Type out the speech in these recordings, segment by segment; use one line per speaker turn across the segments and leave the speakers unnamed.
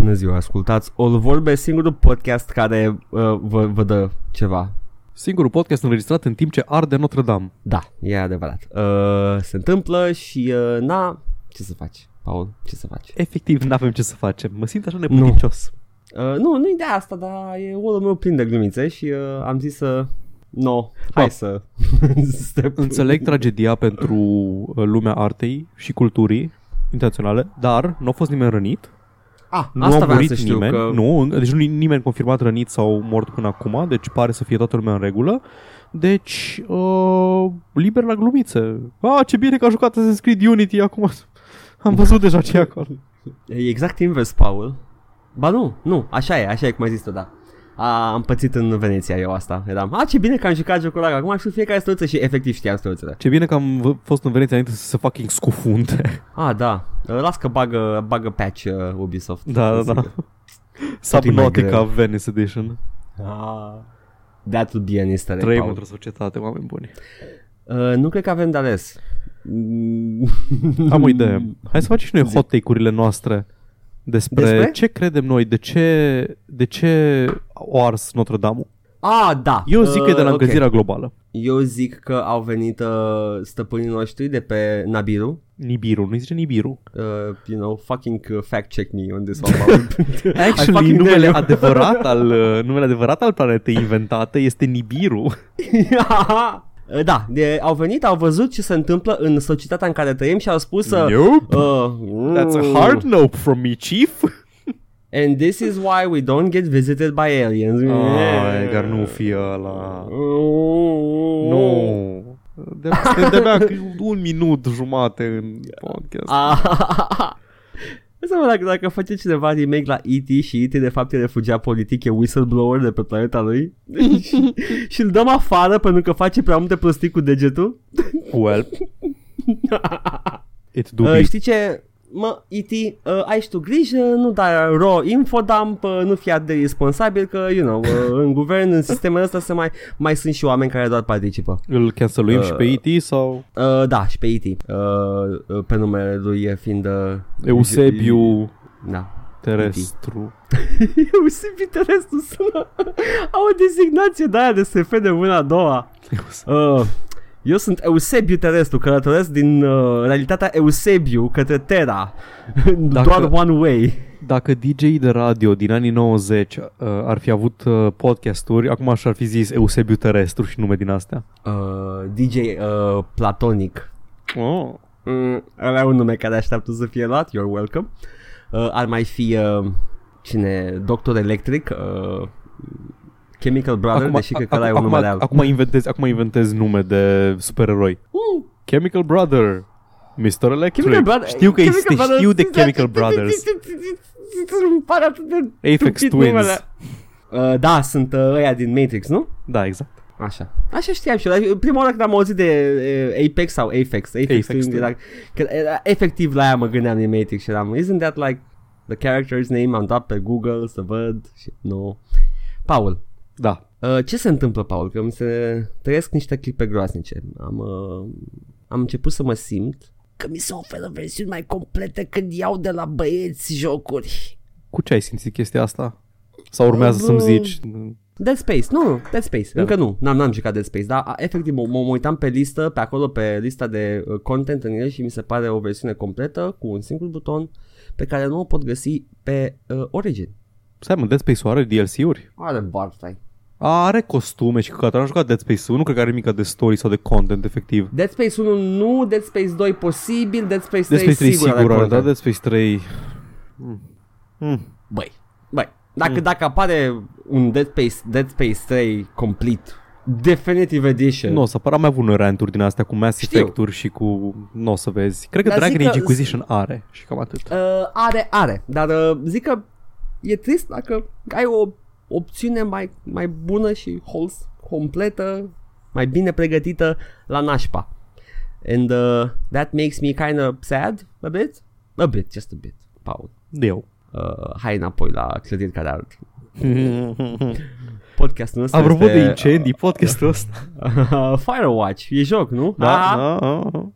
Bună ziua, ascultați O Vorbe, singurul podcast care uh, vă, vă dă ceva.
Singurul podcast înregistrat în timp ce arde Notre Dame.
Da, e adevărat. Uh, se întâmplă și uh, na, ce să faci, Paul, ce să faci?
Efectiv, nu avem ce să facem. Mă simt așa neputincios.
Uh, nu, nu e de asta, dar e unul meu plin de glumițe și uh, am zis să... No, hai
Ba.
să...
Step. Înțeleg tragedia pentru uh, lumea artei și culturii internaționale, dar nu a fost nimeni rănit.
Ah,
Nu
asta
a
vreau
murit
să știu
nimeni.
că...
Nu, deci nu e nimeni confirmat rănit sau mort până acum, deci pare să fie toată lumea în regulă. Deci, uh, liber la glumițe. Ah, ce bine că a jucat Assassin's Creed Unity acum. Am văzut deja ce e acolo.
E exact invers, Paul. Ba nu, nu, așa e, așa e cum ai zis tu, da. A, am pățit în Veneția eu asta. Eram, a, ce bine că am jucat jocul ăla, acum știu fiecare străuță și efectiv știam străuțele.
Ce bine că am v- fost în Veneția înainte să se fucking scufunde.
A, da, las că bagă, bagă patch uh, Ubisoft.
Da, da, da.
Sigur.
Subnautica
greu.
Venice Edition.
Ah, that would be an easter egg,
Trăim
Paul.
într-o societate, oameni buni.
Uh, nu cred că avem de ales. Mm.
Am o idee. Hai să facem și noi hot take-urile noastre despre,
Despre?
ce credem noi, de ce, de ce o ars Notre Dame.
Ah, da.
Eu zic că e de la
Uh, ok.
încălzirea globală.
Eu zic că au venit uh, stăpânii noștri de pe Nabiru.
Nibiru, nu zice Nibiru.
Uh, you know, fucking uh, fact check me on this one. Paul. I
Actually,
fucking
numele
tell you.
adevărat, al, uh, numele adevărat al planetei inventate este Nibiru.
Uh, da, de, au venit, au văzut ce se întâmplă în societatea în care trăim și au spus uh,
Nope.
uh,
That's a hard nope from me, chief.
And this is why we don't get visited by aliens.
Ai, dar nu fi ăla. Nu. De, de, de un minut jumate în podcast.
Ah. Înseamnă dacă, dacă face cineva remake la E.T. și E.T. de fapt e refugiat politic, e whistleblower de pe planeta lui și, și îl dăm afară pentru că face prea multe prostii cu degetul.
Well, it's
Uh,
dubious.
știi ce? Mă, E.T., uh, ai și tu grijă, nu dai raw infodump, uh, nu fi atât de responsabil că, you know, uh, în guvern, în sistemul ăsta se mai, mai sunt și oameni care doar participă.
Îl canceluim
Uh,
și pe E.T. sau
Uh, da, și pe E.T. Uh, uh, pe numele lui fiind... Uh,
Eusebiu
Da.
terestru?
Eusebiu terestru sună... Au o designație de aia de SF de mâna a doua. Uh, eu sunt Eusebiu terestru, călătoresc din uh, realitatea Eusebiu către Terra.
Dacă-
Doar one way.
Dacă DJ de radio din anii 90 uh, ar fi avut uh, podcasturi, acum și-ar fi zis Eusebiu terestru și nume din astea.
Uh, DJ uh, Platonic.
Oh.
Mm, ăla e un nume care așteaptă să fie luat, you're welcome. Uh, ar mai fi uh, cine, Doctor Electric, uh, Chemical Brother, deși cred că ăla e un
acum,
nume real.
acum, inventez, acum inventez nume de supereroi.
Uh,
Chemical Brother, Mr. Electric.
Chemical Brother,
Știu că
Chemical
este,
Brothers-
știu de Chemical Brothers.
Îmi pare atât de
Apex
stupid
Twins.
numele. Uh, da, sunt uh, ăia din Matrix, nu?
Da, exact.
Așa. Așa știam și eu. dar Prima oară când am auzit de uh, Apex sau Apex, Apex,
Apex,
Twin,
da.
era, că era, efectiv la aia mă gândeam din Matrix și eram, isn't that like the character's name? Am dat pe Google să văd și nu. Paul,
Da.
uh, ce se întâmplă, Paul? Că mi se trăiesc niște clipe groaznice. Am, uh, am început să mă simt că mi se oferă versiuni mai complete când iau de la băieți jocuri.
Cu ce ai simțit chestia asta? Sau urmează
Uh,
să-mi
bă.
zici?
Dead Space, nu, nu, Dead Space,
Da.
încă nu, n-am, n-am jucat Dead Space, dar a, efectiv mă, mă uitam pe listă, pe acolo, pe lista de uh, content în el și mi se pare o versiune completă cu un singur buton pe care nu o pot găsi pe uh, Origin.
Stai mă, Dead Space are DLC-uri?
Are barfai.
Are costume și că am jucat Dead Space 1, nu cred că are nimic de story sau de content efectiv.
Dead Space 1 nu, Dead Space 2 posibil, Dead Space 3,
Dead Space 3
sigur,
sigur
are
are, da,
content.
Dead Space 3... Mm. Mm.
Băi, băi, dacă, dacă apare un Dead Space, Dead Space 3 complete, Definitive Edition,
Nu o să apară mai avut ranturi din astea cu Mass
Știu.
Effect-uri și cu... Nu o să vezi. Cred că
Dar
Dragon
zic
Age
că-
Inquisition are și cam atât.
Uh, are, are, dar uh, zic că e trist dacă ai o opțiune mai, mai bună și hols, completă, mai bine pregătită la nașpa. And uh, that makes me kind of sad a bit. A bit, just a bit, Paul.
Eu.
Uh, hai înapoi la clădiri care ard. Podcastul ăsta
Apropo
este,
de incendii, podcastul ăsta.
uh, Firewatch, e joc, nu?
Da,
Ah,
da, da.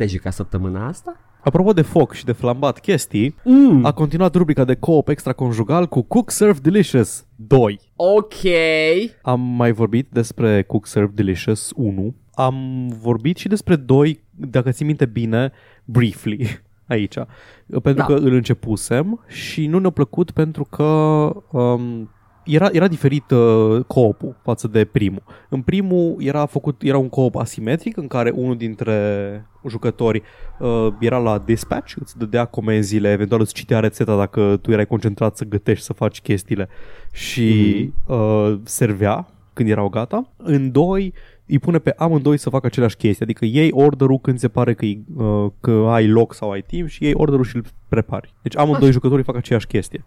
Te-ai jucat săptămâna asta?
Apropo de foc și de flambat chestii,
Mm.
a continuat rubrica de co-op extraconjugal cu Cook Serve Delicious 2.
Ok.
Am mai vorbit despre Cook Serve Delicious 1. Am vorbit și despre 2, dacă ții minte bine, briefly aici. Pentru
Da.
că îl începusem și nu ne-a plăcut pentru că um, era, era diferit uh, co-op-ul față de primul. În primul era făcut era un co-op asimetric în care unul dintre jucători uh, era la dispatch, îți dădea comenzile, eventual îți citea rețeta dacă tu erai concentrat să gătești, să faci chestiile și uh, servea când erau gata. În doi îi pune pe amândoi să facă aceleași chestii, adică iei orderul când se pare că, uh, că ai loc sau ai timp și iei orderul și îl prepari. Deci amândoi
Așa.
jucătorii fac aceeași chestie.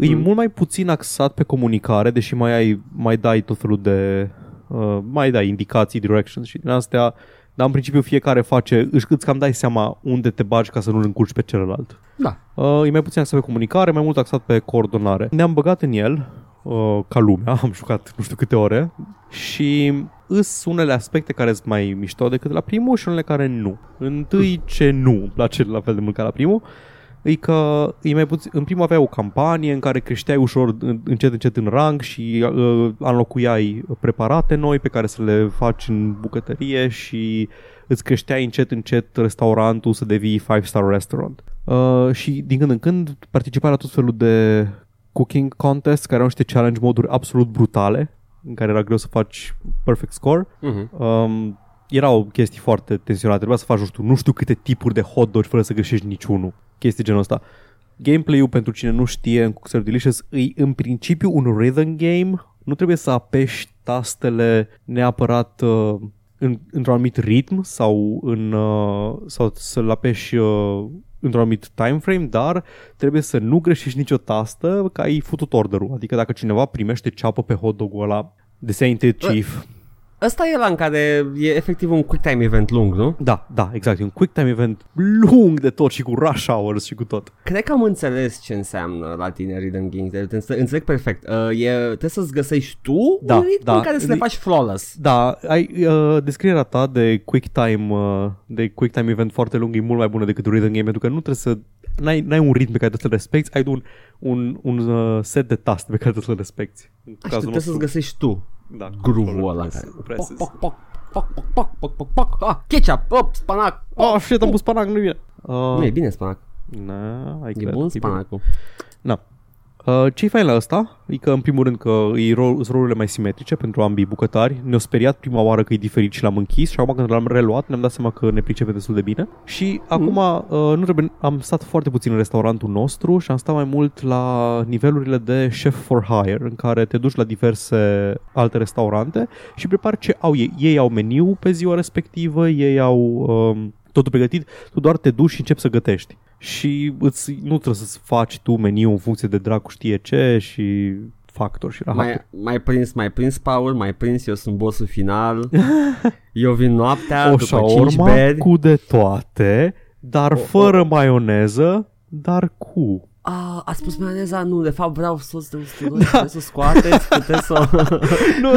E
Mm.
mult mai puțin axat pe comunicare, deși mai ai mai dai tot felul de uh, mai dai indicații, directions și din astea, dar în principiu fiecare face, își îți cam dai seama unde te bagi ca să nu-l încurci pe celălalt.
Da.
Uh, e mai puțin axat pe comunicare, mai mult axat pe coordonare. Ne-am băgat în el, uh, ca lumea, am jucat nu știu câte ore și îs unele aspecte care sunt mai mișto decât la primul și unele care nu. Întâi ce nu îmi place la fel de mult ca la primul, e că e mai puțin, în primul avea o campanie în care creșteai ușor în- încet încet în rang și uh, înlocuiai preparate noi pe care să le faci în bucătărie și îți creșteai încet încet restaurantul să devii 5-star restaurant. Uh, și din când în când participai la tot felul de cooking contest care au niște challenge moduri absolut brutale în care era greu să faci perfect score.
Mhm.
Um, erau chestii foarte tensionate, trebuia să faci, nu știu, nu știu câte tipuri de hot dogi fără să greșești niciunul. Chestii genul ăsta. Gameplay-ul, pentru cine nu știe, în Cook Serve Delicious, e în principiu un rhythm game. Nu trebuie să apeși tastele neapărat uh, în, într-un anumit ritm sau, în, uh, sau să-l apeși uh, într-un anumit time frame, dar trebuie să nu greșești nicio tastă că ai futut orderul. Adică dacă cineva primește ceapă pe hot dogul ăla, de Sainted Chief,
Ăsta e la în care e efectiv un quick time event lung, nu?
Da, da, exact. E un quick time event lung de tot și cu rush hours și cu tot.
Cred că am înțeles ce înseamnă la tine Rhythm Games. Înțeleg, înțeleg perfect. Uh, e, trebuie să-ți găsești tu
Da,
un ritm
da.
în care să le faci flawless.
Da, ai, uh, descrierea ta de quick time, uh, de quick time event foarte lung e mult mai bună decât rhythm game pentru că nu trebuie să n-ai, n-ai un ritm pe care trebuie să-l respecti, ai un, un, un uh, set de taste pe care trebuie să-l respecti. În
Așa, trebuie să-ți găsești tu
da,
groove-ul ăla. în
press-
care- Poc,
presses.
poc, poc, poc, poc, poc, poc, poc, poc. Ah, ketchup, op, spanac.
Oh, shit, am pus panac, nu e bine. Uh,
Nu e bine spanac.
Na, ai
E
cred,
bun
e bine.
spanacul.
Na. Uh, ce-i fain la ăsta e că în primul rând că e ro- sunt rolurile mai simetrice pentru ambii bucătari. Ne-au speriat prima oară că e diferit și l-am închis și acum când l-am reluat ne-am dat seama că ne pricepe destul de bine. Și acum uh, nu trebuie, am stat foarte puțin în restaurantul nostru și am stat mai mult la nivelurile de chef for hire în care te duci la diverse alte restaurante și prepari ce au ei. Ei au meniu pe ziua respectivă, ei au um, totul pregătit, tu doar te duci și începi să gătești. Și îți, nu trebuie să-ți faci tu meniu în funcție de dracu știe ce și factor și rahaturi.
Mai, mai prins, mai prins, Paul, mai prins, eu sunt bossul final. eu vin noaptea
o
după 5
shawarma
beri.
cu de toate, dar
O-
fără maioneză, dar cu.
A, a spus maioneza? Nu, de fapt vreau sos de usturoi, da. să o scoateți, puteți să...
Nu,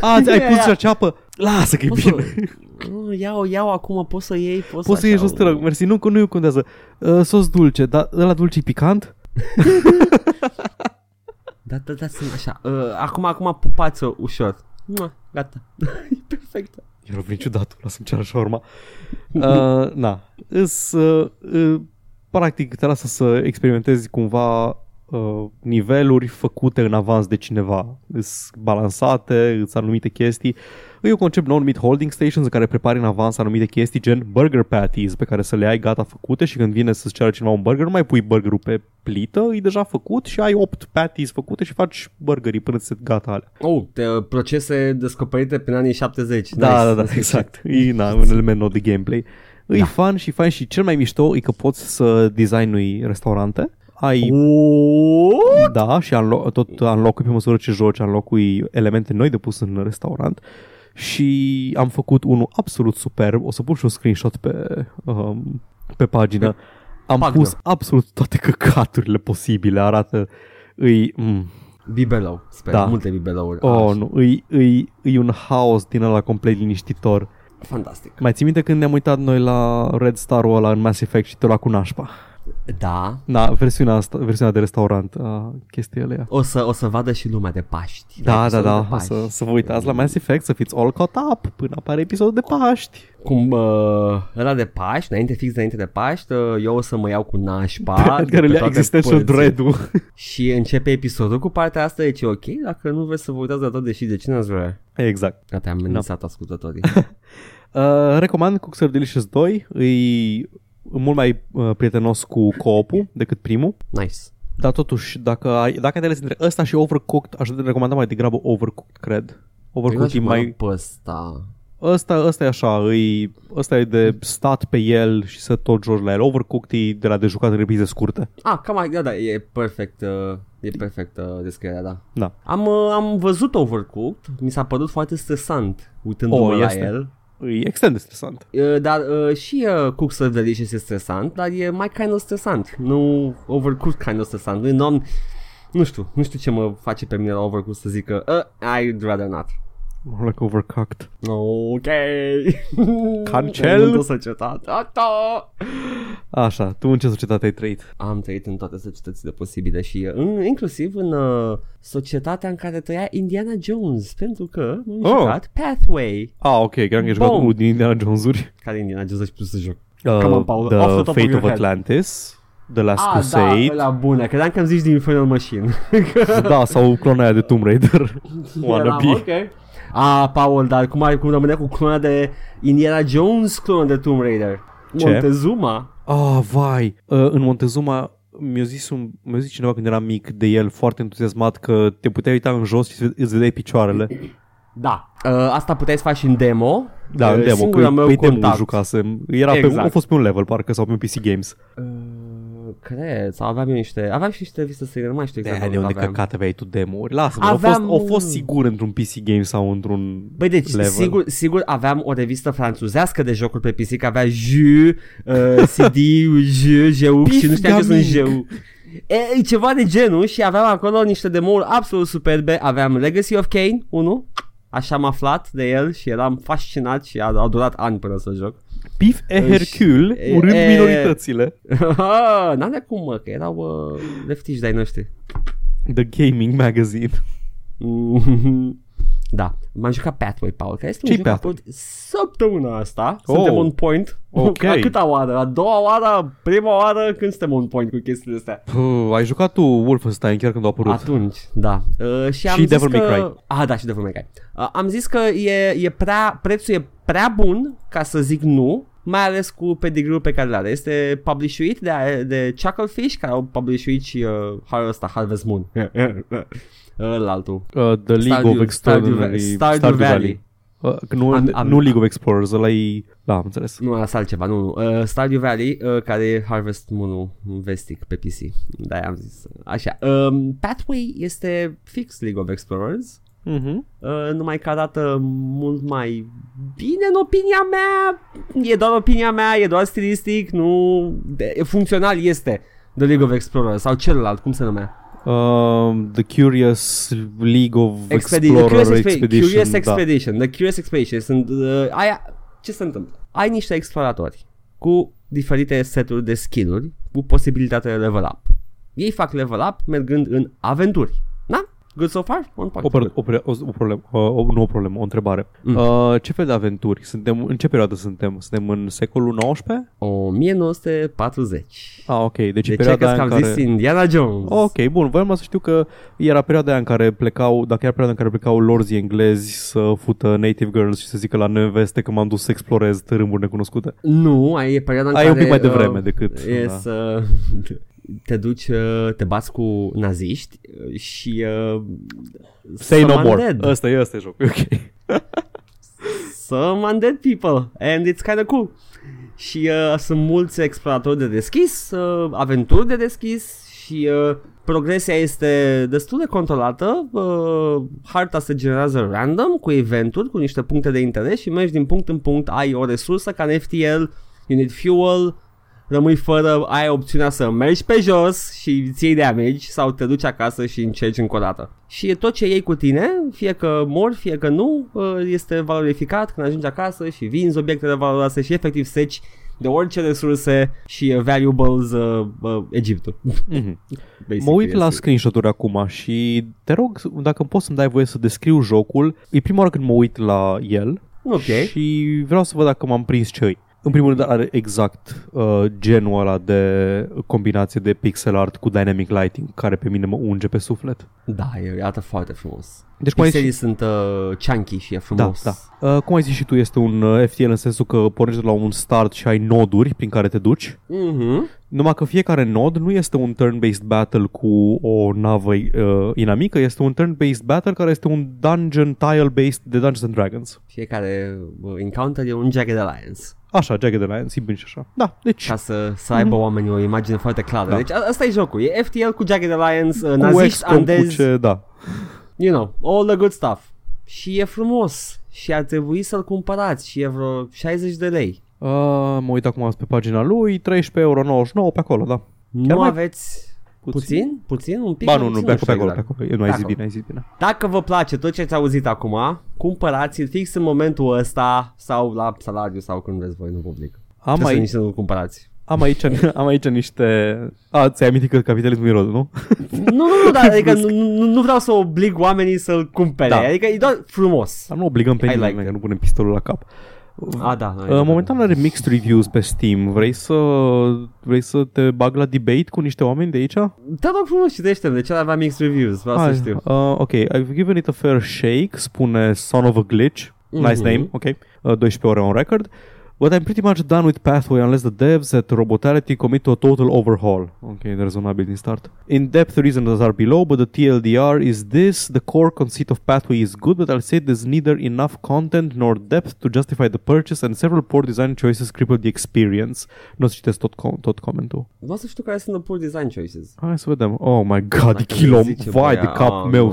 a, ți- ai
Ia,
pus
ia.
la ceapă? Lasă că e
Poți să...
bine.
Nu, iau, iau acum, poți să iei, poți,
Poți să iei jos, te rog, mersi, nu, nu contează. Uh, sos dulce, dar ăla dulce e picant?
Da, da, da, sunt așa. Uh, acum, acum pupați-o ușor. Mua, gata. e perfectă.
Era venit ciudat, lasă-mi ceară shawarma. Uh, na, îs, uh, uh, practic te lasă să experimentezi cumva uh, niveluri făcute în avans de cineva. Îs balansate, îți anumite chestii. E un concept nou numit holding stations în care prepari în avans anumite chestii gen burger patties pe care să le ai gata făcute și când vine să-ți ceară cineva un burger nu mai pui burgerul pe plită, e deja făcut și ai 8 patties făcute și faci burgerii până ți se gata alea.
Oh, te, procese descoperite prin anii 70.
Da,
nice.
da, da, exact. E na, un element nou de gameplay. E
Da.
fun și fain și cel mai mișto e că poți să designui restaurante. Ai,
What?
da, și unlo- tot înlocui pe măsură ce joci, înlocui elemente noi de pus în restaurant. Și am făcut unul absolut superb. O să pun și un screenshot pe, um, pe pagină. Am
pagină.
pus absolut toate căcaturile posibile. Arată, îi, mm,
Bibelou, sper,
Da.
multe bibelouri.
Oh,
Așa.
nu, îi, îi, îi un haos din ăla complet liniștitor.
Fantastic.
Mai ții minte când ne-am uitat noi la Red Star-ul ăla în Mass Effect și te la cu nașpa?
Da.
Da, versiunea, asta, versiunea de restaurant a chestia alea.
O să, o să vadă și lumea de Paști.
Da, da,
episodul
da,
de
o
Paști.
să, să vă uitați la Mass Effect, să fiți all caught up până apare episodul de Paști.
Cum uh, ăla de Paști, înainte, fix înainte de Paști, uh, eu o să mă iau cu nașpa
Edgar
de
îl
pe
ia
toate
Existential
părțile.
Dread-ul.
Și începe episodul cu partea asta, deci e ok, dacă nu vreți să vă uitați la tot, deși de ce n-ați vrea?
Exact.
Gata, am amenințat ascultătorii.
Uh, recomand Cooks Are Delicious 2, e mult mai uh, prietenos cu co-op decât primul.
nice.
Dar totuși, dacă ai, dacă ai de ales între ăsta și Overcooked, aș recomanda mai degrabă Overcooked, cred. Overcooked e
Eu
mai...
pe ăsta.
Ăsta, ăsta e așa, e, ăsta e de stat pe el și să tot joci la el. Overcooked e de la de jucat în reprize scurte.
Ah, cam mai, da, da, e perfect, uh, e perfect uh, descrierea, da.
Da.
Am, uh, am văzut Overcooked, mi s-a părut foarte stresant uitându-mă
Oh,
la
este.
el.
E extrem de stresant.
Uh, dar uh, și uh, Cooks of Delicious e stresant, dar e mai kind of stresant. Nu Overcooked kind of stresant. Nu, nu, nu știu, nu știu ce mă face pe mine la Overcooked să zic că uh, I'd rather not.
More like Overcooked.
Ok.
Cancel.
În societate. Ata.
Așa, tu în ce societate ai trăit?
Am trăit în toate societățile posibile și uh, în, inclusiv în uh, societatea în care trăia Indiana Jones, pentru că am
Oh.
jucat Pathway.
Ah, ok, credeam că ai jucat
Bom.
unul din Indiana Jones-uri.
Care Indiana Jones aș să joc?
Uh,
Come on, Paul,
the
off the top of
Fate
your
of
head.
Atlantis, The Last
Ah,
Crusade.
da, la bună. Credeam că îmi zici din Infernal Machine.
da, sau clona aia de Tomb Raider. Wannabe.
Eram, ok. Ah, Paul, dar cum, ai, cum rămânea cu clona de Indiana Jones, clona de Tomb Raider?
Ce?
Montezuma?
Ah, vai. Uh, în Montezuma mi-a zis, un, mi-a zis cineva când eram mic de el foarte entuziasmat că te puteai uita în jos și îți vedeai picioarele.
Da. Uh, asta puteai să faci și în demo.
Da,
Uh,
în demo,
singurul
că
meu
pe demo
contact.
jucasem. Era
Exact.
pe, a fost pe un level, parcă, sau pe un PC Games.
Uh, cred, sau aveam eu niște, aveam și niște viste să nu mai știu
De,
exact
de unde
aveam.
căcat aveai tu demo-uri? Lasă-mă, au
Aveam
fost, au fost
un-
sigur într-un PC Games sau într-un
Băi, deci
level.
sigur, sigur aveam o revistă franțuzească de jocuri pe PC, că avea Jeux, uh, CD, Jeux, Jeux și nu știam ce sunt
Pif,
Jeux. E, e ceva de genul și aveam acolo niște demo-uri absolut superbe. Aveam Legacy of Kane 1, așa am aflat de el și eram fascinat și a, a durat ani până să joc.
Pif e Hercule,
E-
urând
e-
minoritățile.
N-am de cum, mă, că erau uh, leftiși de-ai noștri.
The Gaming Magazine.
Mm, Da, m-am jucat Pathway, Paul, care este un
Ce-i
joc
Pathway?
apărut săptămâna asta.
Oh.
Suntem on point.
Ok.
A câta oară? A doua oară? Prima oară? Când suntem on point cu chestiile astea?
Puh, ai jucat tu Wolfenstein chiar când a apărut.
Atunci, da. Uh, și am
Și
zis
Devil
că...
May Cry.
Ah, da, și Devil May Cry. Uh, am zis că e, e prea, prețul e prea bun ca să zic nu, mai ales cu pedigree pe care le are. Este publishuit de, de Chucklefish, care au publishuit și uh, har- ăsta, Harvest Moon. Ăla altul.
Uh, the League
Stardew-
of Extraordinary
Stardew- Stardew Valley.
Uh, că nu,
Am- am-
nu League of Explorers, ăla e... Da, am înțeles.
Nu, asta altceva, nu, nu. Uh, Stardew Valley, uh, care e Harvest Moon vestic pe PC. Da, am zis. Așa. Um, Pathway este fix League of Explorers,
Uh-huh.
uh, numai că arată mult mai bine în opinia mea. E doar opinia mea, e doar stilistic, nu... De, funcțional este The League of Explorers sau celălalt, cum se numea?
Um, the Curious League of
Expedi-
Explorer
Curious, Expe-
Expedition.
Curious
da.
Expedition. The Curious Expedition. Sunt, uh, aia, ce se întâmplă? Ai niște exploratori cu diferite seturi de skill-uri cu posibilitatea de level up. Ei fac level up mergând în aventuri. Da? Good so far? On point.
O, per- o, pre- o, o problemă, uh, o, nu o problemă, o întrebare.
Mm.
Uh, ce fel de aventuri? Suntem, în ce perioadă suntem? Suntem în secolul XIX?
1940.
Ah, ok. Deci
De ce
perioada
crezi că
în
am
care...
zis Indiana Jones?
Ok, bun, voiam să știu că era perioada aia în care plecau, dacă era perioada în care plecau lorzii englezi să fută native girls și să zică la neveste că m-am dus să explorez tărâmuri necunoscute.
Nu, ai e perioada în
Ai
care...
un pic mai devreme decât-
E
da.
să te duci, uh, te bați cu naziști uh, și... Uh,
Say no
some
more.
undead.
Ăsta e, ăsta e jocul, ok.
Some undead people and it's kind of cool. Și uh, sunt mulți exploratori de deschis, uh, aventuri de deschis și uh, progresia este destul de controlată. Uh, harta se generează random cu eventuri, cu niște puncte de interes și mergi din punct în punct, ai o resursă ca în FTL, you need fuel, rămâi fără, ai opțiunea să mergi pe jos și îți iei damage sau te duci acasă și încerci încă o dată. Și tot ce iei cu tine, fie că mor, fie că nu, uh, este valorificat când ajungi acasă și vinzi obiectele valoroase și efectiv seci de orice resurse și uh, valuables uh, uh, Egiptul.
Mhm. Mă uit la screenshot-uri acum și te rog dacă poți să-mi dai voie să descriu jocul. E prima oară când mă uit la el
Ok.
și vreau să văd dacă m-am prins ce în primul rând are exact uh, genul ăla de combinație de pixel art cu dynamic lighting care pe mine mă unge pe suflet.
Da, e arată foarte frumos.
Deci cum ai
Pixelii
zis,
sunt uh, chunky și e
da,
frumos.
da. Uh, cum ai zis și tu, este un uh, FTL în sensul că pornești de la un start și ai noduri prin care te duci.
Mhm.
Numai că fiecare nod nu este un turn-based battle cu o navă uh, inamică, este un turn-based battle care este un dungeon tile-based de Dungeons and Dragons.
Fiecare uh, encounter e un Jagged Alliance.
Așa, Jagged Alliance, simplu și așa. Da, deci
Ca să, să aibă oamenii o imagine foarte clară.
Da.
Deci a- asta e jocul. E FTL cu Jagged Alliance, uh,
cu
naziști,
XCOM, cu
andezi,
ce, da.
you know, all the good stuff. Și e frumos. Și ar trebui să-l cumpărați și e vreo 60 de lei.
Uh, mă uit acum pe pagina lui, 13,99€ pe acolo, da.
nu
mai-
aveți puțin? Puțin? Un pic?
Ba
mai
nu, nu,
puțin?
pe acolo, pe
știu
acolo, pe
exact.
acolo. Nu ai
Pe
zis
acolo.
bine, ai zis bine.
Dacă vă place tot ce ați auzit acum, cumpărați-l fix în momentul ăsta sau la salariu sau când vreți voi, nu public.
Am
Trebuie să
aici,
nici să nu cumpărați.
am aici, am aici niște... A, ți-ai amintit că capitalismul e rod, nu?
nu, nu, nu, dar adică nu, nu, nu vreau să oblig oamenii să-l cumpere.
Da.
Adică e doar frumos.
Dar nu obligăm pe
I
nimeni,
like
că
it.
nu punem pistolul la cap.
A, da.
Uh, momentan are mixed reviews pe Steam. Vrei să, vrei să te bag la debate cu niște oameni de aici?
Te rog frumos, citește-mi. De ce avea mixed reviews? Vreau să știu.
Uh, ok, I've given it a fair shake, spune Son of a Glitch. Nice
Mhm.
name, ok. Uh, 12 ore on record. But I'm pretty much done with Pathway unless the devs at Robotality commit to a total overhaul. Okay, there's a building start. In-depth reasons are below, but the TLDR is this. The core conceit of Pathway is good, but I'll say there's neither enough content nor depth to justify the purchase and several poor design choices cripple the experience. Nu o să citesc tot, com- tot comentul.
Vreau să știu care sunt the poor design choices.
Hai să vedem. Oh my god,
Dacă
e kilo.
zice
Vai de
băia,
cap
ah,
meu,
nu.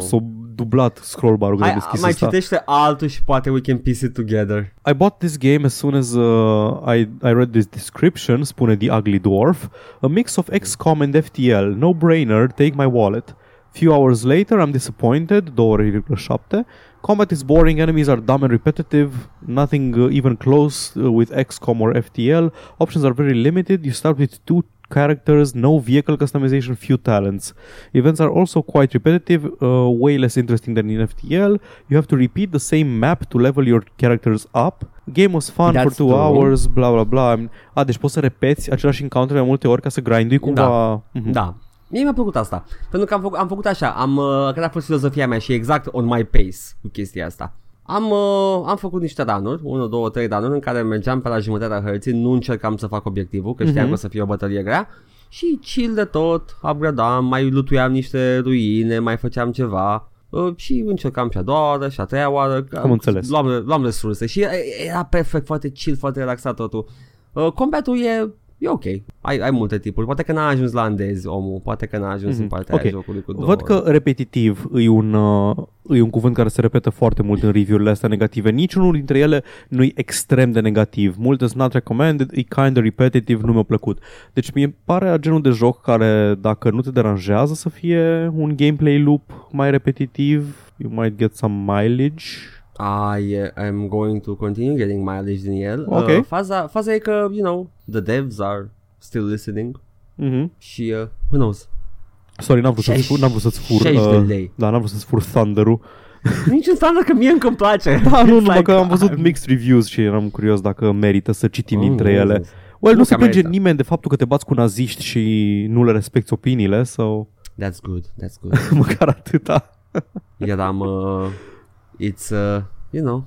Dublat scroll bar-ul când deschis
mai
ăsta.
citește altul și poate we can piece it together.
I bought this game as soon as uh, I, I read this description, spune The Ugly Dwarf. A mix of XCOM and FTL. No-brainer, take my wallet. Few hours later, I'm disappointed, 2,7. Combat is boring, enemies are dumb and repetitive, nothing uh, even close uh, with XCOM or FTL. Options are very limited. You start with two characters, no vehicle customization, few talents. Events are also quite repetitive, uh, way less interesting than in FTL. You have to repeat the same map to level your characters up. Game was fun for
That's
two
true.
hours, bla bla bla. I'm- A, deci poți să repeți același encounter de mai multe ori ca să grindui cumva... Mhm.
Da. Mie mi-a plăcut asta. Pentru că am făcut, am făcut așa, am, uh, care a fost filozofia mea și exact on my pace cu chestia asta. Am, uh, am făcut niște danuri, 1, 2, 3 danuri în care mergeam pe la jumătatea hărții, nu încercam să fac obiectivul, că știam
Mhm.
că o să fie o bătălie grea și chill de tot, upgradam, mai lutuiam niște ruine, mai făceam ceva uh, și încercam și a doua oară și a treia oară. că
Am înțeles.
Luam, luam resurse și era perfect, foarte chill, foarte relaxat totul. Uh, combatul e E ok, ai, ai multe tipuri Poate că n-a ajuns la andezi omul Poate că n-a ajuns
Mhm.
în partea
Ok.
aia jocului cu două
Văd că repetitiv e un, uh, e un cuvânt care se repetă foarte mult în review-urile astea negative. Niciunul dintre ele nu e extrem de negativ. Multe sunt not recommended, e kind of repetitive, nu mi-a plăcut. Deci mi pare genul de joc care, dacă nu te deranjează să fie un gameplay loop mai repetitiv, you might get some mileage.
I am going to continue getting mileage din el
Ok.
uh, faza, faza e că, you know The devs are still listening
Mm-hmm.
Și, uh, who knows
Sorry, n-am vrut să-ți
60
fur, n-am vrut să-ți fur,
60 de
uh,
lei.
da, n-am vrut să-ți fur Thunder-ul.
Nici înseamnă că mie încă îmi place
Da, nu,
It's
numai că am văzut
I'm-
mixed reviews și eram curios dacă merită să citim
Oh,
dintre ele.
Jesus.
Well, nu,
Nu
se
că
plânge
merită.
nimeni de faptul că te bați cu naziști și nu le respecti opiniile sau
That's good, that's good
măcar atâta.
Eram uh, It's, uh, you know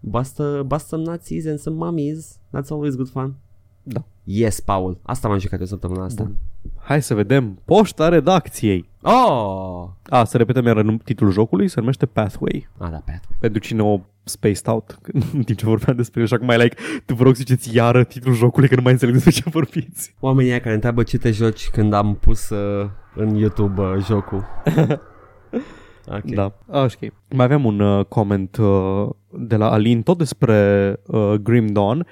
Bust, uh, bust some Nazis and some mummies That's always good fun
Da.
Yes, Paul Asta m-am jucat eu săptămâna asta
Bun. Hai să vedem. Poșta redacției.
Oh!
A, să repetăm iar în titlul jocului, se numește Pathway.
Ah, da, Pat.
Pentru cine o spaced out în timp ce vorbeam despre el și acum mai like, tu vă rog ziceți iară titlul jocului că nu mai înțeleg despre ce vorbiți.
Oamenii aia care întreabă ce te joci când am pus uh, în YouTube uh, jocul. ok.
Da. Ah, ok. Mai aveam un uh, comment uh, de la Alin tot despre uh, Grim Dawn.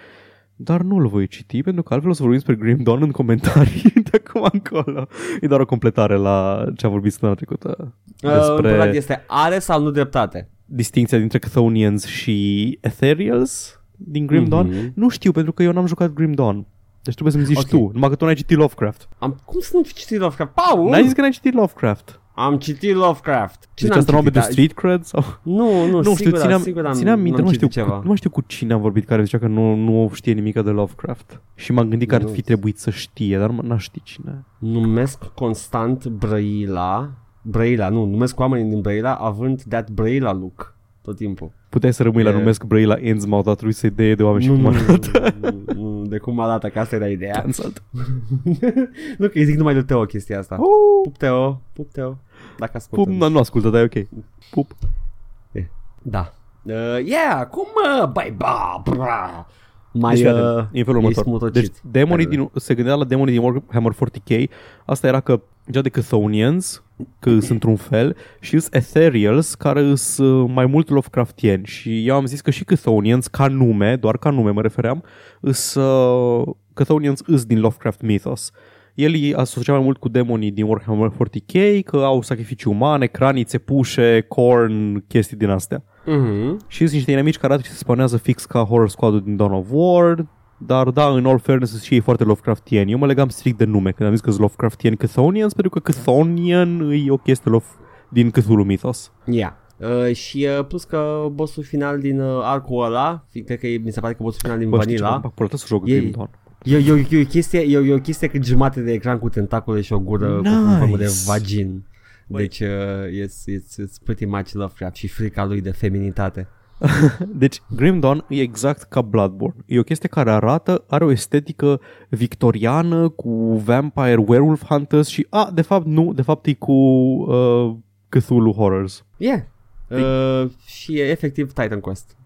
dar nu-l voi citi pentru că altfel o să vorbim despre Grim Dawn în comentarii de acum încolo. E doar o completare la ce am vorbit săptămâna trecută
Despre...
despre
este are sau nu dreptate?
distinția dintre Chthonians și Ethereals din Grim Dawn.
Mhm.
Nu știu pentru că eu n-am jucat Grim Dawn. Deci trebuie să-mi zici
Ok.
tu, numai că tu n-ai citit Lovecraft.
Am, cum să nu fi citit Lovecraft? Paul!
N-ai zis că n-ai citit Lovecraft.
Am citit Lovecraft. Ce
Deci
n-am
asta nu am
citit?
pentru street cred? Sau?
Nu, nu,
Nu știu,
sigur,
țineam,
sigur am,
țineam minte,
am
nu mai știu,
citit
cu,
ceva.
nu mai știu cu cine am vorbit care zicea că nu, nu știe nimic de Lovecraft. Și m-am gândit că ar
Nu.
fi trebuit să știe, dar n-a ști cine.
Numesc constant Brăila, Brăila, nu, numesc oamenii din Brăila având that Brăila look tot timpul.
Puteai să rămâi la
E-
numesc Brăila Innsmouth, dar trebuie să-i dea de oameni și
nu,
cum
nu,
arată.
nu, nu, nu, de cum arată, că asta era ideea.
Cancelled.
nu, că îi zic numai lui Teo chestia asta.
Oh,
Pup Teo, pup Teo, dacă ascultă.
pup, nu, nu ascultă, dar e ok. Pup.
Da. Uh, yeah, cum, uh, băi, ba, bra. Mai,
Deci,
uh,
uh, e în felul
ești
următor.
mutocit.
Deci, demonii
Hai,
din, se gândea la demonii din Warhammer 40k, asta era că deja de Chthonians, că sunt într-un fel, și sunt Ethereals, care sunt uh, mai mult Lovecraftieni. Și eu am zis că și Chthonians, ca nume, doar ca nume mă refeream, îs, uh, Chthonians îs din Lovecraft Mythos. El îi asocia mai mult cu demonii din Warhammer 40k, că au sacrificii umane, cranițe, pușe, corn, chestii din astea.
Mhm.
Și sunt niște inamici care arată și se spawnează fix ca Horror Squad-ul din Dawn of War, dar da, în all fairness sunt și ei foarte Lovecraftieni. Eu mă legam strict de nume când am zis că sunt Lovecraftieni Chthonians, pentru că Chthonian e o chestie lof din Cthulhu Mythos.
Yeah. Uh, și uh, plus că bossul final din uh, arcul ăla, fi- cred că e, mi se pare că bossul final din
Bă, știi ce?
Vanilla,
Mă fac să joc
E-
Grim Dawn.
E, e, e, e, o chestie, e, e o chestie cât jumate de ecran cu tentacule și o gură cu
Nice.
în formă de vagin.
Băi.
Deci uh, it's, it's, it's pretty much Lovecraft și frica lui de feminitate.
Deci Grim Dawn e exact ca Bloodborne. E o chestie care arată, are o estetică victoriană cu vampire, werewolf hunters și, a, de fapt nu, de fapt e cu uh, Cthulhu Horrors.
Yeah. Uh, și e efectiv Titan Quest.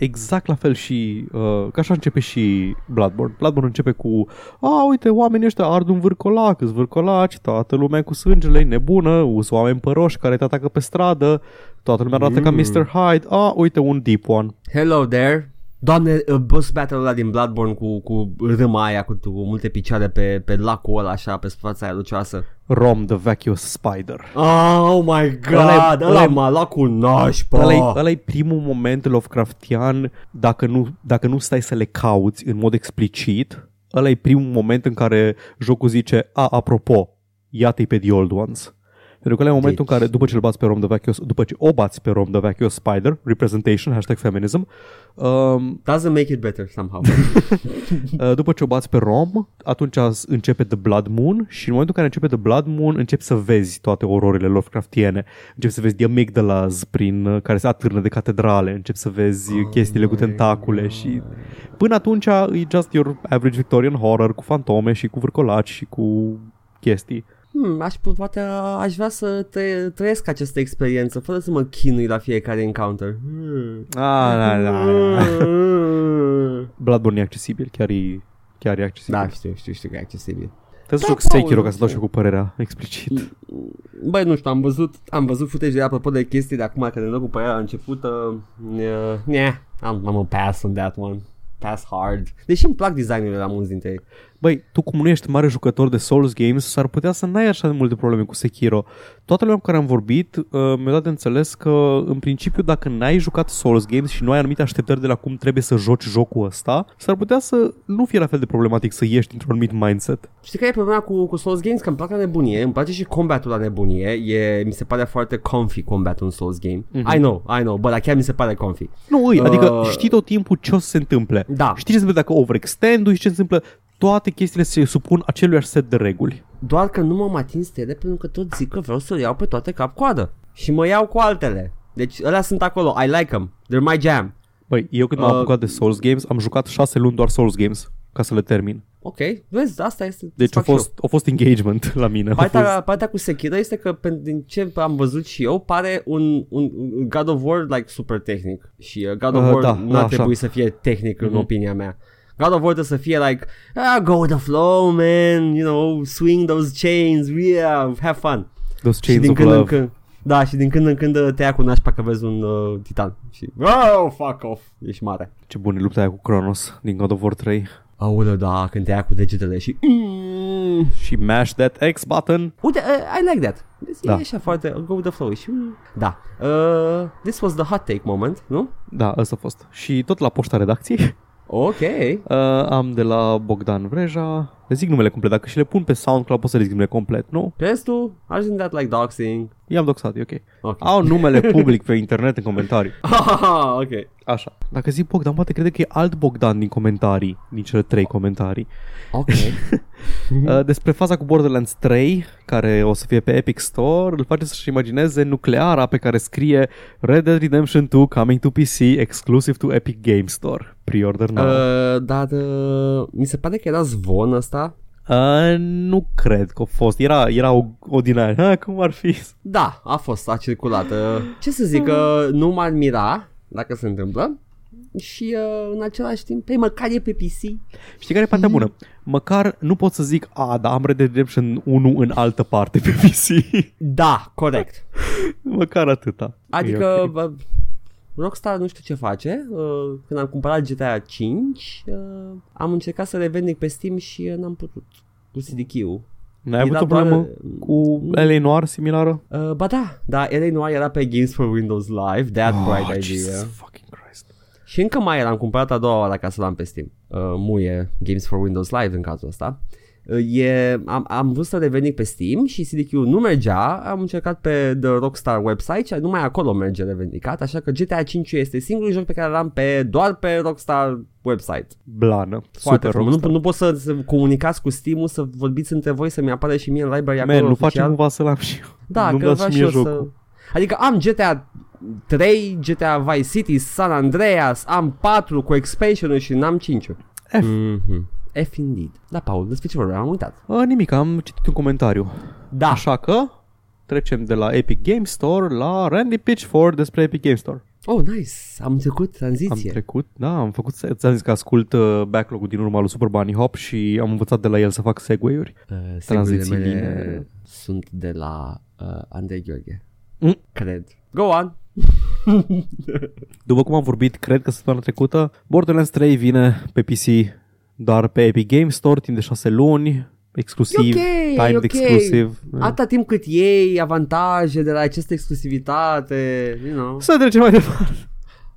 Da, exact la fel și, uh, ca așa începe și Bloodborne. Bloodborne începe cu, a, uite, oamenii ăștia ard un vârcolac, îți vârcolaci, toată lumea cu sângele, e nebună, us oameni păroși care te atacă pe stradă, toată lumea arată ca
Mm.
Mr. Hyde, a, uite, un deep one.
Hello there. Doamne, uh, boss battle ăla din Bloodborne cu, cu râma aia cu, cu multe picioare pe, pe lacul ăla așa, pe fața aia lucioasă.
Rom the Vacuous Spider.
Oh my god,
Ăla e-
ăla,
ăla
ăla
e-
mă lacul nașpa.
Ăla e, ăla e primul moment Lovecraftian dacă nu, dacă nu stai să le cauți în mod explicit. Ăla e primul moment în care jocul zice, a, apropo, iată-i pe The Old Ones. Pentru că ăla e momentul
Deci-
în care după ce îl bați pe Rom the Vacuous, după ce o bați pe Rom the Vacuous Spider, representation, hashtag feminism, um,
Doesn't make it better somehow.
Uh, după ce o bați pe Rom, atunci începe The Blood Moon și în momentul în care începe The Blood Moon începi să vezi toate ororile Lovecraftiene. Începi să vezi The amygdalas prin uh, care se atârnă de catedrale, începi să vezi
Oh
chestiile cu tentacule și până atunci e just your average Victorian horror cu fantome și cu vârcolaci și cu chestii.
Hmm, aș, pu- poate uh, aș vrea să tră- trăiesc această experiență fără să mă chinui la fiecare encounter. Hmm.
Ah, da, da, da.
Hmm.
Bloodborne e accesibil, chiar e, chiar e accesibil.
Da, știu, știu, știu că e accesibil.
Trebuie să
Da,
joc Sekiro
Paul,
ca să dau și eu cu părerea explicit.
Băi, nu știu, am văzut, am văzut footage de apropo de chestii de acum, că de nou cu părerea la început, uh, uh, yeah, am, am a pass on that one. Pass hard. Deși îmi plac designurile la mulți dintre ei.
Băi, tu cum nu ești mare jucător de Souls Games, s-ar putea să n-ai așa de multe probleme cu Sekiro. Toată lumea cu care am vorbit uh, mi-a dat de înțeles că, în principiu, dacă n-ai jucat Souls Games și nu ai anumite așteptări de la cum trebuie să joci jocul ăsta, s-ar putea să nu fie la fel de problematic să ieși dintr-un anumit mindset.
Știi care e problema cu, cu Souls Games? Că îmi plac la nebunie, îmi place și combatul la nebunie, e, mi se pare foarte comfy combatul în Souls Game.
Mhm.
I know, I know, bă, dar chiar mi se pare comfy.
Nu, îi, adică
Uh,
știi tot timpul ce o să se întâmple.
Da.
Știi ce se întâmplă dacă overextend și ce se întâmplă. Toate chestiile se supun aceluiași set de reguli.
Doar că nu m-am atins de ele pentru că tot zic că vreau să le iau pe toate cap-coadă. Și mă iau cu altele. Deci ălea sunt acolo, I like them, they're my jam.
Băi, eu când m-am
Uh,
apucat de Souls Games, am jucat șase luni doar Souls Games ca să le termin.
Ok, vezi, asta este.
Deci a
fac și eu.
fost, a fost engagement la mine. A fost...
Partea, partea cu Sekiro este că pe, din ce am văzut și eu pare un, un, un God of War like super tehnic și uh, God of
Uh,
War
da,
nu
da,
ar
așa.
trebui să fie tehnic în
Mhm.
opinia mea. God of War trebuie să fie like ah, go with the flow man, you know, swing those chains, yeah, have fun.
Those
și
chains
din
of
când în
love.
când Da, și din când în când te ia cu nașpa că vezi un uh, titan și oh, fuck off, ești mare.
Ce bun e lupta aia cu Kronos din God of War 3.
Aoleu, da, când te ia cu degetele și mm,
Și mash that X button.
Uite, uh, I like that. Da.
Da.
E așa foarte, go with the flow și mm, da. Uh, this was the hot take moment, nu?
Da, ăsta a fost. Și tot la poșta redacției
Ok.
uh, am de la Bogdan Vreja. Le zic numele complet. Dacă și le pun pe SoundCloud pot să le zic numele complet, nu?
Crezi tu? Isn't that like doxing?
I-am doxat, e ok.
Ok.
Au numele public pe internet în comentarii.
ok.
Așa. Dacă zic Bogdan, poate crede că e alt Bogdan din comentarii, din cele trei comentarii.
Ok.
Uh, despre faza cu Borderlands 3, care o să fie pe Epic Store, îl face să-și imagineze nucleara pe care scrie Red Dead Redemption 2 coming to PC exclusive to Epic Game Store. Pre-order now. Uh,
uh, dar uh, mi se pare că era zvon ăsta.
Uh, nu cred că a fost. Era, era o, o din aia. Ha, cum ar fi?
Da, a fost, a circulat. Uh, ce să zic, uh, nu m-ar mira dacă se întâmplă. Și uh, în același timp, pe măcar e pe PC.
Știi care e partea bună? Măcar nu pot să zic, a, da, am Red Dead Redemption 1 în altă parte pe PC.
Da, corect.
Măcar atâta.
Adică
E ok.
okay. Rockstar nu știu ce face. Uh, când am cumpărat GTA 5, uh, am încercat să revendic pe Steam și uh, n-am putut cu CDQ-ul.
N-ai avut
Era
o problemă
doar-
cu LA Noir similară?
Uh, ba da, da, LA Noir era pe Games for Windows Live, that oh, bright idea.
Jesus fucking Christ.
Și încă mai era, am cumpărat a doua oară ca să l-am pe Steam. Uh, muie Games for Windows Live în cazul ăsta. Uh, e, am, am vrut să revenic pe Steam și CDQ nu mergea, am încercat pe The Rockstar website și numai acolo merge revendicat, așa că GTA 5 este singurul joc pe care l-am pe, doar pe Rockstar website.
Blană.
Foarte
Super
frumos. Nu,
Rockstar.
nu pot să, să comunicați cu Steam-ul, să vorbiți între voi, să-mi apară și mie în library
Man,
acolo
nu facem
oficial.
cumva să-l am și eu.
Da,
Nu-mi
că
dați
vreau
și
și
mie
eu să...
jocul.
Adică am GTA 3, GTA Vice City, San Andreas, am 4 cu expansion și n-am 5
F.
Mm-hmm. F indeed. Da, Paul, despre ce vorbeam, am uitat.
A, nimic, am citit un comentariu.
Da.
Așa că trecem de la Epic Game Store la Randy Pitchford despre Epic Game Store.
Oh, nice. Am trecut
Am
tranziție.
trecut, da, am făcut, ți-am zis că ascult uh, backlog-ul din urma lui Super Bunny Hop și am învățat de la el să fac segue-uri.
Uh,
Tranziții
tranzițiile mele
line.
sunt de la uh, Andrei Gheorghe.
Mm.
Cred. Go on.
După cum am vorbit, cred că săptămâna trecută, Borderlands 3 vine pe PC doar pe Epic Game Store timp de 6 luni, exclusiv,
E ok,
timed
e ok.
exclusiv.
Atâta timp cât iei avantaje de la această exclusivitate, you know.
Să trecem mai departe.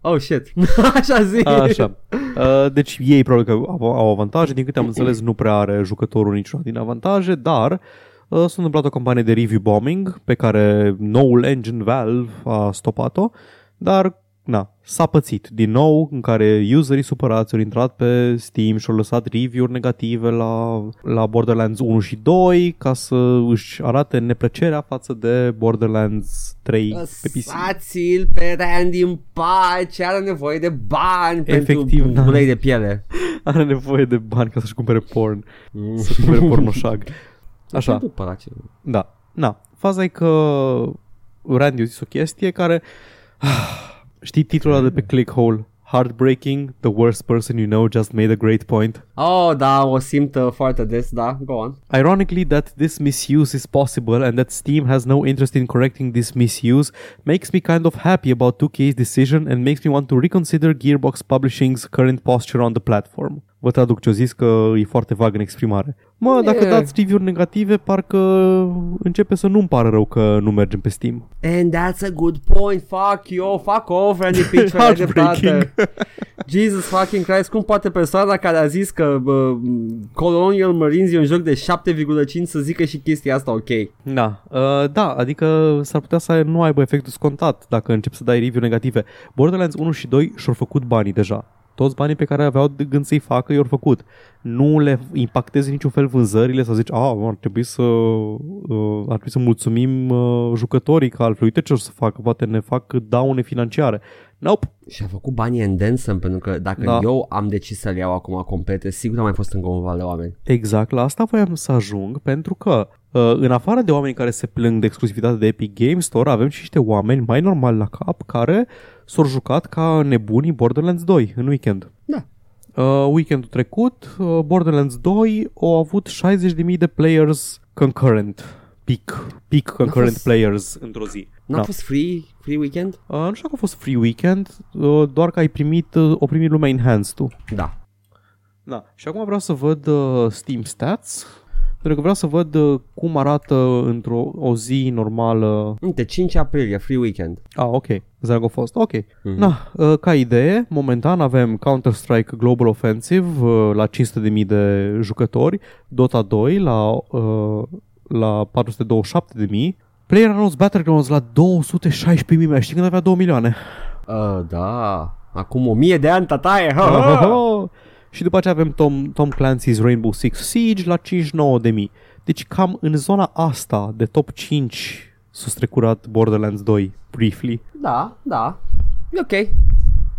Oh, shit. Așa zi.
Așa. Uh, deci ei probabil că au, au avantaje, din câte am înțeles nu prea are jucătorul niciuna din avantaje, dar uh, s-a întâmplat o campanie de review bombing pe care noul engine Valve a stopat-o, dar na, s-a pățit din nou în care userii supărați au intrat pe Steam și au lăsat review-uri negative la, la Borderlands 1 și 2 ca să își arate neplăcerea față de Borderlands 3 pe PC.
Lăsați-l pe Randy în pace, are nevoie de bani
Efectiv,
pentru
da.
ulei de piele.
Are nevoie de bani ca să-și cumpere porn, să-și cumpere pornoșag. Așa.
Nu parace.
Da. Na. Faza e că Randy a zis o chestie care... Știi titlul ăla de pe Clickhole? Heartbreaking, the worst person you know just made a great point.
Oh, da, o simt uh, foarte des, da, go on.
Ironically, that this misuse is possible and that Steam has no interest in correcting this misuse makes me kind of happy about 2K's decision and makes me want to reconsider Gearbox Publishing's current posture on the platform. Vă traduc ce-o zis că e foarte vag în exprimare. Mă, dacă
Yeah.
dați review-uri negative, parcă începe să nu-mi pară rău că nu mergem pe Steam.
And that's a good point, fuck you, fuck off, Randy Pitchford, ai
Heartbreaking.
dreptate. Jesus fucking Christ, cum poate persoana care a zis că uh, Colonial Marines e un joc de 7,5 să zică și chestia asta ok?
Da, uh, da, adică s-ar putea să nu aibă efectul scontat dacă începi să dai review negative. Borderlands 1 și 2 și-au făcut banii deja. Toți banii pe care aveau de gând să-i facă i-au făcut. Nu le impacteze niciun fel vânzările să zici, a, ar trebui să, uh, ar trebui să mulțumim uh, jucătorii că altfel uite ce o să facă, poate ne fac daune financiare. Nope.
Și a făcut banii în Denson pentru că dacă
Da.
eu am decis să-l iau acum complete, sigur am mai fost încă un val de oameni.
Exact, la asta voiam să ajung pentru că uh, în afară de oameni care se plâng de exclusivitate de Epic Game Store, avem și niște oameni mai normali la cap care s-au jucat ca nebunii Borderlands 2 în weekend.
Da.
Uh, weekendul trecut, uh, Borderlands 2 au avut 60.000 de players concurrent. Peak, peak concurrent
fost-
players într-o zi.
N-a
Da.
fost free, free weekend?
Uh, nu știu dacă a fost free weekend, uh, doar că ai primit, uh, o primit lumea enhanced tu.
Da.
Da. Și acum vreau să văd uh, Steam Stats, pentru că vreau să văd uh, cum arată într-o o zi normală.
Uite, 5 aprilie, free weekend.
Ah, ok. Zag a fost. Ok.
Mhm.
Na, uh, ca idee, momentan avem Counter-Strike Global Offensive uh, la 500.000 de jucători, Dota 2 la, uh, la 427.000, PlayerUnknown's Battlegrounds la 216.000, mai știi când avea 2 milioane.
Uh, da. Acum o mie de ani, tataie. Ha,
Oh, oh,
ha.
oh. Și după aceea avem Tom, Tom Clancy's Rainbow Six Siege la 59.000. Deci cam în zona asta de top 5 s-a strecurat Borderlands 2 briefly.
Da, da. E ok.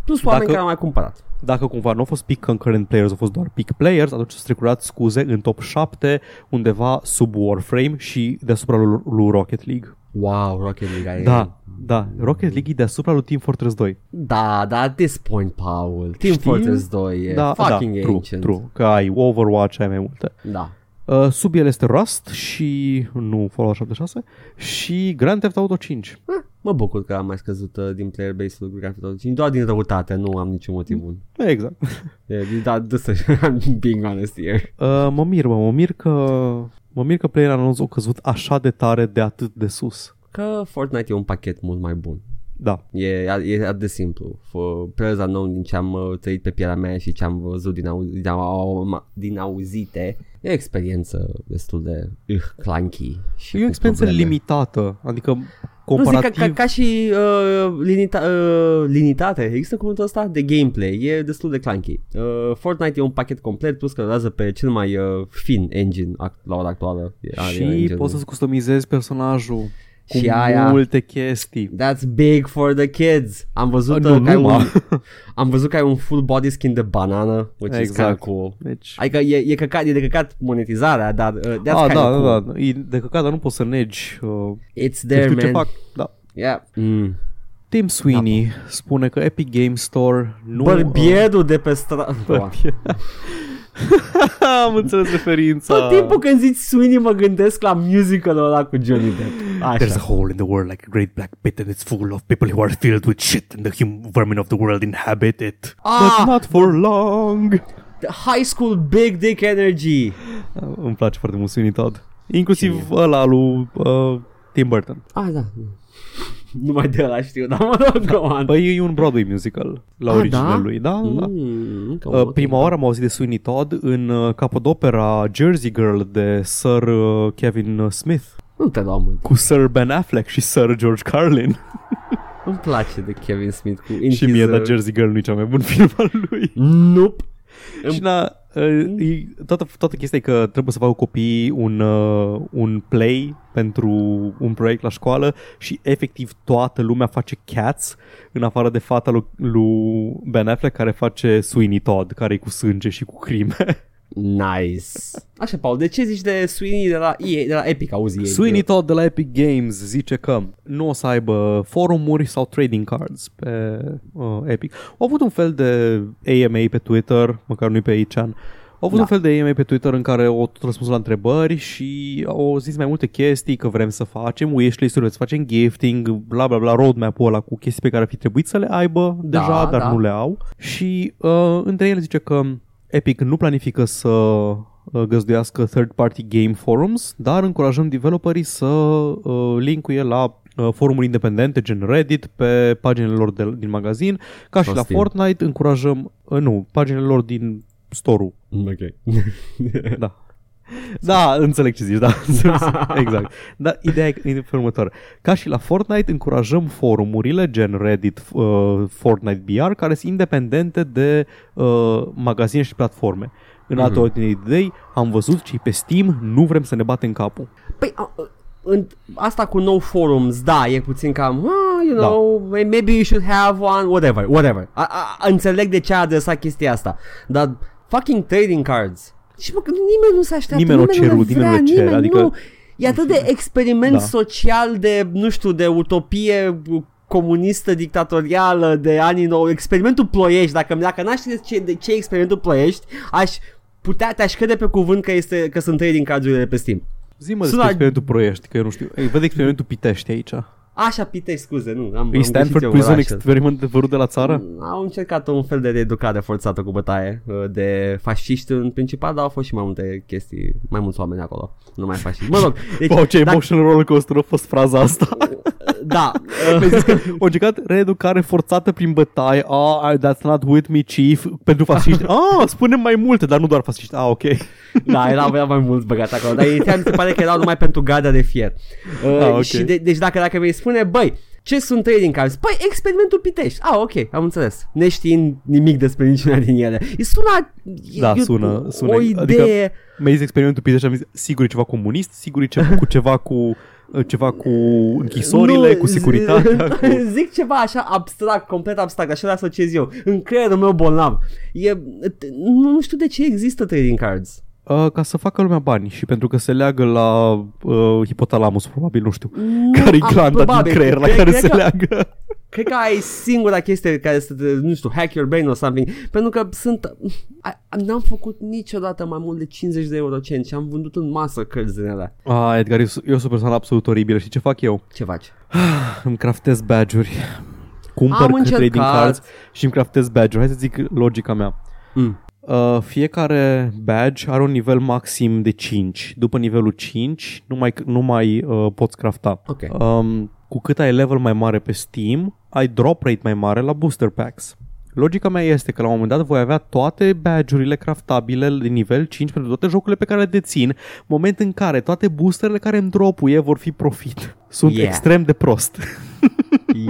Plus oameni
Dacă-
care au mai cumpărat.
Dacă cumva nu au fost pick concurrent players, au fost doar pick players, atunci s-a strecurat scuze în top 7 undeva sub Warframe și deasupra lui, lui Rocket League.
Wow, Rocket League ai...
Da, da, Rocket League e deasupra lui Team Fortress 2.
Da, da, at this point, Paul. Team
Știi?
Fortress 2 e
da,
fucking
da, true,
ancient.
true, că ai Overwatch, ai mai multe.
Da.
Uh, sub el este Rust și nu Fallout 76 și Grand Theft Auto 5.
Eh, mă bucur că am mai scăzut uh, din player base-ul Grand Theft Auto 5, doar din răutate, nu am niciun motiv bun.
Exact.
E, da, da, să, I'm being honest here.
Uh, mă mir, mă, mă mir că mă mir că PlayerUnknown's au căzut așa de tare de atât de sus.
Că Fortnite e un pachet mult mai bun.
Da.
E, e atât de simplu. For Players Unknown din ce am uh, trăit pe pielea mea și ce am văzut din, au, din, au, din auzite, e o experiență destul de uh, clunky. Și
E o
cu
experiență
probleme.
limitată, adică
Nu zic
comparativ...
ca, ca, ca și uh, limita, uh, limitate, există cuvântul ăsta de gameplay, e destul de clunky. Uh, Fortnite e un pachet complet, plus că rulează pe cel mai uh, fin engine act, la ora actuală. E- are
și
engine-ul.
poți să-ți customizezi personajul cu
Și aia-
multe chestii.
That's big for the kids. Am văzut,
Uh,
uh,
nu
că ai
numai.
un, am văzut că ai un full body skin de banană, which is
Exact.
kind cool.
Deci...
Adică e, e, căcat, e de căcat monetizarea, dar uh, that's
Ah,
kind
da,
of
da,
cool.
da, e de căcat, dar nu poți să negi. Uh,
It's
nu
there,
știu ce
man.
fac. Da.
Yeah. Mm.
Tim Sweeney spune că Epic Game Store nu...
Bărbierul de pe stradă.
Am înțeles referința.
Tot timpul când zici Sweeney mă gândesc la musicalul ăla cu Johnny Depp.
There's a
Așa.
hole in the world like a great black pit and it's full of people who are filled with shit and the hum- vermin of the world inhabit it.
Ah!
But not for long.
High school big dick energy.
Îmi place foarte mult Sweeney Todd. Inclusiv ăla lui uh, Tim Burton.
Ah, da. Nu mai de la știu, dar mă rog, go on.
Păi e un Broadway musical la
Ah,
originea
da?
lui. Da, da.
Mm, încă
Uh,
unul,
prima
ok.
oară am auzit de Sweeney Todd în uh, capodopera Jersey Girl de Sir uh, Kevin Smith
Nu te dau mult.
cu Sir Ben Affleck și Sir George Carlin.
Îmi place de Kevin Smith cu
și mie, dar Jersey Girl nu e cel mai bun film al lui.
Nope.
Și na, uh, e, toată, toată chestia e că trebuie să facă copiii un, uh, un play pentru un proiect la școală și efectiv toată lumea face Cats în afară de fata lui, lui Ben Affleck care face Sweeney Todd, care e cu sânge și cu crime.
Nice. Așa, Paul, de ce zici de Sweeney de la, EA, de la Epic, auzi ei?
Sweeney Todd de la Epic Games zice că nu o să aibă forumuri sau trading cards pe uh, Epic. Au avut un fel de AMA pe Twitter, măcar nu pe Chan. Au avut
Da.
un fel de AMA pe Twitter în care au tot răspuns la întrebări și au zis mai multe chestii că vrem să facem wishlist-uri, să facem gifting, bla bla bla, roadmap-ul ăla cu chestii pe care ar fi trebuit să le aibă
Da,
deja, dar
da.
nu le au. Și uh, între ele zice că Epic nu planifică să uh, găzduiască third-party game forums, dar încurajăm developerii să uh, linkuie la uh, forumuri independente, gen Reddit, pe paginile lor de, din magazin, ca și
Sau
la
Steam.
Fortnite încurajăm, uh, nu, paginile lor din store
Ok.
da. Da, înțeleg ce zici, da. exact. Dar ideea e în felul următor. Ca și la Fortnite, încurajăm forumurile gen Reddit, uh, Fortnite BR, care sunt independente de uh, magazine și platforme. În alte
Mhm.
ordine de idei, am văzut ce pe Steam, nu vrem să ne batem capul.
Păi, a, a, în, asta cu no forums, da, e puțin cam, ah, you
Da.
know, may- maybe you should have one, whatever, whatever. A, a, înțeleg de ce a adresat chestia asta, dar fucking trading cards. Și mă, că nimeni nu se așteaptă,
Nimeni nu
le
cerut,
vrea,
nimeni nu le cere,
nimeni
adică-
Nu. E atât de experiment
Da.
social, de, nu știu, de utopie comunistă, dictatorială de anii nou, experimentul Ploiești, dacă, dacă n-aș ști de ce, de ce e experimentul Ploiești, aș putea, te-aș crede pe cuvânt că, este, că sunt trading cards-urile pe Steam.
Zi-mă despre
Sună-
experimentul Proiești, că eu nu știu. Ei, văd experimentul Pitești aici.
Așa, Pitești, scuze, nu. Am,
E
am
Stanford
greșit eu
Prison
orașul.
Experiment adevărut de la țară?
Au încercat un fel de reeducare forțată cu bătaie uh, de fasciști în principal, dar au fost și mai multe chestii, mai mulți oameni acolo, nu mai fasciști. Mă rog, deci,
Wow, ce
dacă-
emotional roller coaster a fost fraza asta.
da,
Mi-ai zis
uh,
că au încercat reeducare forțată prin bătaie. Ah, that's not with me, chief. Pentru fasciști. Ah, spunem mai multe, dar nu doar fasciști. Ah, ok.
da, erau, erau mai mulți băgați acolo, dar inițial mi se pare că erau numai pentru garda de fier. Uh,
Ah, ok.
Și de, deci dacă, dacă mi spune, băi, ce sunt trading cards? Păi, experimentul Pitești. Ah, ok, am înțeles. Neștiind nimic despre niciuna din ele. E sună,
Da,
e,
sună- sună-
o
adică-
idee...
Mi-ai zis experimentul Pitești și am zis, sigur e ceva comunist, sigur e ceva cu ceva cu ceva cu închisorile,
Nu,
cu
zi-
securitatea. Cu...
Zic ceva așa abstract, complet abstract, așa le asociez eu. În creierul meu bolnav. E, nu, nu știu de ce există trading cards.
Uh, ca să facă lumea bani și pentru că se leagă la uh, hipotalamus, probabil, nu știu.
Nu,
care e
am-
glanda din
probabil.
creier la
Cred-
care
cred
se
că-
leagă?
Cred că ai singura chestie care să te, nu știu, hack your brain or something. Pentru că sunt... a- N-am făcut niciodată mai mult de 50 de eurocenți și am vândut în masă cărți din alea.
Ah, Edgar, eu, eu sunt o persoană absolut oribilă. Și ce fac eu?
Ce faci?
Îmi craftez badge-uri. Cumpăr
Am
trading
încercat.
cards și îmi craftez badge-uri. Hai să zic logica mea.
Mm.
Uh, fiecare badge are un nivel maxim de 5. După nivelul 5 nu mai, nu mai uh, poți crafta.
Ok.
Um, cu cât ai level mai mare pe Steam, ai drop rate mai mare la booster packs. Logica mea este că la un moment dat voi avea toate badge-urile craftabile de nivel 5 pentru toate jocurile pe care le dețin, moment în care toate boosterele care îmi dropuie vor fi profit. Sunt
Yeah.
extrem de prost.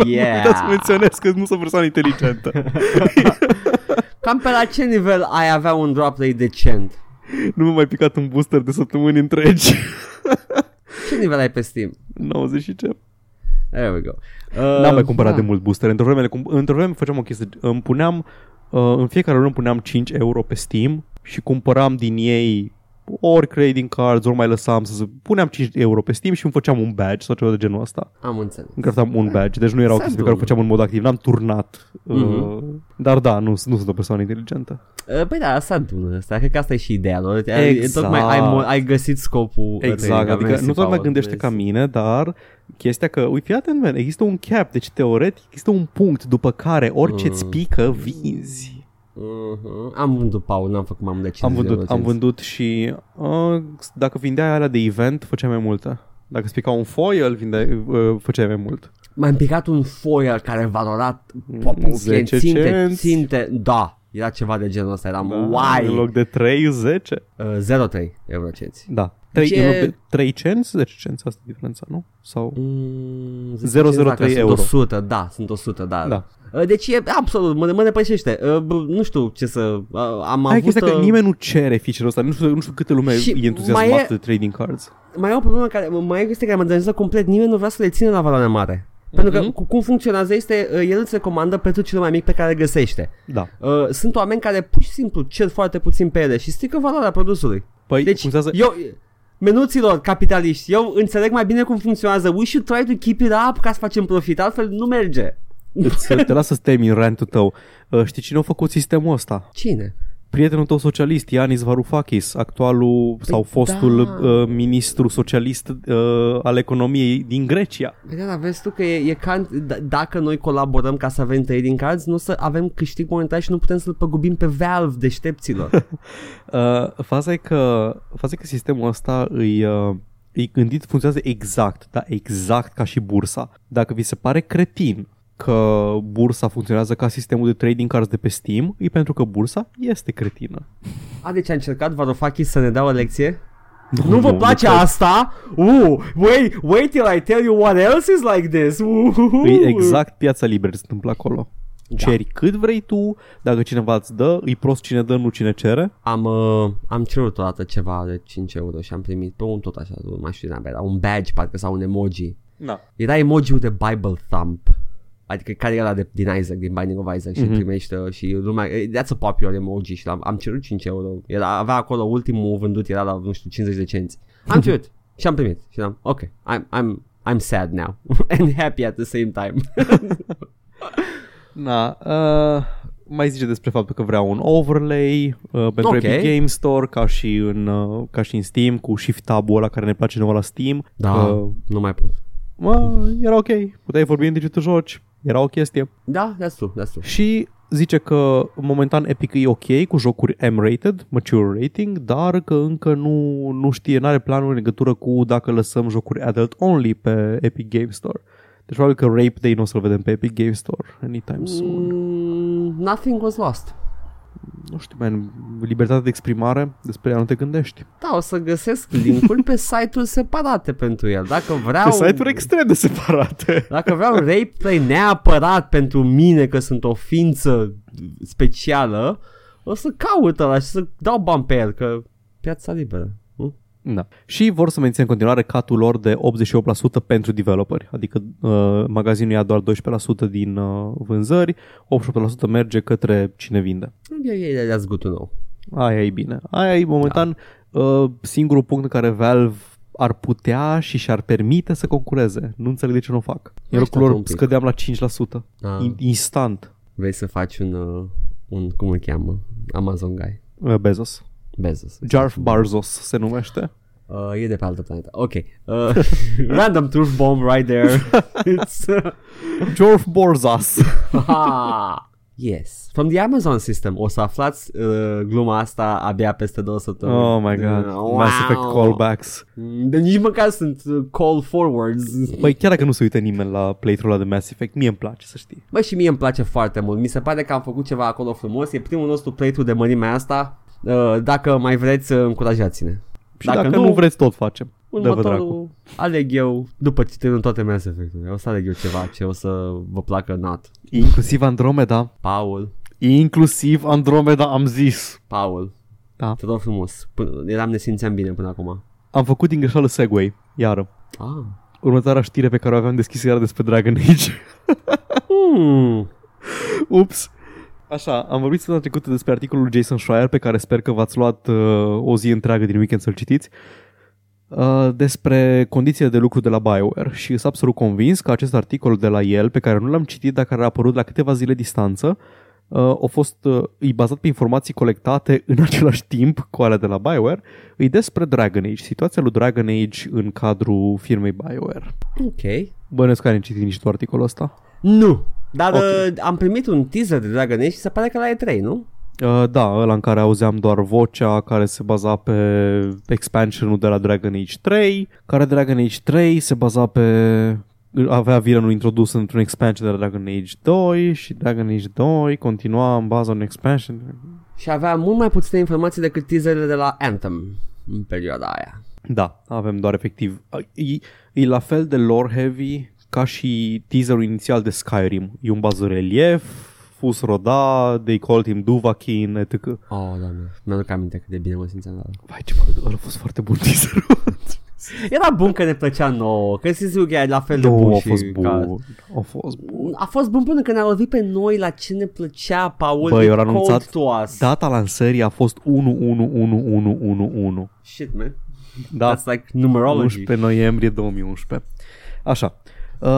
Yeah.
Uitați să menționez că nu sunt persoană inteligentă.
Cam pe la ce nivel ai avea un drop rate decent?
nu m-am mai picat un booster de săptămâni întregi.
Ce nivel ai pe Steam?
90 și ce?
There we go. Uh,
N-am mai cumpărat
da.
de mult booster. Într-o vreme, le cum- într-o vreme făceam o chestie. Îmi puneam, uh, în fiecare lună puneam 5 euro pe Steam și cumpăram din ei ori trading cards, ori mai lăsam să se... Puneam 5 euro pe Steam și îmi făceam un badge sau ceva de genul ăsta.
Am înțeles.
Îmi craftam un badge, deci nu era o chestie pe care o făceam în mod activ. N-am turnat. Uh,
Mhm.
dar da, nu, nu sunt o persoană inteligentă.
Uh, Păi da, asta adună asta. Cred că asta e și ideea lor.
Exact.
Tocmai ai, mo- ai găsit scopul. uh,
Exact,
training,
adică
mersi,
nu toată lumea
Paul,
gândește ca
mersi.
mine, dar chestia că, uite, fii atent, man, există un cap, deci teoretic există un punct după care orice îți
Mm.
pică, vinzi.
Mhm. Am vândut, Paul, n-am făcut mai mult de 50
Am vândut,
de
am
euro,
vândut și uh, dacă vindeai alea de event, făceai mai multe. Dacă îți pica un foil, vindeai, uh, făceai mai mult.
M-am picat un foil care valorat pop,
10
ținte,
cenți.
ținte, da, era ceva de genul ăsta, eram
Da,
why?
În loc de 3, 10.
Uh, 0,3 eurocenți.
Da. 3,
Ce-
în loc de 3 cenți, 10 cenți, asta e diferența, nu? Sau...
Mm,
0,03
sunt
euro.
100, da, sunt 100, da.
Da.
Uh, Deci e absolut, mă, mă depășește. Uh, bă, Nu știu ce să... uh, Am
Hai
avut...
chestia că
uh,
nimeni nu cere feature-ul ăsta, nu știu, nu știu câte lume
Și
e entuziasmat
mai e-
de trading cards.
mai e o problemă care, mai e o chestie care mă deranjează complet, nimeni nu vrea să le țină la valoare mare. Pentru că
Mhm.
cu, cum funcționează este, uh, el îți recomandă prețul cel mai mic pe care îl găsește.
Da.
Uh, sunt oameni care pur și simplu cer foarte puțin pe ele și strică valoarea produsului.
Păi,
Deci,
funcționează...
eu, menuților capitaliști, eu înțeleg mai bine cum funcționează. We should try to keep it up ca să facem profit, altfel nu merge.
Îți, te las să-ți termin rantul tău. Uh, știi cine a făcut sistemul ăsta?
Cine?
Prietenul tău socialist, Ianis Varoufakis, actualul sau fostul
da.
uh, ministru socialist uh, al economiei din Grecia.
Vedea, dar vezi tu că e, e ca, d- dacă noi colaborăm ca să avem trading cards, nu o să avem câștig monetar și nu putem să-l păgubim pe Valve deștepților.
Uh, faza e că, faza e că sistemul ăsta îi, uh, îi gândit, funcționează exact, da, exact ca și bursa. Dacă vi se pare cretin că bursa funcționează ca sistemul de trading cards de pe Steam, e pentru că bursa este cretină.
A, deci a încercat Varoufakis să ne dea o lecție? Nu vă
nu
place
cred.
asta? Uh, wait, wait till I tell you what else is like this. Uh,
E exact piața liberă se întâmplă acolo.
Da.
Ceri cât vrei tu, dacă cineva îți dă, îi prost cine dă, nu cine cere.
Am, uh, am cerut o dată ceva de 5 euro și am primit pe un tot așa, nu mai știu din era un badge parcă sau un emoji.
Da.
Era emoji-ul de Bible Thump. Adică care era de, din Isaac, din Binding of Isaac și
Mhm.
mm-hmm. primește și lumea, that's a popular emoji și l-am, am cerut 5 euro. Era, avea acolo ultimul vândut, era la, nu știu, 50 de cenți. Am cerut și am primit și am, ok, I'm, I'm, I'm sad now and happy at the same time.
Na, uh, mai zice despre faptul că vrea un overlay uh, pentru
Ok.
Epic Game Store ca și, în, uh, ca și în Steam cu Shift Tab-ul ăla care ne place nouă la Steam.
Da,
Uh,
nu mai pot.
Mă, era ok. Puteai vorbi în timp ce tu joci. Era o chestie.
Da, that's true, that's true.
Și zice că momentan Epic e ok cu jocuri M-rated, mature rating, dar că încă nu, nu știe, n-are planuri în legătură cu dacă lăsăm jocuri adult only pe Epic Game Store. Deci probabil că Rape Day nu o să-l vedem pe Epic Game Store anytime soon.
Mm, nothing was lost.
Nu știu, man, libertatea de exprimare, despre ea nu te gândești.
Da, o să găsesc linkuri pe site-uri separate pentru el. Dacă vreau...
Pe site-uri extrem de separate.
Dacă vreau rape play neapărat pentru mine că sunt o ființă specială, o să caut ăla și să dau bani pe el, că piața liberă. Nu?
Da. Și vor să mențină în continuare catul lor de 88% pentru developeri, adică uh, magazinul ia doar 12% din uh, vânzări, 88% merge către cine vinde.
E- e- That's good to know.
Aia e bine. Aia e momentan da. uh, singurul punct în care Valve ar putea și și-ar permite să concureze. Nu înțeleg de ce nu o fac. Iar
Așteaptă
lor
un pic.
scădeam la 5%.
Ah.
In- instant.
Vrei să faci un, uh, un cum îl cheamă? Amazon guy.
Uh, Bezos.
Bezos.
Jarf Barzos se numește.
Uh, e de pe altă planetă. Ok. Uh, random truth bomb right there. It's... Uh,
Jorf Borzas.
ah, yes. From the Amazon system. O să aflați uh, gluma asta abia peste două săptămâni.
Oh my god.
Uh,
Mass Effect
wow.
callbacks.
De nici măcar sunt uh, call forwards.
Băi, chiar dacă nu se uită nimeni la playthrough-ul ăla de Mass Effect, mie îmi place să știi.
Bă, și mie îmi place foarte mult. Mi se pare că am făcut ceva acolo frumos. E primul nostru playthrough de mărimea asta. Uh, dacă mai vreți, uh, încurajați-ne.
Și dacă, dacă nu, nu vreți, tot facem. Dă-vă dracu.
Următorul aleg eu, după ce termin toate Mass Effect-urile, o să aleg eu ceva ce o să vă placă not.
Inclusiv Andromeda.
Paul,
Inclusiv Andromeda am zis.
Paul,
Da.
te rog frumos, până, eram ne simțeam bine până acum.
Am făcut din greșeală Segway, iară.
Ah.
Următoarea știre pe care o aveam deschisă era despre Dragon Age.
Hmm.
Ups. Așa, am vorbit săptămâna trecută despre articolul Jason Schreier pe care sper că v-ați luat uh, o zi întreagă din weekend să-l citiți uh, despre condițiile de lucru de la BioWare și sunt absolut convins că acest articol de la el, pe care nu l-am citit, dar care a apărut la câteva zile distanță, uh, a fost uh, e bazat pe informații colectate în același timp cu alea de la BioWare, e despre Dragon Age, situația lui Dragon Age în cadrul firmei BioWare.
Ok.
Bănesc că ai citit nici tu articolul ăsta?
Nu. Dar
Ok.
uh, am primit un teaser de Dragon Age și se pare că la E3, nu?
Uh, da, ăla în care auzeam doar vocea care se baza pe expansionul de la Dragon Age 3, care Dragon Age 3 se baza pe avea villainul introdus într-un expansion de la Dragon Age 2 și Dragon Age 2 continua în baza unui expansion.
Și avea mult mai puține informații decât teaserele de la Anthem în perioada aia.
Da, avem doar efectiv. E, e la fel de lore heavy ca și teaserul inițial de Skyrim. E un bazorelief, fus roda, they called him Duvakin, etc.
Oh, doamne. Mi-aduc aminte cât de bine mă simțeam la ăla.
Vai ce bă, ăla a fost foarte bun teaserul.
Era bun că ne plăcea nouă, că sigur că e la fel de
nu,
bun
a
și
fost
ca-
bun. A fost bun.
A fost bun până când ne-a lovit pe noi la ce ne plăcea, Paul.
Bă,
It
eu am
called
anunțat
to us.
Data lansării a fost 1-1-1-1-1-1.
Shit, man.
Da,
That's like numerology.
11 noiembrie 2011. Așa. Uh,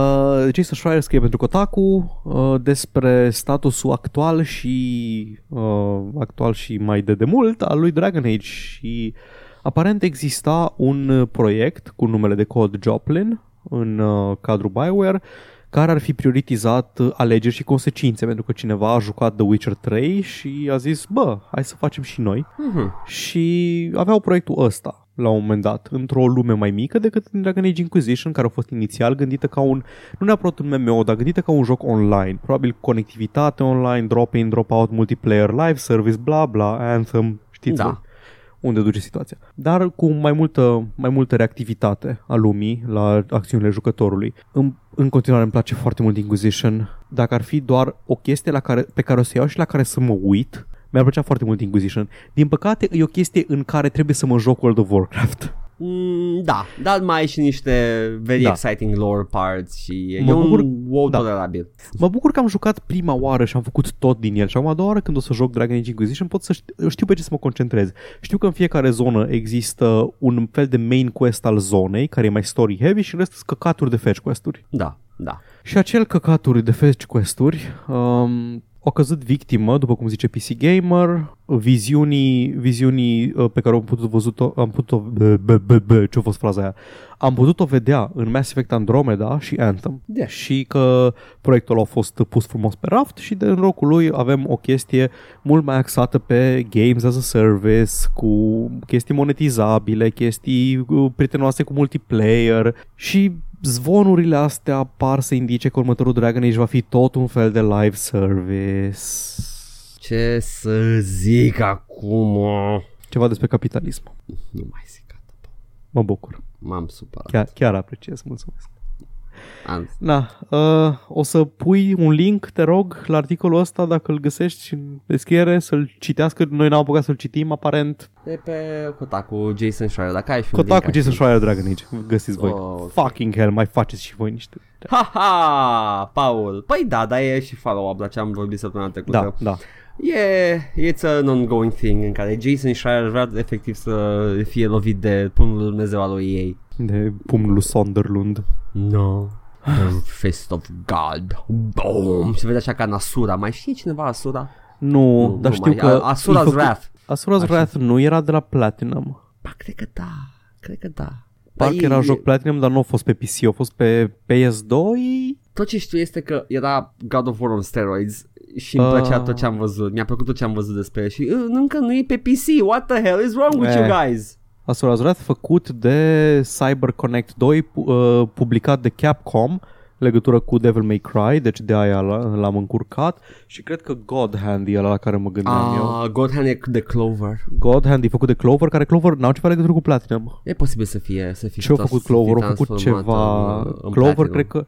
Jason Schreier scrie pentru Kotaku uh, despre statusul actual și uh, actual și mai de demult al lui Dragon Age și aparent exista un uh, proiect cu numele de cod Joplin în uh, cadrul BioWare care ar fi prioritizat uh, alegeri și consecințe pentru că cineva a jucat The Witcher 3 și a zis, bă, hai să facem și noi
Mhm.
și aveau proiectul ăsta la un moment dat, într-o lume mai mică decât în Dragon Age Inquisition, care a fost inițial gândită ca un, nu neapărat un MMO, dar gândită ca un joc online, probabil conectivitate online, drop-in, drop-out, multiplayer, live service, bla bla, Anthem, știți
Da.
voi unde duce situația. Dar cu mai multă, mai multă reactivitate a lumii la acțiunile jucătorului. În, în continuare îmi place foarte mult Inquisition. Dacă ar fi doar o chestie la care, pe care o să iau și la care să mă uit, mi-ar plăcea foarte mult Inquisition. Din păcate, e o chestie în care trebuie să mă joc World of Warcraft.
Mm, da, dar mai ai și niște very
Da.
exciting lore parts și
Mă
e
bucur-
un WoW
da.
tolerabil.
Mă bucur că am jucat prima oară și am făcut tot din el și acum a doua oară când o să joc Dragon Age Inquisition pot să știu, știu pe ce să mă concentrez. Știu că în fiecare zonă există un fel de main quest al zonei care e mai story heavy și în rest sunt căcaturi de fetch quest-uri.
Da, da.
Și acel căcaturi de fetch quest-uri um, au căzut victimă, după cum zice PC Gamer, viziunii, viziunii uh, pe care am putut văzut am putut ce-a fost fraza aia, am putut-o vedea în Mass Effect Andromeda și Anthem.
Da.
Și că proiectul a fost pus frumos pe raft și de în locul lui avem o chestie mult mai axată pe games as a service, cu chestii monetizabile, chestii uh, prietenoase cu multiplayer și zvonurile astea par să indice că următorul Dragon Age va fi tot un fel de live service.
Ce să zic acum?
Ceva despre capitalism.
Nu mai zic atât.
Mă bucur.
M-am supărat.
Chiar, chiar apreciez, mulțumesc.
Am...
Na, uh, o să pui un link, te rog, la articolul ăsta, dacă îl găsești în descriere, să-l citească. Noi n-am apucat să-l citim, aparent.
De pe Kotaku, Jason Schreier, dacă ai și un
Kotaku,
link,
Jason
aș-
Schreier, Dragon Age. Găsiți voi.
Oh, ok.
Fucking hell, mai faceți și voi niște...
Ha, ha, Paul. Păi da, dar e și follow-up la ce am vorbit săptămâna trecută.
Da, da.
E, it's an ongoing thing în care Jason Schreier vrea efectiv să fie lovit de pumnul lui Dumnezeu al lui ei.
De pumnul lui Sunderland.
No. The Fist of God. Boom. Se vede așa ca în Asura. Mai știe cineva Asura?
Nu, dar
nu
știu
mai.
că...
A-
e
Asura's
făcut-
Wrath.
Asura's
Așa.
Wrath nu era de la Platinum.
Ba, cred că da. Cred că da.
Parcă
Dar
era
e-
joc Platinum, dar nu a fost pe PC, a fost pe PS2.
Tot ce știu este că era God of War on steroids și îmi
Ah.
plăcea tot ce am văzut. Mi-a plăcut tot ce am văzut despre el și uh, încă nu e pe PC. What the hell is wrong with
Eh.
you guys?
Asura's Wrath făcut de CyberConnect 2, pu- uh, publicat de Capcom, legătură cu Devil May Cry, deci de aia l- l-am încurcat și cred că God Hand e ăla la care mă gândeam eu.
Ah, God Hand e de Clover.
God Hand e făcut de Clover, care Clover n-au ceva legătură cu Platinum.
E posibil să fie să fie
Ce au
trans-
făcut
să fie
Clover? Au făcut
transformat
ceva...
în- în
Clover,
Platinum.
cred că...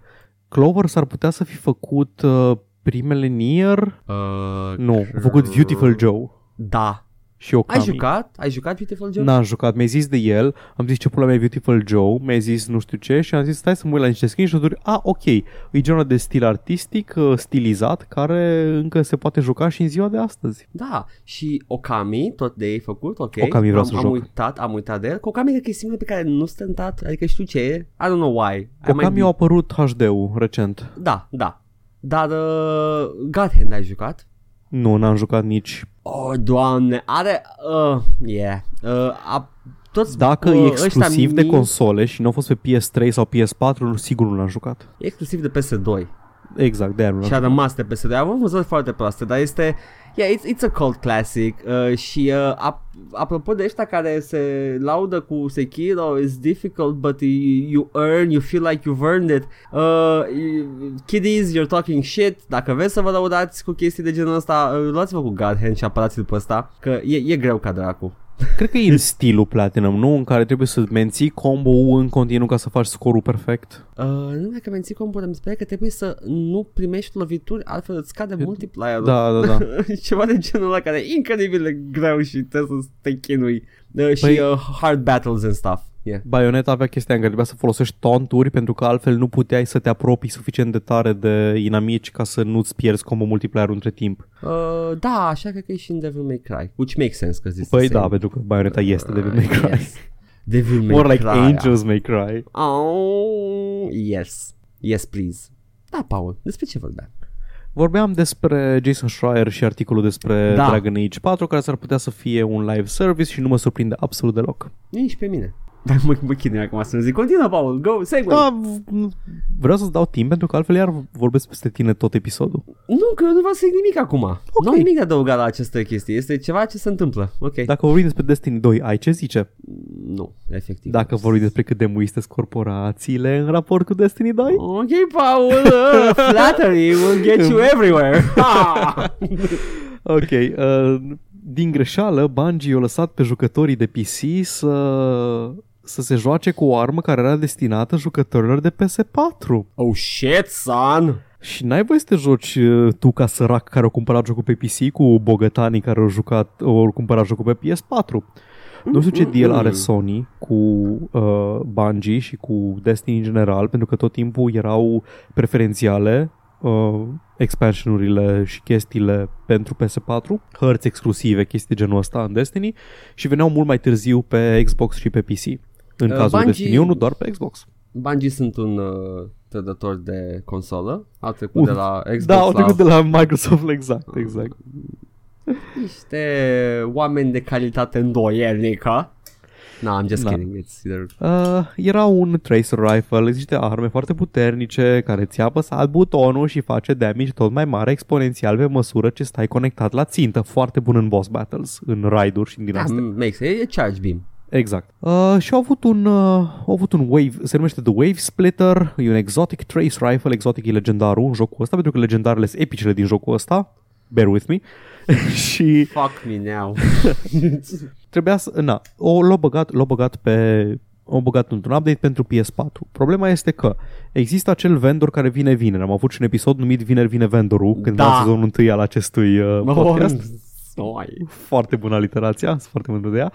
Clover s-ar putea să fi făcut uh, primele Nier?
Uh,
Nu, au făcut Beautiful Joe
Da.
Și Okami.
Ai jucat? Ai jucat Beautiful Joe?
N-am jucat, mi-ai zis de el, am zis ce pula mea e Beautiful Joe, mi-ai zis nu știu ce și am zis stai să mă uit la niște screenshot-uri, a, ok, e genul de stil artistic, uh, stilizat, care încă se poate juca și în ziua de astăzi.
Da, și Okami, tot de ei făcut, ok.
Okami vreau
am,
să
am
joc.
uitat, am uitat de el. Că Okami cred că e singurul pe care nu sunt tentat, adică știu ce e. I don't know why. I might
Okami
be-
a apărut HD-ul recent.
Da, da. Dar uh, Godhand ai jucat?
Nu, n-am jucat nici.
Oh, doamne, are... Uh, yeah. Uh, a, toți
Dacă
uh,
e
ăștia
exclusiv de
mici-
console și nu a fost pe PS3 sau PS4, nu, sigur nu l-am jucat.
E exclusiv de PS2
Exact, de aia nu l-am
și a
jucat.
rămas de PS2. Am văzut foarte proaste, dar este... Yeah, it's, it's a cult classic uh, și uh, ap- apropo de ăștia care se laudă cu Sekiro, it's difficult but you, you earn, you feel like you've earned it. Uh, kiddies, you're talking shit. Dacă vreți să vă laudați cu chestii de genul ăsta, uh, luați-vă cu Godhand și apărați după ăsta, că e, e greu ca dracu.
Cred că e în stilul Platinum, nu? În care trebuie să menții combo-ul în continuu ca să faci scorul perfect.
Uh, nu numai că menții combo, dar mi se pare că trebuie să nu primești lovituri, altfel îți scade multiplier
Da, da, da.
Ceva de genul ăla care e incredibil de greu și trebuie să te chinui. Uh, și
Păi-
uh, hard battles and stuff. Yeah.
Bayonetta avea chestia în care trebuia să folosești taunturi pentru că altfel nu puteai să te apropii suficient de tare de inamici ca să nu-ți pierzi combo multiplayer între timp.
Uh, da, așa cred că e și în Devil May Cry, which makes sense că zici
Păi da, pentru că Bayonetta este Devil May Cry.
Yes. Devil May
More like
Cry.
Angels May Cry.
Oh, yes. Yes, please. Da, Paul, despre ce vorbeam?
Vorbeam despre Jason Schreier și articolul despre
Da.
Dragon Age 4 care s-ar putea să fie un live service și nu mă surprinde absolut deloc.
Nici pe mine. Dar mă, mă chinui acum să zic, continuă, Paul, go, segue.
Da, v- vreau să-ți dau timp pentru că altfel iar vorbesc peste tine tot episodul.
Nu, că eu nu vreau să zic nimic acum. Nu am nimic de adăugat la această chestie. Este ceva ce se întâmplă. Ok.
Dacă vorbim despre Destiny 2, ai ce zice?
Nu, efectiv.
Dacă vorbim despre cât de muiste sunt corporațiile în raport cu Destiny 2?
Ok, Paul, uh, flattery will get you everywhere. Ha!
Ok, uh, din greșeală, Bungie a lăsat pe jucătorii de PC să, să se joace cu o armă care era destinată jucătorilor de PS4.
oh shit, son.
Și n-ai voie să te joci uh, tu ca sărac care au cumpărat jocul pe PC cu bogătanii care au, jucat, au cumpărat jocul pe PS4. Nu știu ce deal are Sony cu uh, Bungie și cu Destiny în general, pentru că tot timpul erau preferențiale uh, expansionurile și chestiile pentru PS4, hărți exclusive, chestii de genul ăsta în Destiny și veneau mult mai târziu pe Xbox și pe PC. În
Uh,
cazul
Bungie-
Destiny 1, doar pe Xbox.
Bungie sunt un uh, trădător de consolă, au trecut
Uf,
de la Xbox
Da, au
la
trecut de la Microsoft, exact, exact.
niște oameni de calitate îndoielnică. No, I'm just
Da.
kidding. It's either...
Uh, era un tracer rifle, există arme foarte puternice care ți apăsat butonul și face damage tot mai mare exponențial pe măsură ce stai conectat la țintă. Foarte bun în boss battles, în raid-uri și din
Da,
astea.
makes e, e charge beam.
Exact. Uh, și au avut un, uh, au avut un wave, se numește The Wave Splitter, e un exotic trace rifle, exotic e legendarul în jocul ăsta, pentru că legendarele sunt epicele din jocul ăsta, bear with me, și
Fuck me now.
trebuia să, na, o, l-au băgat, l-au băgat pe au băgat într-un update pentru PS4. Problema este că există acel vendor care vine vineri. Am avut și un episod numit Vineri vine vendorul, când
Da.
da. sezonul întâi al acestui uh, podcast.
Oi.
foarte bună aliterația, sunt foarte mândru de ea.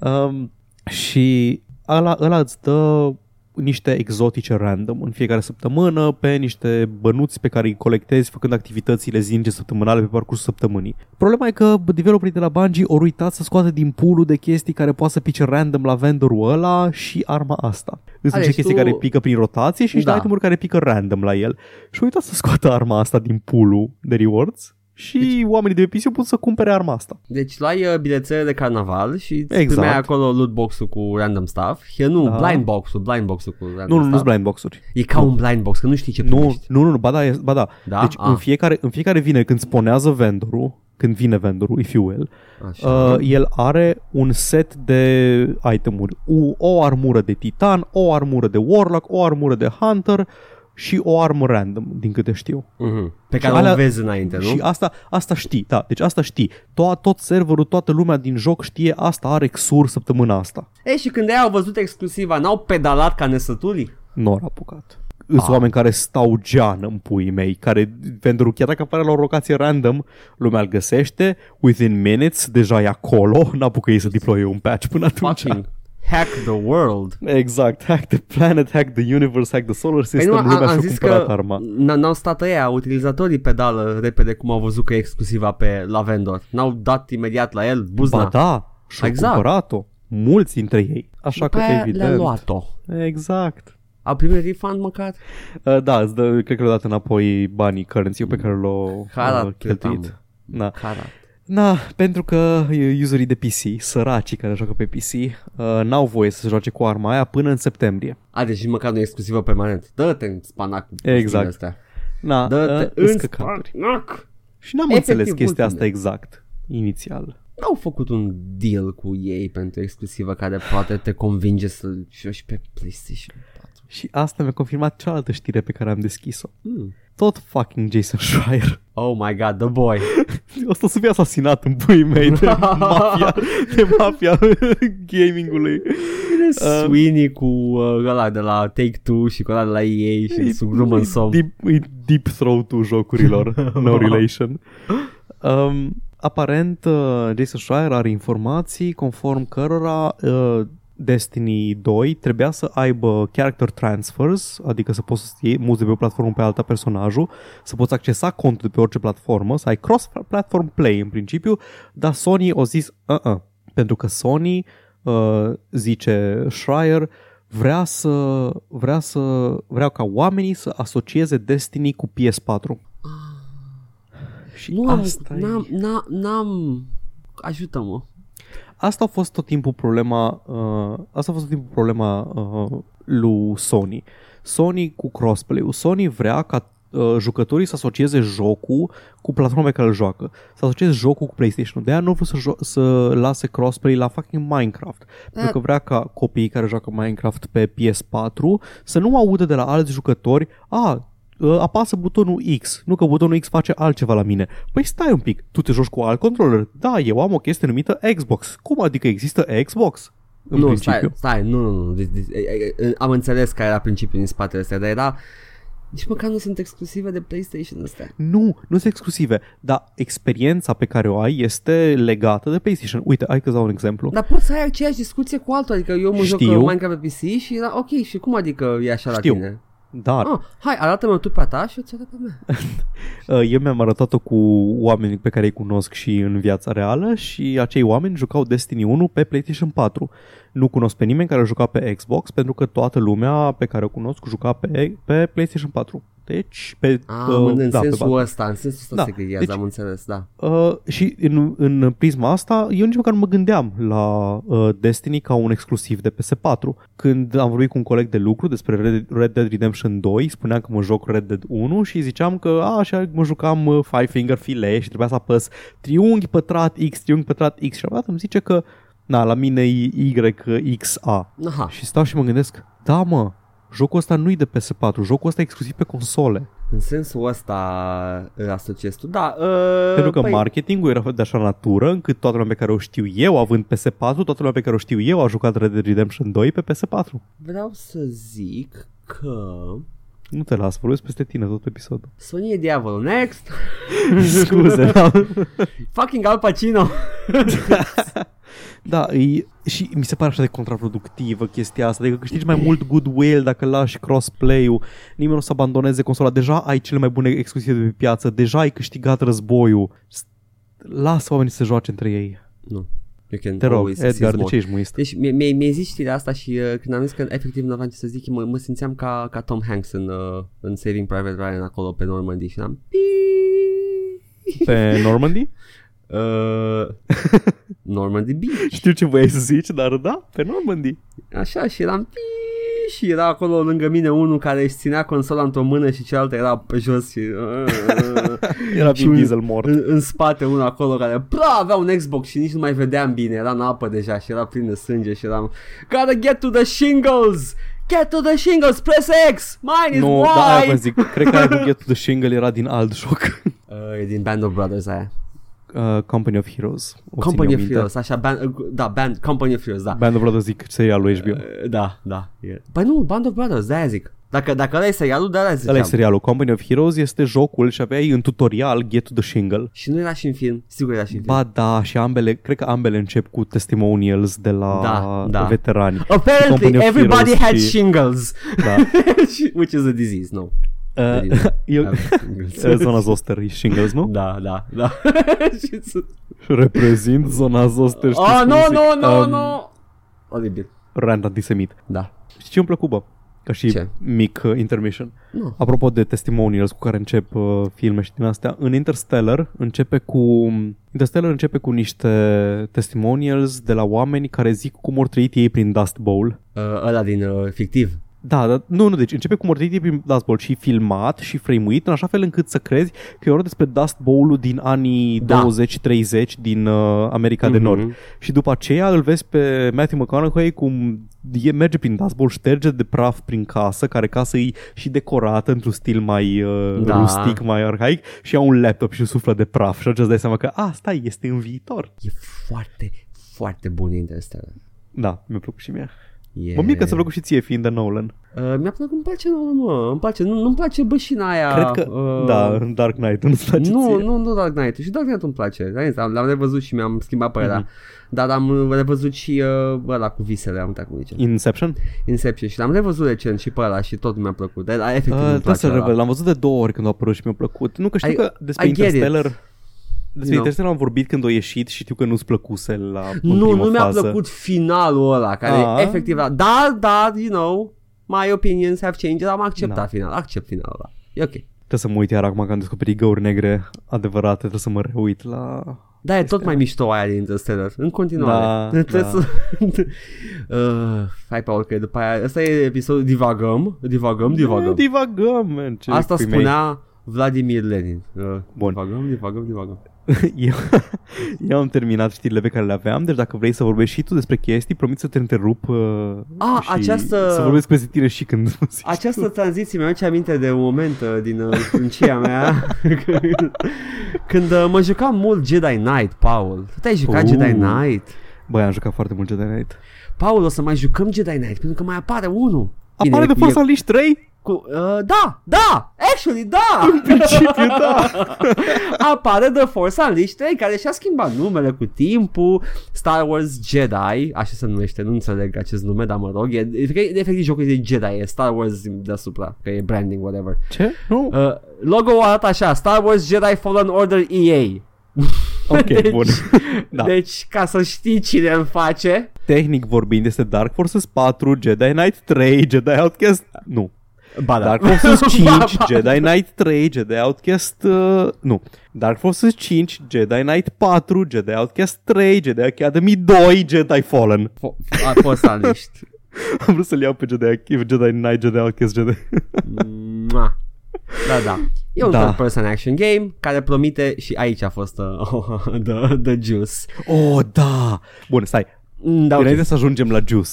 Um, și ăla, ăla îți dă niște exotice random în fiecare săptămână pe niște bănuți pe care îi colectezi făcând activitățile zilnice săptămânale pe parcursul săptămânii. Problema e că developerii de la Bungie au uitat să scoată din pool de chestii care poate să pice random la vendorul ăla și arma asta. Sunt
Ale,
niște
și
chestii
tu-
care pică prin rotație și niște
Da.
itemuri care pică random la el. Și au uitat să scoată arma asta din pool de rewards și deci, oamenii de pe PC au putut să cumpere arma asta.
Deci luai uh, bilețele de carnaval și îți
Exact.
primeai acolo loot box-ul cu random stuff. Și nu,
Da.
blind box-ul, blind box-ul cu random
Nu, nu, nu
stuff.
sunt blind boxuri.
E ca un blind box, că nu știi ce
Nu,
primești.
nu, nu, ba da, e- ba da.
Da?
Deci
Ah.
în fiecare, în fiecare vineri când sponează vendorul, când vine vendorul, if you will,
Așa.
uh, el are un set de itemuri. O, o armură de titan, o armură de warlock, o armură de hunter și o armă random, din câte știu.
Mhm. Pe
și
care
alea-
o vezi înainte, nu?
Și asta, asta știi, da, deci asta știi. To- tot serverul, toată lumea din joc știe asta are XUR săptămâna asta.
Ei, și când ei au văzut exclusiva, n-au pedalat ca nesătulii?
Nu au apucat. Sunt
Ah.
oameni care stau gean în puii mei, care pentru chiar dacă apare la o locație random, lumea îl găsește, within minutes, deja e acolo, n-apucă ei să deploye un patch până atunci.
Fucking hack the world.
Exact, hack the planet, hack the universe, hack the solar
Păi
system,
nu, am,
lumea
am
și-a
zis
cumpărat
că
arma.
n- n-au stat ăia, utilizatorii pedală repede cum au văzut că e exclusiva pe la vendor. N-au dat imediat la el buzna.
Ba da, și-au
Exact.
cumpărat-o. Mulți dintre ei. Așa că
După aia
evident.
le-a luat-o.
Exact.
Au primit refund măcar?
Uh, da, îți dă, cred că le-au dat înapoi banii currency pe care l-au
Harat
uh,
cât
cheltuit.
am.
Da.
Carat.
Na, pentru că uh, userii de PC, săracii care joacă pe PC, uh, n-au voie să se joace cu arma aia până în septembrie.
A, deci măcar nu e exclusivă permanent. Dă-te în spanac cu
Exact.
chestiile Astea.
Na,
Dă-te
uh,
în
scăcaturi.
spanac.
Și n-am
Efectiv,
înțeles chestia
ultimele.
asta exact, inițial.
N-au făcut un deal cu ei pentru exclusivă care poate te convinge să joci pe PlayStation 4.
Și asta mi-a confirmat cealaltă știre pe care am deschis-o.
Hmm.
Tot fucking Jason Schreier.
Oh my god, the boy.
Asta o să fie asasinat în puii mei de mafia, de mafia gamingului.
Uh, Sweeney cu uh, ăla de la Take-Two și cu ăla de la EA și îl sugrumă în somn.
Deep, e deep throat-ul jocurilor, no relation. Um, aparent, uh, Jason Schreier are informații conform cărora uh, Destiny 2 trebuia să aibă character transfers, adică să poți să iei muzi de pe o platformă pe alta personajul, să poți accesa contul de pe orice platformă, să ai cross-platform play în principiu, dar Sony a zis uh-uh, pentru că Sony, uh, zice Schreier, vrea să, vrea să, vreau ca oamenii să asocieze Destiny cu PS4. Și
Nu am,
asta e-
n-am, n-am, n-am, ajută-mă.
Asta a fost tot timpul problema, uh, asta a fost tot timpul problema uh, lui Sony. Sony cu crossplay-ul. Sony vrea ca uh, jucătorii să asocieze jocul cu platforma pe care îl joacă. Să asocieze jocul cu PlayStation. De aia nu vreau să, jo- să lase crossplay la fucking Minecraft. Pentru că vrea ca copiii care joacă Minecraft pe PS4 să nu audă de la alți jucători a, uh, apasă butonul X, nu că butonul X face altceva la mine. Păi stai un pic, tu te joci cu alt controller? Da, eu am o chestie numită Xbox. Cum adică există Xbox? În
nu,
principiu.
stai, stai, nu, nu, nu. Deci, deci, e- e- am înțeles care era principiul din spatele ăsta, dar era... Nici măcar nu sunt exclusive de PlayStation astea.
Nu, nu sunt exclusive, dar experiența pe care o ai este legată de PlayStation. Uite, hai că dau un exemplu.
Dar poți să ai aceeași discuție cu altul, adică eu mă joc
Știu.
uh, Minecraft pe PC și era ok, și cum adică e așa
Știu.
la tine?
Dar
Ah, hai, arată-mă tu pe a ta și eu ți arăt pe a mea.
uh, eu mi-am arătat-o cu oameni pe care îi cunosc și în viața reală și acei oameni jucau Destiny 1 pe PlayStation 4. Nu cunosc pe nimeni care a jucat pe Xbox pentru că toată lumea pe care o cunosc juca pe, pe PlayStation 4. Deci, pe,
Ah,
uh,
în
da, pe
sensul
bani.
ăsta, în sensul ăsta
Da,
se ghidează,
deci-
am înțeles, da.
Uh, și în, în prisma asta, eu nici măcar nu mă gândeam la uh, Destiny ca un exclusiv de PS4. Când am vorbit cu un coleg de lucru despre Red, Red Dead Redemption 2, spuneam că mă joc Red Dead 1 și ziceam că a, așa mă jucam uh, Five Finger Filet și trebuia să apăs triunghi pătrat X, triunghi pătrat X și am îmi zice că na, la mine e YXA.
Aha.
Și stau și mă gândesc, da mă, jocul ăsta nu e de PS4, jocul ăsta e exclusiv pe console.
În sensul ăsta îl asociezi tu, da. Uh,
Pentru că
păi,
marketingul era de așa natură încât toată lumea pe care o știu eu, având PS4, toată lumea pe care o știu eu a jucat Red Dead Redemption 2 pe PS4.
Vreau să zic că
Nu te las, vorbesc peste tine tot episodul.
Sony e diavolul. Next!
Scuze, da.
Fucking Al Pacino!
da, e, și mi se pare așa de contraproductivă chestia asta, adică câștigi mai mult goodwill dacă lași crossplay-ul, nimeni nu o să abandoneze consola, deja ai cele mai bune exclusive de pe piață, deja ai câștigat războiul. Lasă oamenii să joace între ei.
nu. You can
Te rog,
always
Edgar,
seize
de
more.
ce ești muist?
Deci mi- mi- mi-ai zis știrea asta și uh, când am zis că efectiv nu aveam ce să zic, mă, mă simțeam ca, ca Tom Hanks în, uh, în Saving Private Ryan acolo pe Normandy și am
Pe Normandy?
uh, Normandy Beach.
Știu ce voiai să zici, dar da, pe Normandy.
Așa și eram și era acolo lângă mine unul care își ținea consola într-o mână și cealaltă era pe jos și,
Era
Și
Vin
un-
Diesel mort.
în, în spate unul acolo care bra, avea un Xbox și nici nu mai vedeam bine, era în apă deja și era plin de sânge și eram Gotta get to the shingles! Get to the shingles! Press X! Mine is
Nu, da, aia
wide!
vă zic. Cred că aia cu Get to the Shingle era din alt joc.
Uh, e din Band of Brothers aia.
Uh, Company of Heroes. O țin
Company
eu
of
minte.
Heroes, așa, band, uh, da, band, Company of Heroes, da.
Band of Brothers zic serialul HBO.
Uh, da, da. E. Păi nu, Band of Brothers, de-aia zic. Dacă, dacă ăla e serialul, de-aia ziceam.
Ăla e serialul. Company of Heroes este jocul și aveai în tutorial Get to the Shingle.
Și nu era și în film, sigur era și în film.
Ba da, și ambele, cred că ambele încep cu testimonials de la
Da, da.
veterani.
Apparently,
Company of
everybody
Heroes
had
și-
shingles,
Da.
which is a disease, no.
Uh, eu,
Have shingles.
uh, zona Zoster e Shingles, nu?
Da, da, da. Și să-
Reprezint zona Zoster. știți
oh,
cum
no,
zic?
no, no,
Um,
no. Oribil.
Rant antisemit.
Da.
Știi ce îmi plăcut, bă? Ca și
Ce?
mic uh, intermission.
Nu.
Apropo de testimonials cu care încep uh, filme și din astea, în Interstellar începe cu Interstellar începe cu niște testimonials de la oameni care zic cum au trăit ei prin Dust Bowl.
Uh, ăla din uh, fictiv.
Da, da, nu, nu, deci începe cum au trăit ei prin Dust Bowl și filmat și frame-uit în așa fel încât să crezi că e vorba despre Dust Bowl-ul din anii
Da.
20-30 din uh, America de Nord.
Mhm.
Și după aceea îl vezi pe Matthew McConaughey cum e, merge prin Dust Bowl, șterge de praf prin casă, care casă e și decorată într-un stil mai uh,
Da.
rustic, mai arhaic și ia un laptop și suflă de praf și atunci îți dai seama că asta este în viitor.
E foarte, foarte bun Interstellar.
Da, mi-a plăcut și mie.
E...
Mă mir că ți-a plăcut și ție fiind de Nolan.
Uh, mi-a plăcut, îmi place, nu, mă, îmi place, nu, nu-mi place bășina aia.
Cred că,
uh,
da, în Dark Knight nu-ți place
Nu,
ție.
nu, nu Dark Knight. Și Dark Knight îmi place. L-am, l-am revăzut și mi-am schimbat părerea.
Mhm.
Dar am revăzut și uh, ăla cu visele, am uitat cum zice.
Inception?
Inception și l-am revăzut recent și pe ăla și tot mi-a plăcut. Dar efectiv
Uh,
îmi
trebuie
place
să
ăla.
revel. L-am văzut de două ori când a apărut și mi-a plăcut. Nu că știu
I-
că despre
I get it.
Interstellar... Despre
You know.
Interstellar am vorbit când a ieșit și știu că nu-ți plăcuse la în
Nu,
prima
nu mi-a
fază.
plăcut finalul ăla, care
Ah.
e efectiv... Da, da, you know, my opinions have changed, dar am acceptat
Da.
final, accept finalul ăla. E ok.
Trebuie să mă uit iar acum că am descoperit găuri negre adevărate, trebuie să mă reuit la...
Da, e tot mai mișto aia din Interstellar, în continuare.
Da,
Trebuie
da.
să... uh, hai, Paul, că după aia... Ăsta e episodul Divagăm, divagăm, divagăm.
Divagăm, man. Ce
Asta
pui mei.
spunea Vladimir Lenin. Uh,
Bun.
Divagăm, divagăm, divagăm.
eu, eu am terminat știrile pe care le aveam, deci dacă vrei să vorbești și tu despre chestii, promit să te întrerup uh,
Ah,
și
această-
să vorbesc peste tine și când zici
Această tranziție mi-a aduce aminte de un moment uh, din uh, frância mea când, când uh, mă jucam mult Jedi Knight, Paul. Tu te-ai jucat
Uh.
Jedi Knight?
Băi, am jucat foarte mult Jedi Knight.
Paul, o să mai jucăm Jedi Knight pentru că mai apare unul. Bine,
Apare de
cu-
Force
e-
Unleashed 3?
Cu, uh, da, da, actually, da!
În principiu, da.
Apare The Force Unleashed 3 care și-a schimbat numele cu timpul Star Wars Jedi Așa se numește, nu înțeleg acest nume Dar mă rog, e, e, efectiv jocul de Jedi E Star Wars deasupra Că e branding, whatever
Ce? Nu?
uh, Logo-ul arată așa Star Wars Jedi Fallen Order EA
Ok,
deci,
bun. Da.
Deci, ca să știi cine îmi face,
Tehnic vorbind este Dark Forces 4, Jedi Knight 3, Jedi Outcast... Nu.
Ba da.
Dark Forces 5,
Ba, ba.
Jedi Knight 3, Jedi Outcast... Uh, nu. Dark Forces 5, Jedi Knight 4, Jedi Outcast 3, Jedi Academy 2, Jedi Fallen.
Fo- a fost la liști.
Am vrut să-l iau pe Jedi, Jedi Knight, Jedi Outcast, Jedi...
Mua. Da, da. E un
Da.
third person action game care promite și aici a fost uh, the, the juice.
Oh, da! Bun, stai.
Mm, Da,
Înainte
okay.
să ajungem la Juice.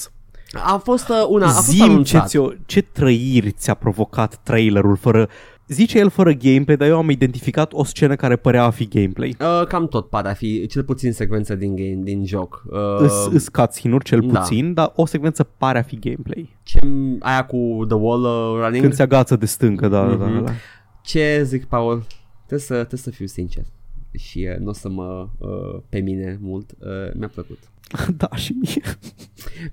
A fost uh, una, a fost
Zim ce,
anunțat.
ți-o, ce trăiri ți-a provocat trailerul fără... Zice el fără gameplay, dar eu am identificat o scenă care părea a fi gameplay.
Uh, cam tot pare a fi, cel puțin secvență din game, din joc. Uh,
Îs, îs cutscene-uri cel
da.
puțin, dar o secvență pare a fi gameplay.
ce, aia cu the wall uh, running.
Când se agață de stâncă, da, da, da,
Mhm.
da.
Ce zic, Paul? Trebuie să, trebuie să fiu sincer. Și uh, nu o să mă uh, pe mine mult. Uh, mi-a plăcut.
Da, și mie.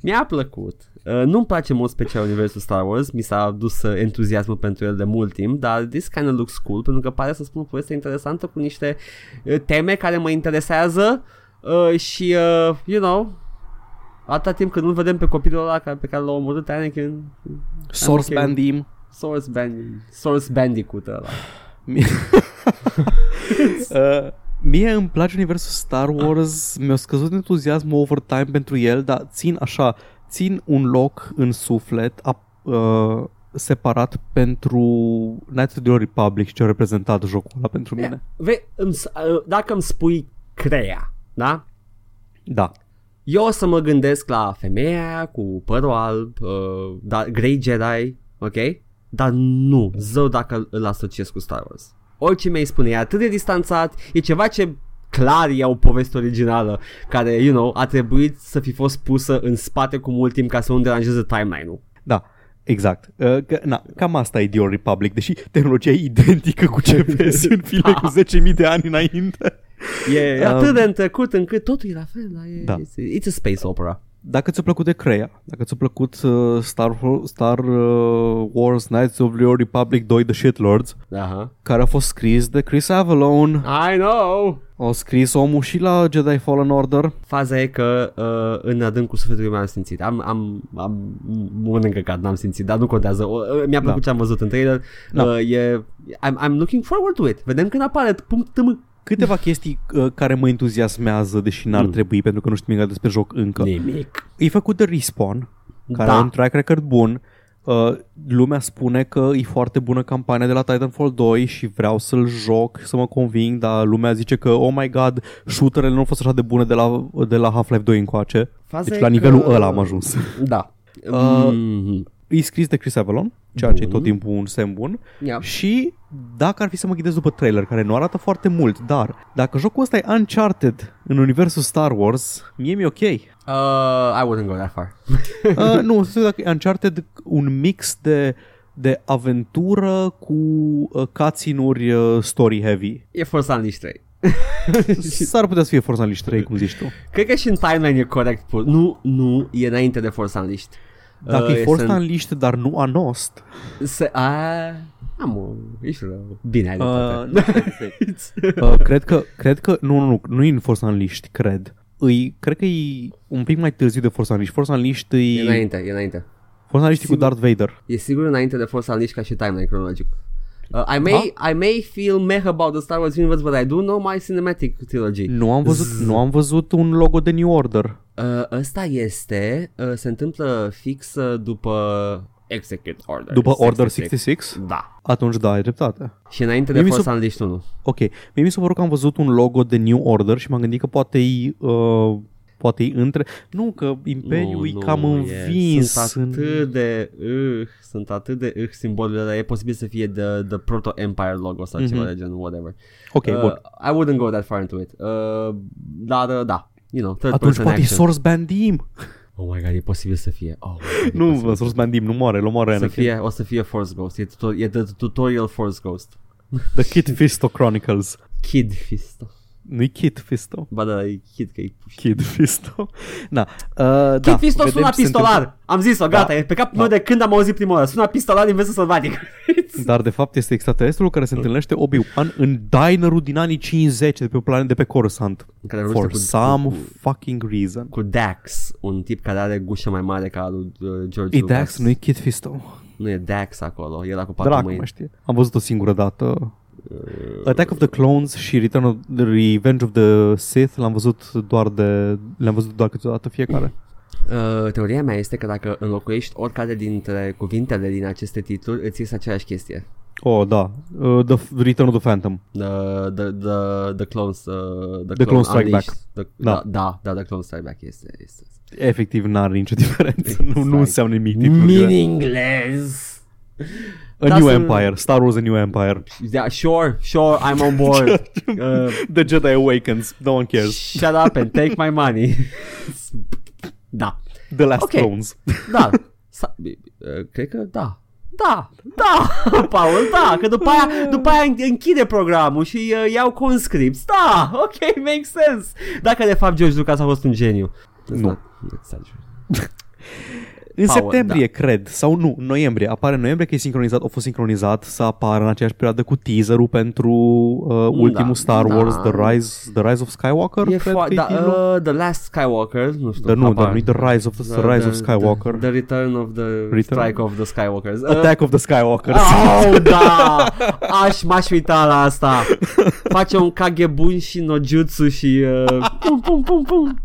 Mi-a plăcut. Uh, nu-mi place mult special universul Star Wars, mi s-a dus uh, entuziasmul pentru el de mult timp, dar this kind of looks cool pentru că pare să spun o poveste interesantă cu niște uh, teme care mă interesează uh, și, uh, you know, atâta timp când nu-l vedem pe copilul ăla care, pe care l-a omorât Anakin,
Source
ok.
Bandim.
Source, Band- Source Bandicoot ăla.
Mie... uh, mie îmi place universul Star Wars, mi-a scăzut entuziasmul over time pentru el, dar țin așa, țin un loc în suflet a, uh, separat pentru Knights of the Old Republic și ce a reprezentat jocul ăla pentru mine.
Ve- îmi, s- uh, dacă îmi spui Crea, da?
Da.
Eu o să mă gândesc la femeia aia cu părul alb, uh, da, Grey Jedi, ok? Dar nu, zău dacă îl asociez cu Star Wars. Orice mi-ai spune, e atât de distanțat, e ceva ce clar e o poveste originală care, you know, a trebuit să fi fost pusă în spate cu mult timp ca să nu deranjeze timeline-ul.
Da, exact. Uh, că, na, cam asta e The Old Republic, deși tehnologia e identică cu ce vezi în filme cu 10.000 de ani înainte.
E
Um,
atât de întrecut încât totul e la fel, dar e,
Da.
it's, it's a space opera.
Dacă ți-a plăcut de Crea, dacă ți-a plăcut uh, Star, Star uh, Wars Knights of the Old Republic 2 The Shitlords,
Aha.
care a fost scris de Chris Avalon,
I know!
a scris omul și la Jedi Fallen Order.
Faza e că uh, în adâncul sufletului meu am simțit. Am, am, am un încăcat, n-am simțit, dar nu contează. O, uh, mi-a plăcut
Da.
ce am văzut în trailer.
Da.
Uh, e, I'm, I'm looking forward to it. Vedem când apare. Punct tm.
Câteva chestii uh, care mă entuziasmează, deși n-ar
Mm.
trebui, pentru că nu știu nimic despre joc încă.
Nimic.
E făcut de Respawn, care
Da.
are un track record bun. Uh, lumea spune că e foarte bună campania de la Titanfall 2 și vreau să-l joc, să mă conving, dar lumea zice că, oh my god, shooterele nu au fost așa de bune de la, de la Half-Life 2 încoace.
Faza
Deci
e
la nivelul
că...
ăla am ajuns.
Da.
Uh,
mm-hmm.
E scris de Chris Avalon, ceea ce e
Bun.
tot timpul un semn bun.
yeah.
Și dacă ar fi să mă ghidez după trailer, care nu arată foarte mult, dar dacă jocul ăsta e Uncharted în universul Star Wars, mie mi-e ok.
Uh, I wouldn't go that far.
Uh, nu, să dacă e Uncharted un mix de, de aventură cu uh, cutscene-uri uh, story heavy.
e Force Unleashed 3.
S-ar putea să fie Forza Unleashed 3, cum zici tu.
Cred că și în timeline e corect. pus. Nu, nu, e înainte de Force Unleashed.
Dacă
Uh,
e Forza
sunt-
Unleashed, dar nu Anost.
Se, a, am o, ești rău. Bine, ai
Uh,
dreptate.
uh, cred că, cred că, nu, nu, nu, nu e în Forza Unleashed, cred. Îi, cred că e un pic mai târziu de Forza Unleashed. Forza Unleashed e...
E înainte, e înainte.
Forza Unleashed e cu
Sigur.
Darth Vader.
E sigur înainte de Force Unleashed ca și timeline cronologic. Uh, I may I may feel meh about the Star Wars universe, but I do know my cinematic trilogy.
Nu am văzut,
Zzz.
nu am văzut un logo de New Order.
Uh, ăsta este, uh, se întâmplă fix uh, după Execute Order.
După Order 66?
Da.
Atunci da, ai dreptate.
Și înainte de
Mie mi
Force
s-a-
Unleashed 1.
Ok, mie mi s-a părut că am văzut un logo de New Order și m-am gândit că poate e, uh, poate e între... Nu, că Imperiul e cam învins.
Sunt
în-
atât de uh, sunt atât de uh, simbolurile dar e posibil să fie the, the Proto-Empire logo sau ceva
Mhm.
de genul, whatever.
Ok,
uh,
bun.
I wouldn't go that far into it. Uh, dar, uh, da, you know, third
Atunci
person
poate e
action.
Source Bandim.
Oh my god, e posibil să fie. Oh my god, e
Nu,
posibil
bă, Source Bandim nu moare, îl omoară
să
Anakin.
fie, o să fie Force Ghost. E, tuto- e the tutorial Force Ghost.
The Kid Fisto Chronicles.
Kid Fisto.
Nu-i Kid Fisto.
Ba da, e Kid că e puști.
Kid Fisto. Na, uh,
Kid
da,
Fisto
vedem
sună
ce se
pistolar.
întâmplă.
Am zis-o, gata,
Da.
e pe capul
Da.
meu de când am auzit prima oară. Sună pistolar din vesel sălbatic.
Dar de fapt este extraterestrul care se întâlnește Obi-Wan în dinerul din anii 50 de pe planet de pe Coruscant.
Care
For
vorbește cu,
some
cu,
fucking reason.
cu Dax, un tip care are gușă mai mare ca al lui uh, George
E
Lucas.
Dax, nu e Kid Fisto.
Nu e Dax acolo, era cu patru
Dracu
mâini.
mă știe. Am văzut o singură dată. Attack of the Clones și Return of the Revenge of the Sith l-am văzut doar de le-am văzut doar câteodată fiecare.
Uh, teoria mea este că dacă înlocuiești oricare dintre cuvintele din aceste titluri, îți iese aceeași chestie.
Oh, da. Uh, the Return of the Phantom.
The, the, the, the Clones... Uh, the,
The Clone Strike
Unleashed.
Back.
The,
Da.
da. da, da, The Clone Strike Back este... este.
Efectiv n-are nicio diferență. nu, nu
Exact.
înseamnă nimic. titlurile.
Meaningless!
A
Da,
New
să-
Empire. Star Wars A New Empire.
Yeah, sure, sure, I'm on board. uh,
The Jedi Awakens. No one cares.
shut up and take my money. da,
The Last
Ok.
Clones.
da. Sa- uh, cred că da. Da, da, Paul, da, că după aia, după aia închide programul și uh, iau conscripts. Da, ok, makes sense. Dacă de fapt George Lucas a fost un geniu. Let's
Nu.
not- let's not-
În
Power,
septembrie, cred, sau nu, în noiembrie, apare în noiembrie că e sincronizat, a fost sincronizat să apară în aceeași perioadă cu teaserul pentru uh, ultimul Star
da.
Wars, The Rise, The Rise of Skywalker,
E
cred
fo-
că e
da,
titlul.
uh, The Last Skywalker, nu știu.
Dar nu,
habar.
dar nu The Rise of the, the Rise of Skywalker.
The, the Return of the
Return?
Strike of the Skywalkers. Uh,
Attack of the Skywalker.
Oh, da! Aș, m-aș uita la asta. Face un kagebun și no jutsu și... Uh, pum, pum, pum, pum.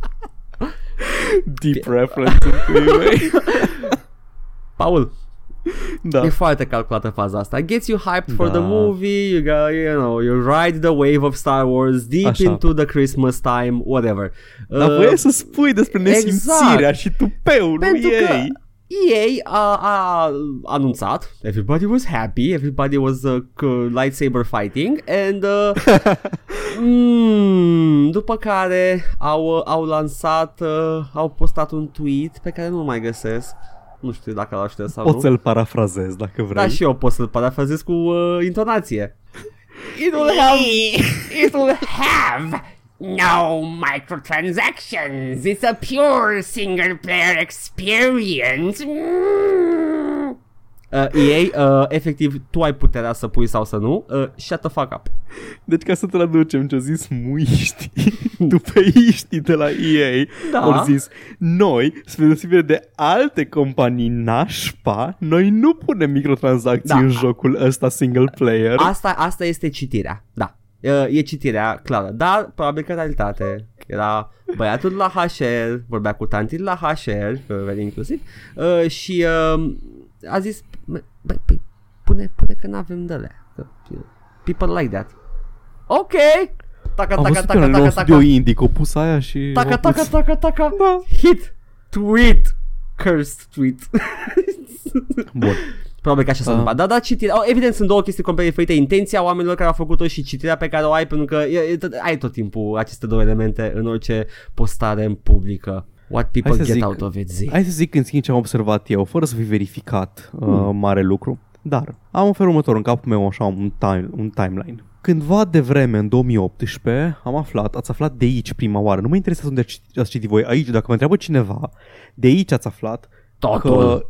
Deep reference în pui mei.
Paul,
Da.
e foarte calculată faza asta. Gets you hyped for
Da.
the movie, you, go, you know, you ride the wave of Star Wars deep
Așa.
into the Christmas time, whatever.
Dar
Uh,
voie să spui despre nesimțirea
exact.
și tupeul
Pentru
lui
că
ei.
EA a, a anunțat, everybody was happy, everybody was uh, c- lightsaber fighting and uh, mm, după care au, uh, au lansat, uh, au postat un tweet pe care nu mai găsesc. Nu știu dacă l-aș știa sau
Pot
nu.
să-l parafrazez dacă vrei.
Da, și eu pot să-l parafrazez cu uh, intonație. It will have, it will have
No microtransactions. It's a pure single player experience. Mm.
uh, EA, uh, efectiv, tu ai puterea să pui sau să nu. Uh, shut the fuck up.
Deci ca să traducem ce-au zis muiștii, dupeiștii de la EA,
Da.
au zis, noi, spre deosebire de alte companii nașpa, noi nu punem microtransacții
Da.
în jocul ăsta single player.
Asta, asta este citirea, da. Uh, E citirea clară, dar probabil că realitate. Era băiatul de la HR, vorbea cu tantii de la HR, very inclusiv, uh, și uh, a zis, "Băi, băi, păi, pune, pune că n-avem de alea. Că, you know, People like that. Ok. Taca,
Am
taca,
văzut
taca,
că la
taca,
un studio
taca,
indie, că au pus aia și...
taca,
au
taca,
pus-
taca, taca,
Da.
hit, tweet, cursed tweet.
Bun.
Probabil că așa s-a
Ah.
întâmplat. Da, da, citirea. Oh, evident, sunt două chestii complet diferite. Intenția oamenilor care au făcut-o și citirea pe care o ai, pentru că e, e, tot- ai tot timpul aceste două elemente în orice postare în publică. What people
Hai să
get
zic-
out of it, zi.
Hai să zic în schimb ce am observat eu, fără să fi verificat uh, mare lucru. Dar am în felul următor în capul meu așa un, time, un timeline. Cândva de vreme, în 2018, am aflat, ați aflat de aici prima oară. Nu mă interesează unde ați citit- ați citit voi aici, dacă mă întreabă cineva, de aici ați aflat
Totul.
că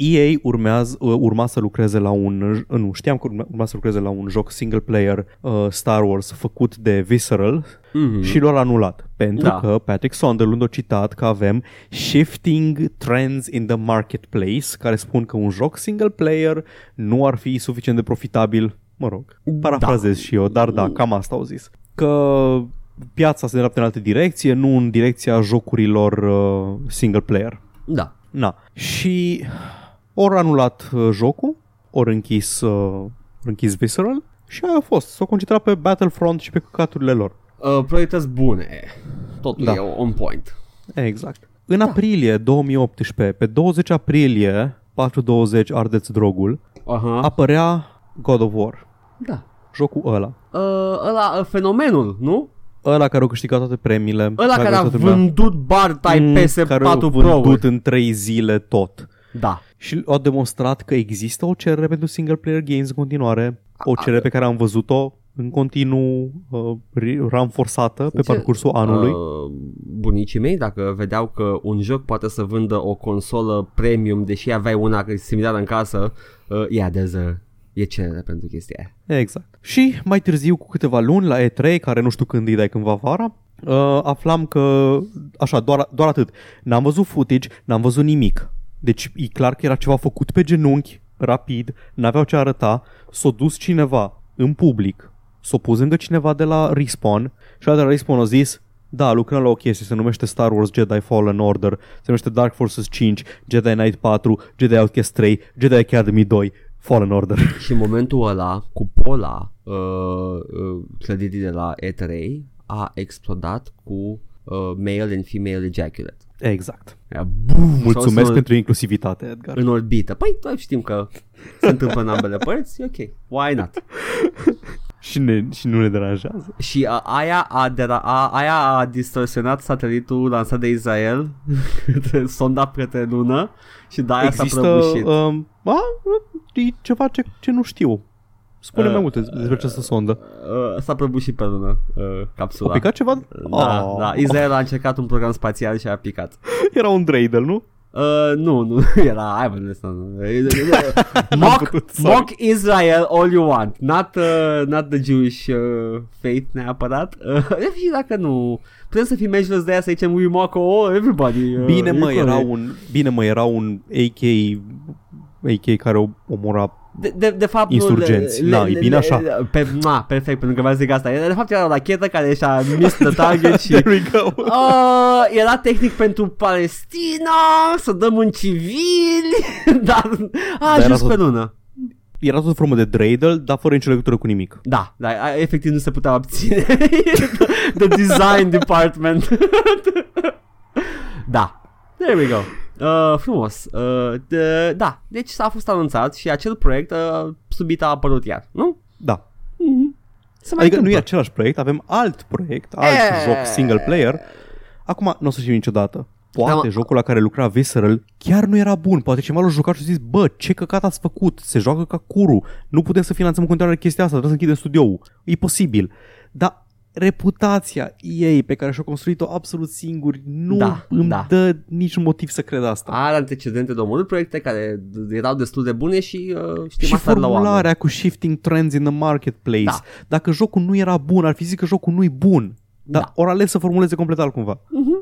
EA urmează, uh, urma să lucreze la un, uh, nu, știam că urma, urma să lucreze la un joc single player uh, Star Wars făcut de Visceral
Mhm.
și l-au anulat. Pentru
Da.
că Patrick Sunderland a citat că avem shifting trends in the marketplace care spun că un joc single player nu ar fi suficient de profitabil. Mă rog, parafrazez
Da.
și eu, dar da, cam asta au zis. Că piața se îndreaptă în altă direcție, nu în direcția jocurilor uh, single player.
Da.
Na. Și ori anulat uh, jocul, ori închis, uh, ori închis Visceral și aia a fost. S-au concentrat pe Battlefront și pe căcaturile lor.
Uh, priorități bune. Totul
Da.
e on point.
Exact. În aprilie 2018, pe 20 aprilie, 4.20 ardeți drogul,
Aha.
apărea God of War.
Da.
Jocul ăla.
Uh, ăla, uh, fenomenul, nu?
Ăla care a câștigat toate premiile.
Ăla care a
toată lumea-
vândut Bartai
Mm,
PS4
care a
Pro.
vândut în 3 zile tot.
Da.
Și au demonstrat că există o cerere pentru single player games în continuare, o cerere pe care am văzut-o în continuu uh, ri- ranforsată pe
Ce-
parcursul anului.
Uh, bunicii mei, dacă vedeau că un joc poate să vândă o consolă premium, deși aveai una similară în casă, uh, yeah, there's a, e cerere pentru chestia aia.
Exact. Și mai târziu, cu câteva luni, la E3, care nu știu când e, dar e cândva vara, uh, aflam că, așa, doar, doar atât. N-am văzut footage, n-am văzut nimic. Deci e clar că era ceva făcut pe genunchi, rapid, n-aveau ce arăta, s-a dus cineva în public, s-a pus lângă cineva de la Respawn și de la Respawn a zis da, lucrăm la o chestie, se numește Star Wars Jedi Fallen Order, se numește Dark Forces 5, Jedi Knight 4, Jedi Outcast 3, Jedi Academy 2, Fallen Order.
Și în momentul ăla, cupola uh, uh, clădirii de la E3 a explodat cu uh, male and female ejaculate.
Exact.
Era boom,
Mulțumesc
sau
pentru inclusivitate, Edgar.
în orbită. Păi, noi știm că se întâmplă în ambele părți, e ok, why not?
Și, ne, și nu ne deranjează.
Și a, aia, a, de la, a, aia a distorsionat satelitul lansat de Israel, sonda către lună și de aia s-a
Există...
prăbușit.
Um, a, e ceva ce, ce nu știu. Spune
Uh,
mai multe despre această sondă.
Uh, s-a prăbușit pe lună uh, capsula.
A picat ceva?
Da,
Oh.
da, Israel a încercat un program spațial și a picat.
Era un dreidel, nu?
Uh, nu, nu, era, hai mă, nu, nu. mock,
putut, sorry.
mock Israel all you want, not, uh, not the Jewish uh, faith neapărat. Uh, și dacă nu, putem să fim measures de aia să zicem we mock all, everybody. Uh,
Bine mă,
e
era
corect.
un, bine mă, era un AK, AK care o- omora
De, de, de fapt,
Insurgenți.
Nu,
Na, e bine așa.
Pe, na, perfect, pentru că v-ați zic asta. De fapt, era o rachetă care și-a missed the target și...
There we go.
Uh, era tehnic pentru Palestina, să dăm în civili, dar a
era
ajuns
tot-
pe lună.
Era tot formă de dreidel, dar fără nicio legătură cu nimic.
Da, da, a- efectiv nu se putea obține The design department Da, there we go uh, Frumos uh, de, Da, deci s-a fost anunțat și acel proiect uh, subit a apărut iar, nu?
Da.
Se mai
Adică nu e
întâmplă.
același proiect, avem alt proiect, alt
E-
joc single player. Acum nu o să știm niciodată. Poate
Da,
jocul la care lucra Visceral chiar nu era bun. Poate cineva l-a jucat și a zis, bă, ce căcat ați făcut? Se joacă ca curu. Nu putem să finanțăm în continuare chestia asta, trebuie să închidem studioul. E posibil. Dar reputația ei pe care și-a construit-o absolut singuri nu
Da,
îmi
da.
dă niciun motiv să cred asta.
Are antecedente de omorât proiecte care d- erau destul de bune și uh, știm
și
asta de la oameni.
formularea cu shifting trends in the marketplace.
Da.
Dacă jocul nu era bun, ar fi zis că jocul nu e bun. Dar
Da.
ori ales să formuleze complet altcumva.
Uh,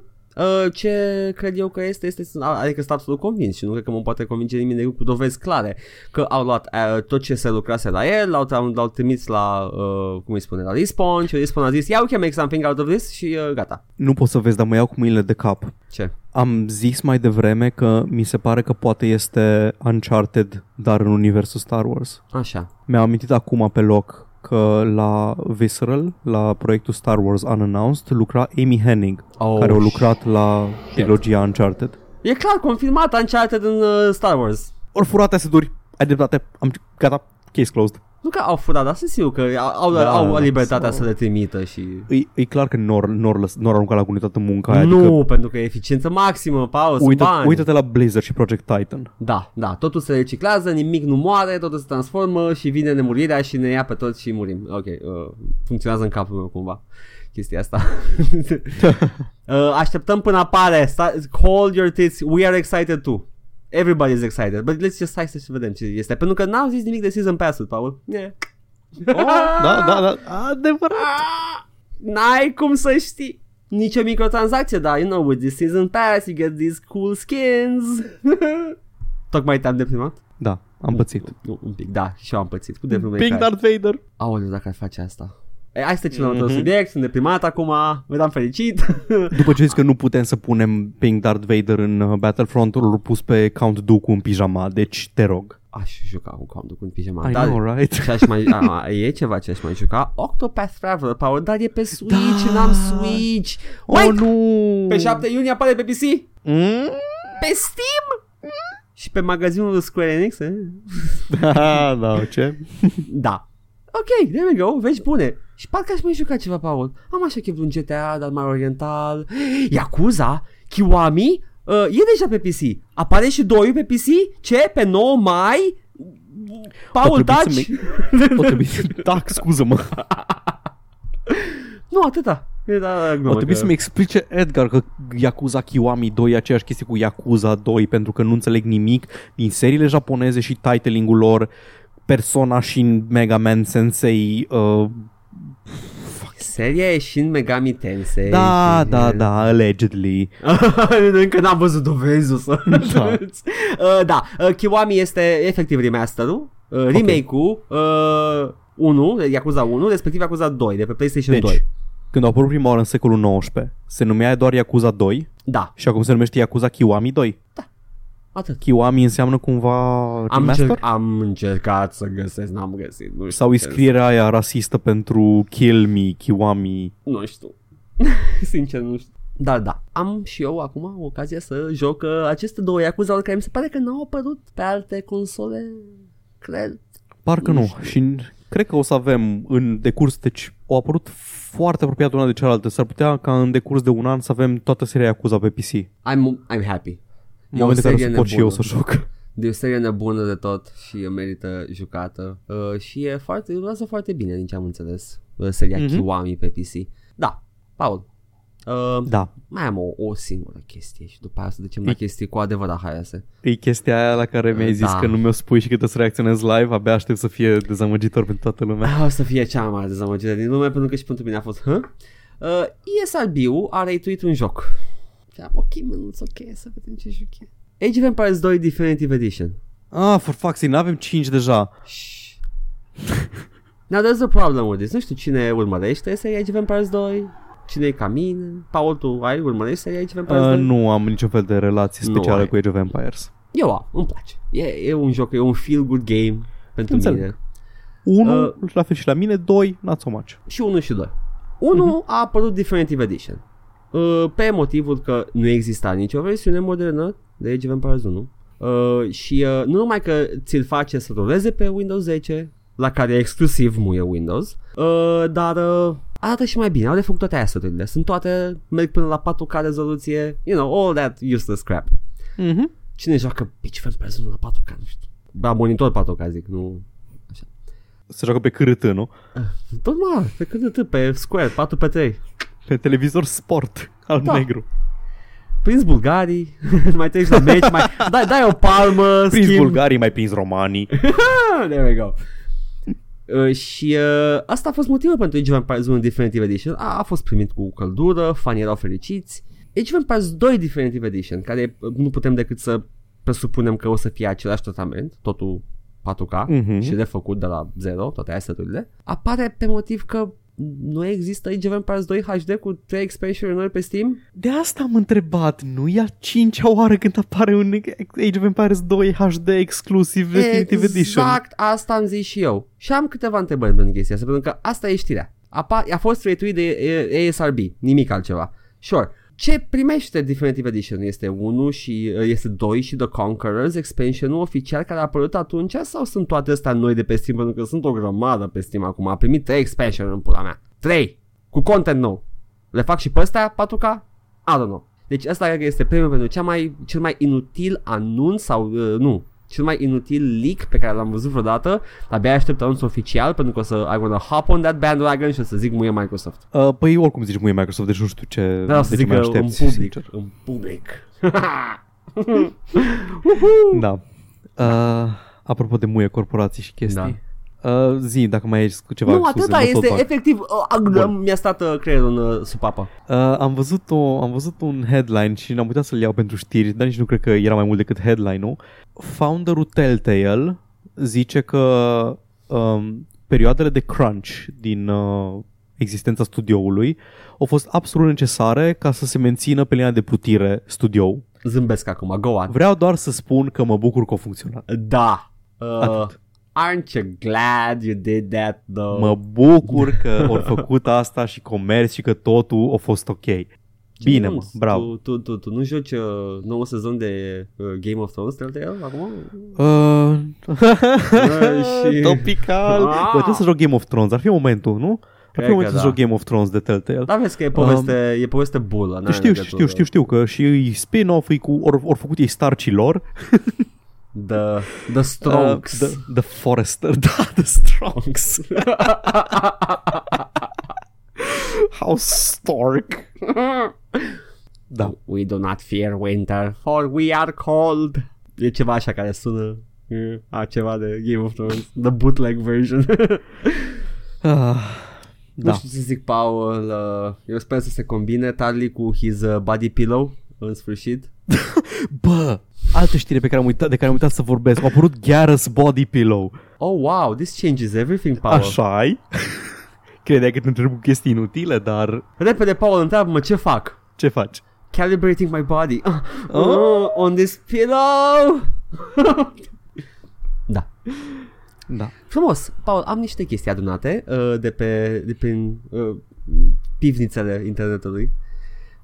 ce cred eu că este, este, adică sunt absolut convins și nu cred că mă poate convinge nimeni cu dovezi clare că au luat uh, tot ce se lucrase la el, l-au, l-au, l-au trimis la, uh, cum îi spune, la Respawn și Respawn a zis, yeah, we can make something out of this și uh, gata.
Nu pot să vezi, dar mă iau cu mâinile de cap.
Ce?
Am zis mai devreme că mi se pare că poate este Uncharted, dar în universul Star Wars.
Așa.
Mi-am amintit acum pe loc că la Visceral, la proiectul Star Wars Unannounced, lucra Amy Hennig,
Oh,
care a lucrat la trilogia Uncharted.
E clar, confirmat Uncharted în uh, Star Wars.
Ori furat aseduri, ai dreptate, am gata, case closed.
Nu că au furat, dar sunt sigur că au,
Da,
au libertatea
sau-
să le trimită și...
E, e clar că nor, nor, lăs- nor arunca la gune toată munca aia,
nu,
adică
pentru că e eficiență maximă, Paul, sunt
uită,
bani.
uită-te la Blizzard și Project Titan.
Da, da, totul se reciclează, nimic nu moare, totul se transformă și vine nemurirea și ne ia pe toți și murim. Ok, uh, funcționează în capul meu cumva chestia asta. uh, așteptăm până apare. Sta- hold your tits. We are excited too. Everybody is excited. But let's just hai să vedem ce este. Pentru că n-am zis nimic de Season Pass-ul, Paul. Yeah.
Oh, da, da, da, adevărat.
Ah, N-ai cum să știi. Nici o microtransacție, dar you know, with this Season Pass, you get these cool skins. Tocmai te-am deprimat?
Da, am pățit.
Nu, un pic, da, și eu am pățit cu Devil May
Pink
Cry.
Darth Vader.
Aoleu, dacă ar face asta. E, hai să trecem la următorul
Mhm.
subiect, sunt deprimat acum, eram fericit.
După ce zis că nu putem să punem Pink Darth Vader în uh, Battlefront, l pus pe Count Dooku în pijama, deci te rog.
Aș juca cu Count cu un pijama.
I
dar
know, right?
ce aș mai, a, a, e ceva ce aș mai juca. Octopath Traveler, Power, dar e pe Switch,
Da.
n-am Switch. Wait,
Oh, nu!
pe 7 iunie apare pe PC,
Mm?
pe Steam și pe magazinul Square Enix. Eh?
Da, da, ce?
Da. Ok, there we go, vești bune. Și parcă aș mai juca ceva, Paul. Am așa chef de un GTA, dar mai oriental. Yakuza? Kiwami? Uh, e deja pe PC. Apare și 2 pe PC? Ce? Pe 9 mai? Paul,
O trebuie
taci?
să O trebuie să... Da, scuză-mă.
Nu, atâta. E, da, glumă,
O trebuie
că-
să-mi explice Edgar că Yakuza Kiwami 2 e aceeași chestie cu Yakuza 2 pentru că nu înțeleg nimic din seriile japoneze și titling-ul lor. Persona și în Mega Man Sensei uh,
Seria e Shin Megami Tensei.
Da,
și-
da, da, allegedly.
Încă n-am văzut dovezi o să...
Da.
uh, da, uh, Kiwami este efectiv remasterul, uh, remake-ul uh, 1, Yakuza 1, respectiv Yakuza 2, de pe PlayStation
Deci,
2.
când au apărut prima oară în secolul XIX Se numea doar Yakuza 2
Da,
Și acum se numește Yakuza Kiwami 2
atât.
Kiwami înseamnă cumva
Am,
remaster?
încerc, am încercat să găsesc, n-am găsit. Nu știu
Sau
ce
iscrierea aia rasistă pentru Kill Me, Kiwami
Nu știu. Sincer, nu știu. Dar da, am și eu acum ocazia să joc uh, aceste două Yakuza care mi se pare că n-au apărut pe alte console. Cred.
Parcă
Nu
nu,
știu.
și în- cred că o să avem în decurs, deci au apărut foarte apropiat una de cealaltă. S-ar putea ca în decurs de un an să avem toată seria Yakuza pe PC.
I'm, I'm happy.
În
E o
momentul în care
serie
să pot și eu
nebună.
să joc.
De o serie nebună de tot și merită jucată. Uh, și e foarte, durează foarte bine din ce am înțeles. Uh, seria
Mhm.
Kiwami pe PC. Da, Paul. Uh,
Da,
Mai am o, o singură chestie și după aia să ducem la chestii cu adevărat haioase.
e chestia aia la care mi-ai zis
Da.
că nu mi-o spui și că trebuie să reacționez live, abia aștept să fie dezamăgitor pentru toată lumea.
Ah, O să fie cea mai mare dezamăgire din lume pentru că și pentru mine a fost huh? uh, ESRB-ul a reituit un joc Și am ok, mânuț, ok, să vedem ce joc e Age of Empires 2 Definitive Edition
Ah, for fuck's sake, n-avem 5 deja.
Shh. Now there's a problem with this Nu știu cine urmărește seria Age of Empires 2 Cine e ca mine Paul, tu ai urmărești seria Age of Empires
Uh,
2?
nu am niciun fel de relație
Nu
specială
ai.
cu Age of Empires.
Eu am, îmi place e, e un joc, e un feel good game Pentru
Înțeleg.
mine
1,
Uh,
la fel și la mine, 2, not so much.
și 1 și 2. 1 a apărut Definitive Edition. Uh, pe motivul că nu exista nicio versiune modernă de Age of Empires 1. Uh, și uh, nu numai că ți-l face să ruleze pe Windows 10, la care exclusiv muie Windows, uh, dar uh, arată și mai bine. Au refăcut toate asset-urile. Sunt toate, merg până la 4K rezoluție, you know, all that useless crap.
Mhm.
Cine joacă Age of Empires 1 la 4K? Nu știu. Da, monitor 4K zic, nu...
Se joacă pe cârât, nu?
Tot mă, pe cât de atât, pe Square, 4 pe 3.
Pe televizor sport, al
Da.
negru.
Prins bulgarii, mai treci la meci, mai dai, dai o palmă,
Prins
schimb.
bulgarii, mai prins romanii.
Ah, there we go. Uh, și uh, asta a fost motivul pentru Age of Empires 1 Definitive Edition. A, a fost primit cu căldură, fanii erau fericiți. Age of Empires 2 Definitive Edition, care uh, nu putem decât să presupunem că o să fie același tratament, totul 4K
Mhm.
și refăcut de la zero, toate asset-urile, apare pe motiv că nu există Age of Empires 2 HD cu 3 expansion noi pe Steam?
De asta am întrebat, nu e a cincea oară când apare un Age of Empires 2 HD exclusiv Definitive Edition.
Exact asta am zis și eu. Și am câteva întrebări pentru chestia asta, pentru că asta e știrea. Apa, a fost retuit de e- ASRB, nimic altceva. Sure. Ce primește Definitive Edition? Este 1 și uh, este 2 și The Conquerors, expansionul oficial care a apărut atunci sau sunt toate astea noi de pe Steam? Pentru că sunt o grămadă pe Steam acum. A primit 3 expansion în pula mea. 3! Cu content nou. Le fac și pe astea 4K? I don't know. Deci asta cred că este premiul pentru cea mai, cel mai inutil anunț sau uh, nu, cel mai inutil leak pe care l-am văzut vreodată. Abia aștept anunțul oficial pentru că o să I wanna hop on that bandwagon și o să zic muie Microsoft.
Uh, păi oricum zici muie Microsoft, deci nu știu ce,
Da, o să
de ce
zic
mai
că în
aștepți,
public.
sincer.
În public.
Da. Uh, apropo de muie, corporații și chestii. Uh, zi, dacă mai ai cu ceva
nu,
scuze,
atâta
mă tot
este
bag.
efectiv uh, uh, mi-a stat uh, creierul în uh, supapă.
Uh, am, văzut o, am văzut un headline și n-am putea să-l iau pentru știri, dar nici nu cred că era mai mult decât headline-ul. Founderul Telltale zice că um, perioadele de crunch din uh, existența studioului au fost absolut necesare ca să se mențină pe linia de plutire studio.
Zâmbesc acum, go on.
Vreau doar să spun că mă bucur că a funcționat.
Da. Uh,
Atât.
aren't you glad you did that though?
Mă bucur că au făcut asta și comerț și că totul a fost ok. Bine, mă,
James,
bravo.
Tu, tu, tu, tu nu joci uh, nouă sezon de uh, Game of Thrones Telltale acum?
Uh...
și-
Topical.
Ah.
Bă, trebuie să joc Game of Thrones. Ar fi momentul, nu? Ar
Cred
fi momentul
că
să
da.
joc Game of Thrones de Telltale.
Da, vezi că e poveste, e poveste bulă.
Că
n-are
știu,
legătură.
știu, știu, știu că și îi spin-off e cu, ori, ori făcut ei starcilor.
The, the Strongs.
Uh, the, the Forester, da, The Strongs. How Stark. Da.
We do not fear winter, for we are cold. E ceva așa care sună E, A, ceva de Game of Thrones. The bootleg version.
Ah,
Da.
da.
Nu știu ce să zic, Paul. Uh, eu sper să se combine Tarly cu his uh, body pillow în sfârșit.
Bă, altă știre pe care am uitat, de care am uitat să vorbesc. A apărut Garrus Body Pillow.
Oh, wow, this changes everything, Paul.
Așa ai? Credeai că te întreb cu chestii inutile, dar
Repede, Paul, întreabă-mă ce fac.
ce faci?
Calibrating my body. Uh,
Oh.
uh, on this pillow. da.
Da.
Frumos. Paul, am niște chestii adunate uh, de pe, de prin uh, pivnițele internetului.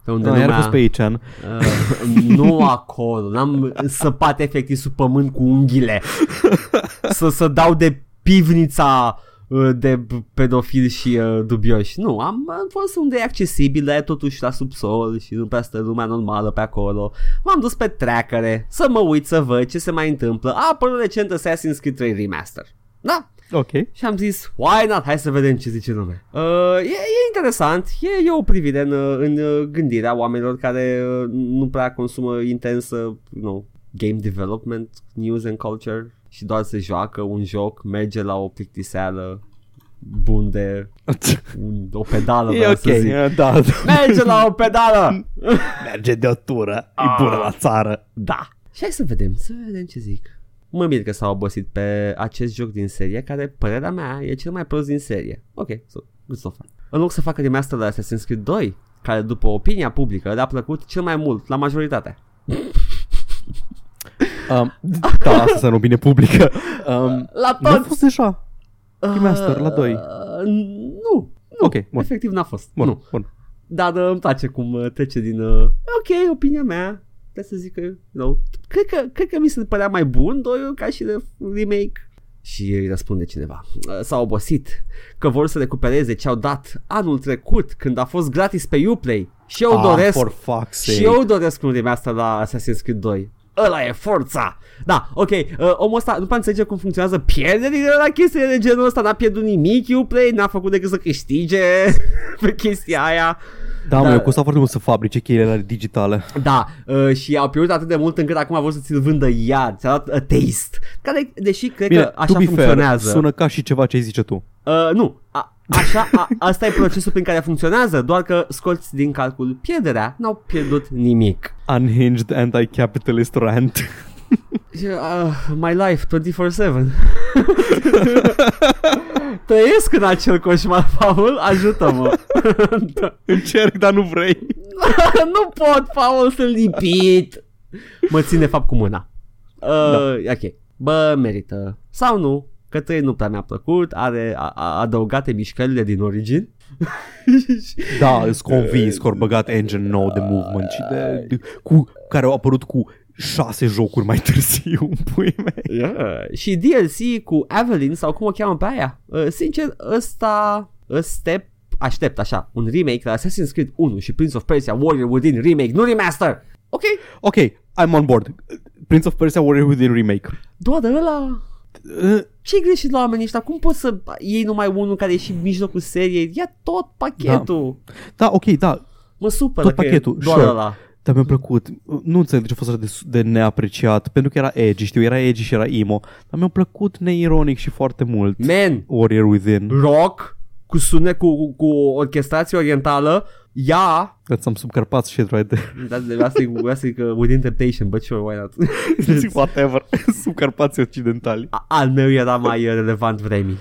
Pe unde
Da, iar a
lumea-
fost pe aici, an.
Uh, nu acolo, n-am săpat efectiv sub pământ cu unghiile să, să dau de pivnița uh, de b- pedofili și uh, dubioși. Nu, am, am fost unde e accesibil, dar e totuși la subsol și nu prea stă lumea normală pe acolo. M-am dus pe trackere să mă uit să văd ce se mai întâmplă. A apărut recent Assassin's Creed 3 Remaster. Da,
Ok.
și am zis, why not? Hai să vedem ce zice lumea. Uh, e, e interesant, e, e o privire în, uh, în uh, gândirea oamenilor care uh, nu prea consumă intens, uh, you know, game development, news and culture și doar se joacă un joc, merge la o plictiseală bun de un, o pedală,
E
vreau
ok,
să zic.
e, da.
Merge la o pedală!
Merge de o tură. E bună la țară.
Da. Și hai să vedem, să vedem ce zic. Mă mir că s-au obosit pe acest joc din serie, care, părerea mea, e cel mai prost din serie. Ok, so, good so far. În loc să facă remaster la Assassin's Creed 2, care după opinia publică le-a plăcut cel mai mult, la majoritate.
Um, da, asta să nu bine publică. Um,
La
nu a
toți!
fost deja. remaster la doi.
Uh, nu, nu,
Ok, bun.
efectiv n-a fost.
Bun,
Nu.
bun.
Dar uh, îmi place cum uh, trece din... Uh, ok, opinia mea. Trebuie să zic că... You know, cred, că cred că mi se părea mai bun doiul ca și de remake. Și îi răspunde cineva. "Uh, S-au obosit că vor să recupereze ce au dat anul trecut când a fost gratis pe Uplay. Și eu
Ah,
doresc...
for fuck's sake.
Și eu doresc un remaster la Assassin's Creed 2. Ăla e forța! Da, ok, uh, omul ăsta nu prea înțelege cum funcționează pierderile la chestiile de genul ăsta, n-a pierdut nimic Uplay, n-a făcut decât să câștige pe chestia aia.
Da, mă,
Da.
eu costa foarte mult să fabrice cheile digitale.
Da, uh, și au pierdut atât de mult încât acum vor să ți-l vândă iar, ți-a dat a taste. Care, deși cred
Bine,
că
to
așa
be fair,
funcționează.
sună ca și ceva ce ai zice tu.
Uh, nu, a, așa, a, asta e procesul prin care funcționează, doar că scoți din calcul pierderea, n-au pierdut nimic.
Unhinged anti-capitalist rant.
Și, Uh, my life 24-7 Trăiesc în acel coșmar, Paul, ajută-mă. Da.
Încerc, dar nu vrei.
Nu pot, Paul, sunt lipit. Mă țin de fapt cu mâna. Uh, da. Ok, bă, merită. Sau nu, că trei nu prea mi-a plăcut Are a, a, adăugate mișcările din origin
Da, îs convins că au băgat engine nou de movement și de, de, cu, care au apărut cu șase jocuri mai târziu, pui mei.
Yeah. Și DLC cu Evelyn sau cum o cheamă pe aia. Uh, sincer, ăsta step aștept așa, un remake la Assassin's Creed 1 și Prince of Persia Warrior Within remake, nu remaster. Ok,
Ok, I'm on board. Prince of Persia Warrior Within Remake.
doar de ăla
Uh,
ce greșit la oamenii ăștia? Cum poți să iei numai unul care e și în mijlocul seriei? Ia tot pachetul.
Da, ok, da,
Mă supără
Tot
că e
pachetul,
doar
sure.
ăla.
Dar mi-a plăcut. Nu înțeleg de ce a fost așa de, de neapreciat, pentru că era edgy, știu, era edgy și era emo, dar mi-a plăcut neironic și foarte mult.
Man,
Warrior Within.
rock cu sunet cu, cu, cu orchestrație orientală, ia
That's some subcarpați shit right there.
da, de asta e, asta e că Within Temptation, but sure, why not?
Whatever. Subcarpați occidentali.
A- al meu era mai uh, relevant vremii.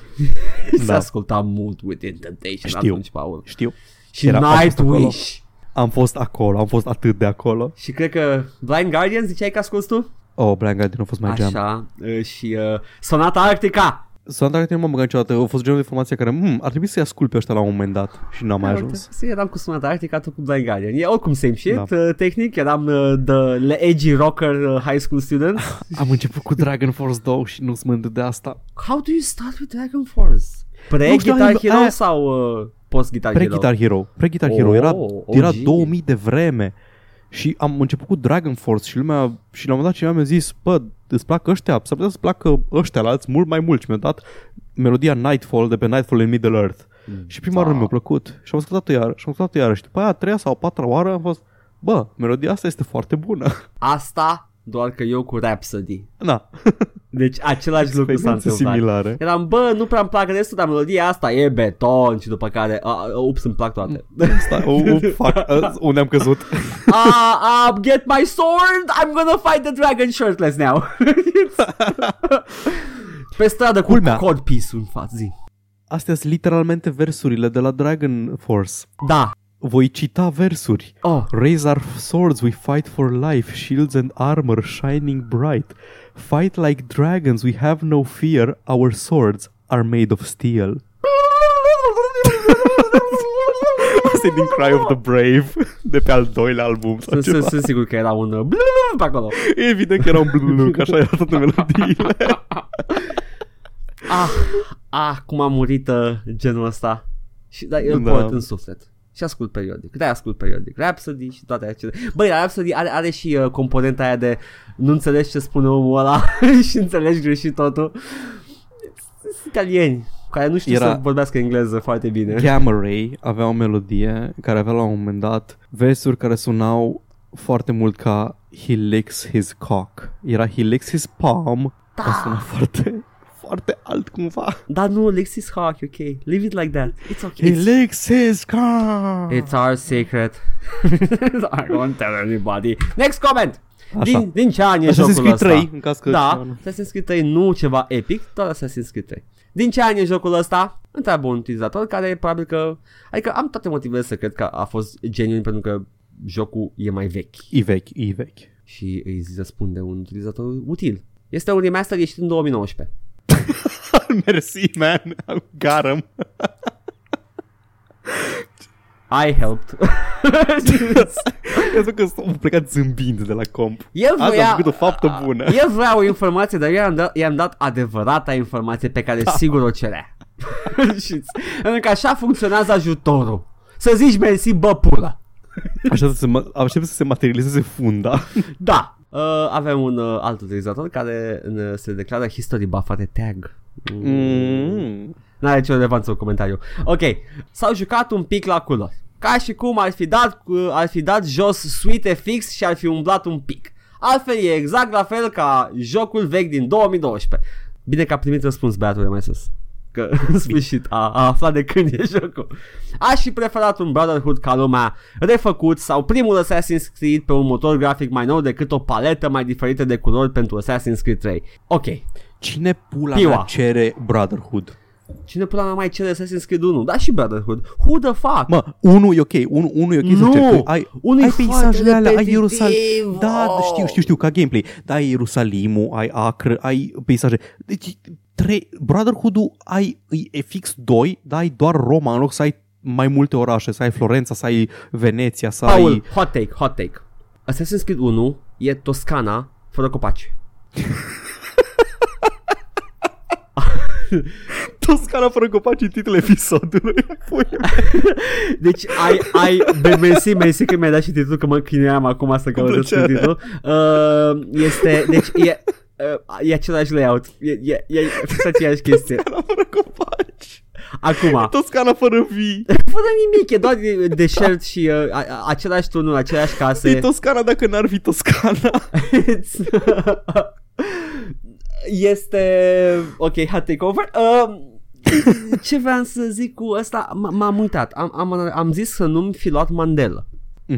Se
Da.
asculta mult Within Temptation
Știu.
atunci, Paul.
Știu.
Și
Era- am fost acolo.
Nightwish.
Am fost acolo, am fost atât de acolo.
Și cred că Blind Guardian ziceai că asculti tu?
Oh, Blind Guardian a fost mai jam.
Așa. uh, Și uh, Sonata Arctica.
Sunt dacă nu m-am băgat niciodată, a fost genul de informație care, hmm, ar trebui să-i ascult pe ăștia la un moment dat și n-am mai ajuns.
Să eram cu Sonata Arctica, tu cu Blind Guardian. E oricum same shit,
Da.
uh, tehnic. Eram uh, the le edgy rocker uh, high school student.
Am început cu Dragon Force 2 și nu-ți mândă de asta.
How do you start with Dragon Force? Pre-Guitar
Nu știu,
Hero
aia-
sau uh, post-Guitar Hero?
Pre-Guitar Hero. Pre-Guitar
Oh,
Hero. Era,
OG.
era 2000 de vreme. Și am început cu Dragon Force și lumea, și la un moment dat cineva mi-a zis, bă, îți plac ăștia? S-ar putea să-ți placă ăștia la alți mult mai mult. Și mi-a dat melodia Nightfall de pe Nightfall in Middle Earth. Și prima oară
Da.
nu mi-a plăcut. Și am ascultat-o iar, și am ascultat-o iar. Și după aia a treia sau a patra oară am fost, bă, melodia asta este foarte bună.
Asta doar că eu cu Rhapsody.
Na.
Deci același lucru s-a
Experiențe
întâmplat.
similare.
Eram, bă, nu prea-mi plac restul, dar melodia asta e beton și după care, a, a, ups, îmi plac toate.
Stai, uh, uh, fuck, uh, unde am căzut?
uh, uh, get my sword, I'm gonna fight the dragon shirtless now. Pe stradă cu
Culmea.
cod piece în față, zi.
Astea sunt literalmente versurile de la Dragon Force.
Da.
Voi cita versuri.
Oh,
Raise our swords, we fight for life, shields and armor shining bright. Fight like dragons, we have no fear, our swords are made of steel. Asta e din Cry of the Brave, de pe al doilea album sau
sunt, sunt,
ceva.
sunt sigur că era un uh, pe acolo.
Evident că era un bluluc, așa era toate melodiile.
Ah, ah, cum a murit uh, genul ăsta. Și da, îl
Da.
port în suflet. Și ascult periodic. Da, ascult periodic. Rhapsody și toate acele. Băi, dar Rhapsody are, are și uh, componenta aia de nu înțelegi ce spune omul ăla și înțelegi greșit totul. Sunt italieni care nu știu
Era-
să vorbească engleză foarte bine.
Gamma Ray avea o melodie care avea la un moment dat versuri care sunau foarte mult ca He licks his cock. Era He licks his palm. Da. Asta suna foarte, foarte alt cumva.
Dar nu, Lexis Hawk, ok. Leave it like that. It's okay.
He
It's,
licks his cock.
it's our secret. I won't tell anybody. Next comment!
Așa.
Din, din ce an e
Assassin's
jocul
Creed
ăsta?
3, în caz că...
Da, Assassin's Creed 3 nu ceva epic, doar Assassin's Creed 3. Din ce an e jocul ăsta? Întreabă un utilizator care probabil că... Adică am toate motivele să cred că a fost genuin pentru că jocul e mai vechi.
E vechi, e vechi.
Și îi răspunde un utilizator util. Este un remaster ieșit în 2019.
Mersi, man. Got him.
I helped.
Crezi că am plecat zâmbind de la comp.
El
Azi
voia,
am făcut o faptă bună.
El vrea o informație, dar eu i-am dat, i-am dat adevărata informație pe care
Da.
sigur o cerea. Și- Pentru că așa funcționează ajutorul. Să zici mersi, bă, pulă.
Așa să se, ma- aștept să se materializeze funda.
Da. Uh, avem un uh, alt utilizator care uh, se declară history buff are tag. Mm.
Mm.
N-are nicio relevanță în comentariu. Ok. S-au jucat un pic la culori. Ca și cum ar fi dat, uh, ar fi dat jos suite fix și ar fi umblat un pic. Altfel e exact la fel ca jocul vechi din 2012. Bine că a primit răspuns băiatul de mai sus. Că în sfârșit a, a aflat de când e jocul. Aș fi preferat un Brotherhood ca lumea refăcut sau primul Assassin's Creed pe un motor grafic mai nou decât o paletă mai diferită de culori pentru Assassin's Creed 3. Ok.
Cine pula
Piua.
mea cere Brotherhood?
Cine pula mea mai cere Assassin's Creed 1? Da și Brotherhood. Who the fuck?
Mă, unul e ok, unul, unul e ok
Nu!
să cer. Ai,
Unul e
ai
foarte
peisajele alea, ai
repetitiv.
Ierusalim. Da,
Oh!
știu, știu, știu, ca gameplay. Da, ai Ierusalimul, ai Acre, ai peisaje. Deci, trei, Brotherhood-ul ai, e fix 2, da, ai doar Roma în loc să ai mai multe orașe, să ai Florența, să ai Veneția, să
Paul,
ai...
hot take, hot take. Assassin's Creed 1 e Toscana fără copaci.
Toscana fără copaci în titlul episodului. Pui mea.
Deci ai, ai, be, mersi, mersi că mi-ai dat și titlul, că mă chineam acum să căutesc cu
plăcere.
titlul. Uh, este, deci e, uh, e același layout, e, e, e fix aceeași chestie.
Toscana fără copaci.
Acum,
Toscana fără vii.
fără nimic, e doar deșert și uh, a, a, același turnul, aceleași
E
case.
Toscana dacă n-ar fi Toscana.
este... Ok, hot take over. Uh, ce vreau să zic cu ăsta? M- M-am uitat. Am, am, am zis să nu-mi fi luat Mandela.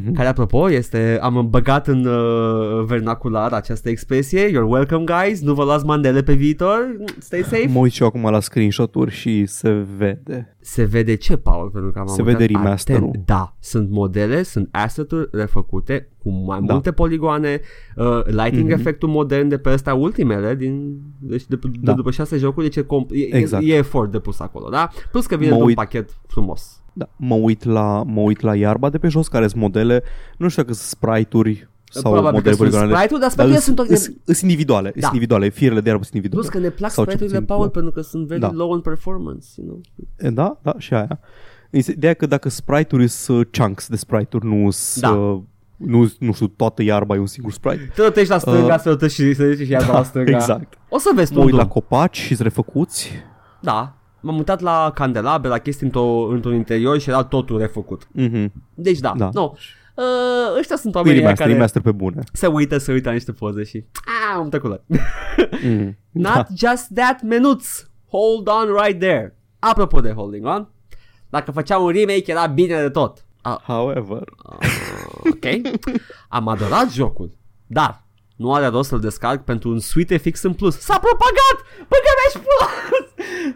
Mhm.
Care, apropo, este... Am băgat în uh, vernacular această expresie. You're welcome, guys. Nu vă luați mandele pe viitor. Stay safe.
Mă uit și eu acum la screenshot-uri și se vede.
Se vede ce, Paul? Pentru că am
Se
uitat
vede remasterul.
atent. Da, sunt modele, sunt asset-uri refăcute cu mai
Da.
multe poligoane, uh, lighting
Mhm.
efectul modern de pe astea ultimele, din, deci de, de,
Da.
după șase jocuri, deci e, comp- e,
Exact.
e, e efort de pus acolo, da? Plus că vine
Mă
într-un
uit-
pachet frumos.
Da, mă uit la, mă uit la iarba de pe jos, care sunt modele, nu știu dacă sunt sprite-uri sau
Probabil că
modele
sunt
poligonale.
sprite-uri, dar
Dar
sprite-urile sunt
sunt,
tot-
sunt individuale,
Da.
sunt individuale, firele de iarbă sunt individuale.
Plus că ne plac
Sau ce
sprite-urile,
puțin,
Paul,
da.
pentru că sunt very
Da.
low in performance, you know?
Da, da, și aia. Ideea că dacă sprite-uri sunt chunks de sprite-uri, nu sunt,
Da.
uh, nu, nu știu, toată iarba e un singur sprite.
Te rotești la stânga,
Uh,
să rotești și să duci și iar la stânga.
exact.
O să vezi tu
Mă
un
uit la
drum.
copaci și sunt refăcuți.
Da, m-am mutat la candelabe, la chestii într-o, într-un interior și era totul refăcut.
Mhm.
Deci da,
Da.
no. Uh, ăștia sunt oamenii
Remaster,
care
remaster pe bune.
se uită, se uită la niște poze și ah, am tăcut.
Mm.
Not just that, menuț. Hold on right there. Apropo de holding on, dacă făceam un remake era bine de tot. Ah,
However,
ok. Am adorat jocul, dar nu are rost să-l descarc pentru un Sweet FX în plus. S-a propagat! Băgă mea și pula!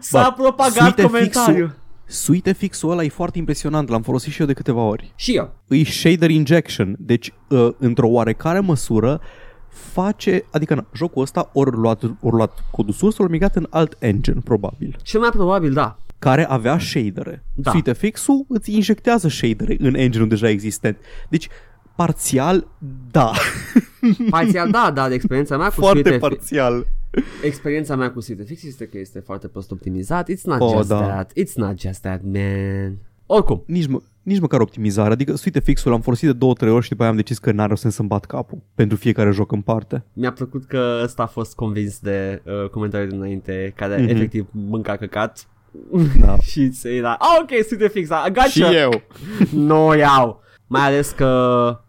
S-a
Bă,
propagat
Sweet
comentariu.
FX-ul Sweet FX-ul ăla e foarte impresionant, l-am folosit și eu de câteva ori.
Și eu.
Îi shader injection, deci uh, într-o oarecare măsură face, adică na, jocul ăsta ori luat, ori luat codul surs, ori migrat în alt engine, probabil,
Cel mai probabil, da.
care avea shadere.
Da.
Sweet FX-ul îți injectează shadere în engine-ul deja existent. Deci, parțial, da.
Parțial, da, dar experiența mea cu
foarte
Sweet FX
parțial.
Experiența mea cu Sweet FX este că este foarte prost optimizat. It's not
Oh,
just
da.
that. It's not just that, man. Oricum,
Nici, mă, nici măcar optimizare, adică Sweet FX-ul l-am folosit de două, trei ori și după aia am decis că n-are rost să-mi bat capul pentru fiecare joc în parte.
mi-a plăcut că ăsta a fost convins de uh, comentariul dinainte, care
Mhm.
efectiv mânca căcat.
Da.
și se era, oh, ok, Sweet FX, I gotcha.
Și eu.
nu o iau. Mai ales că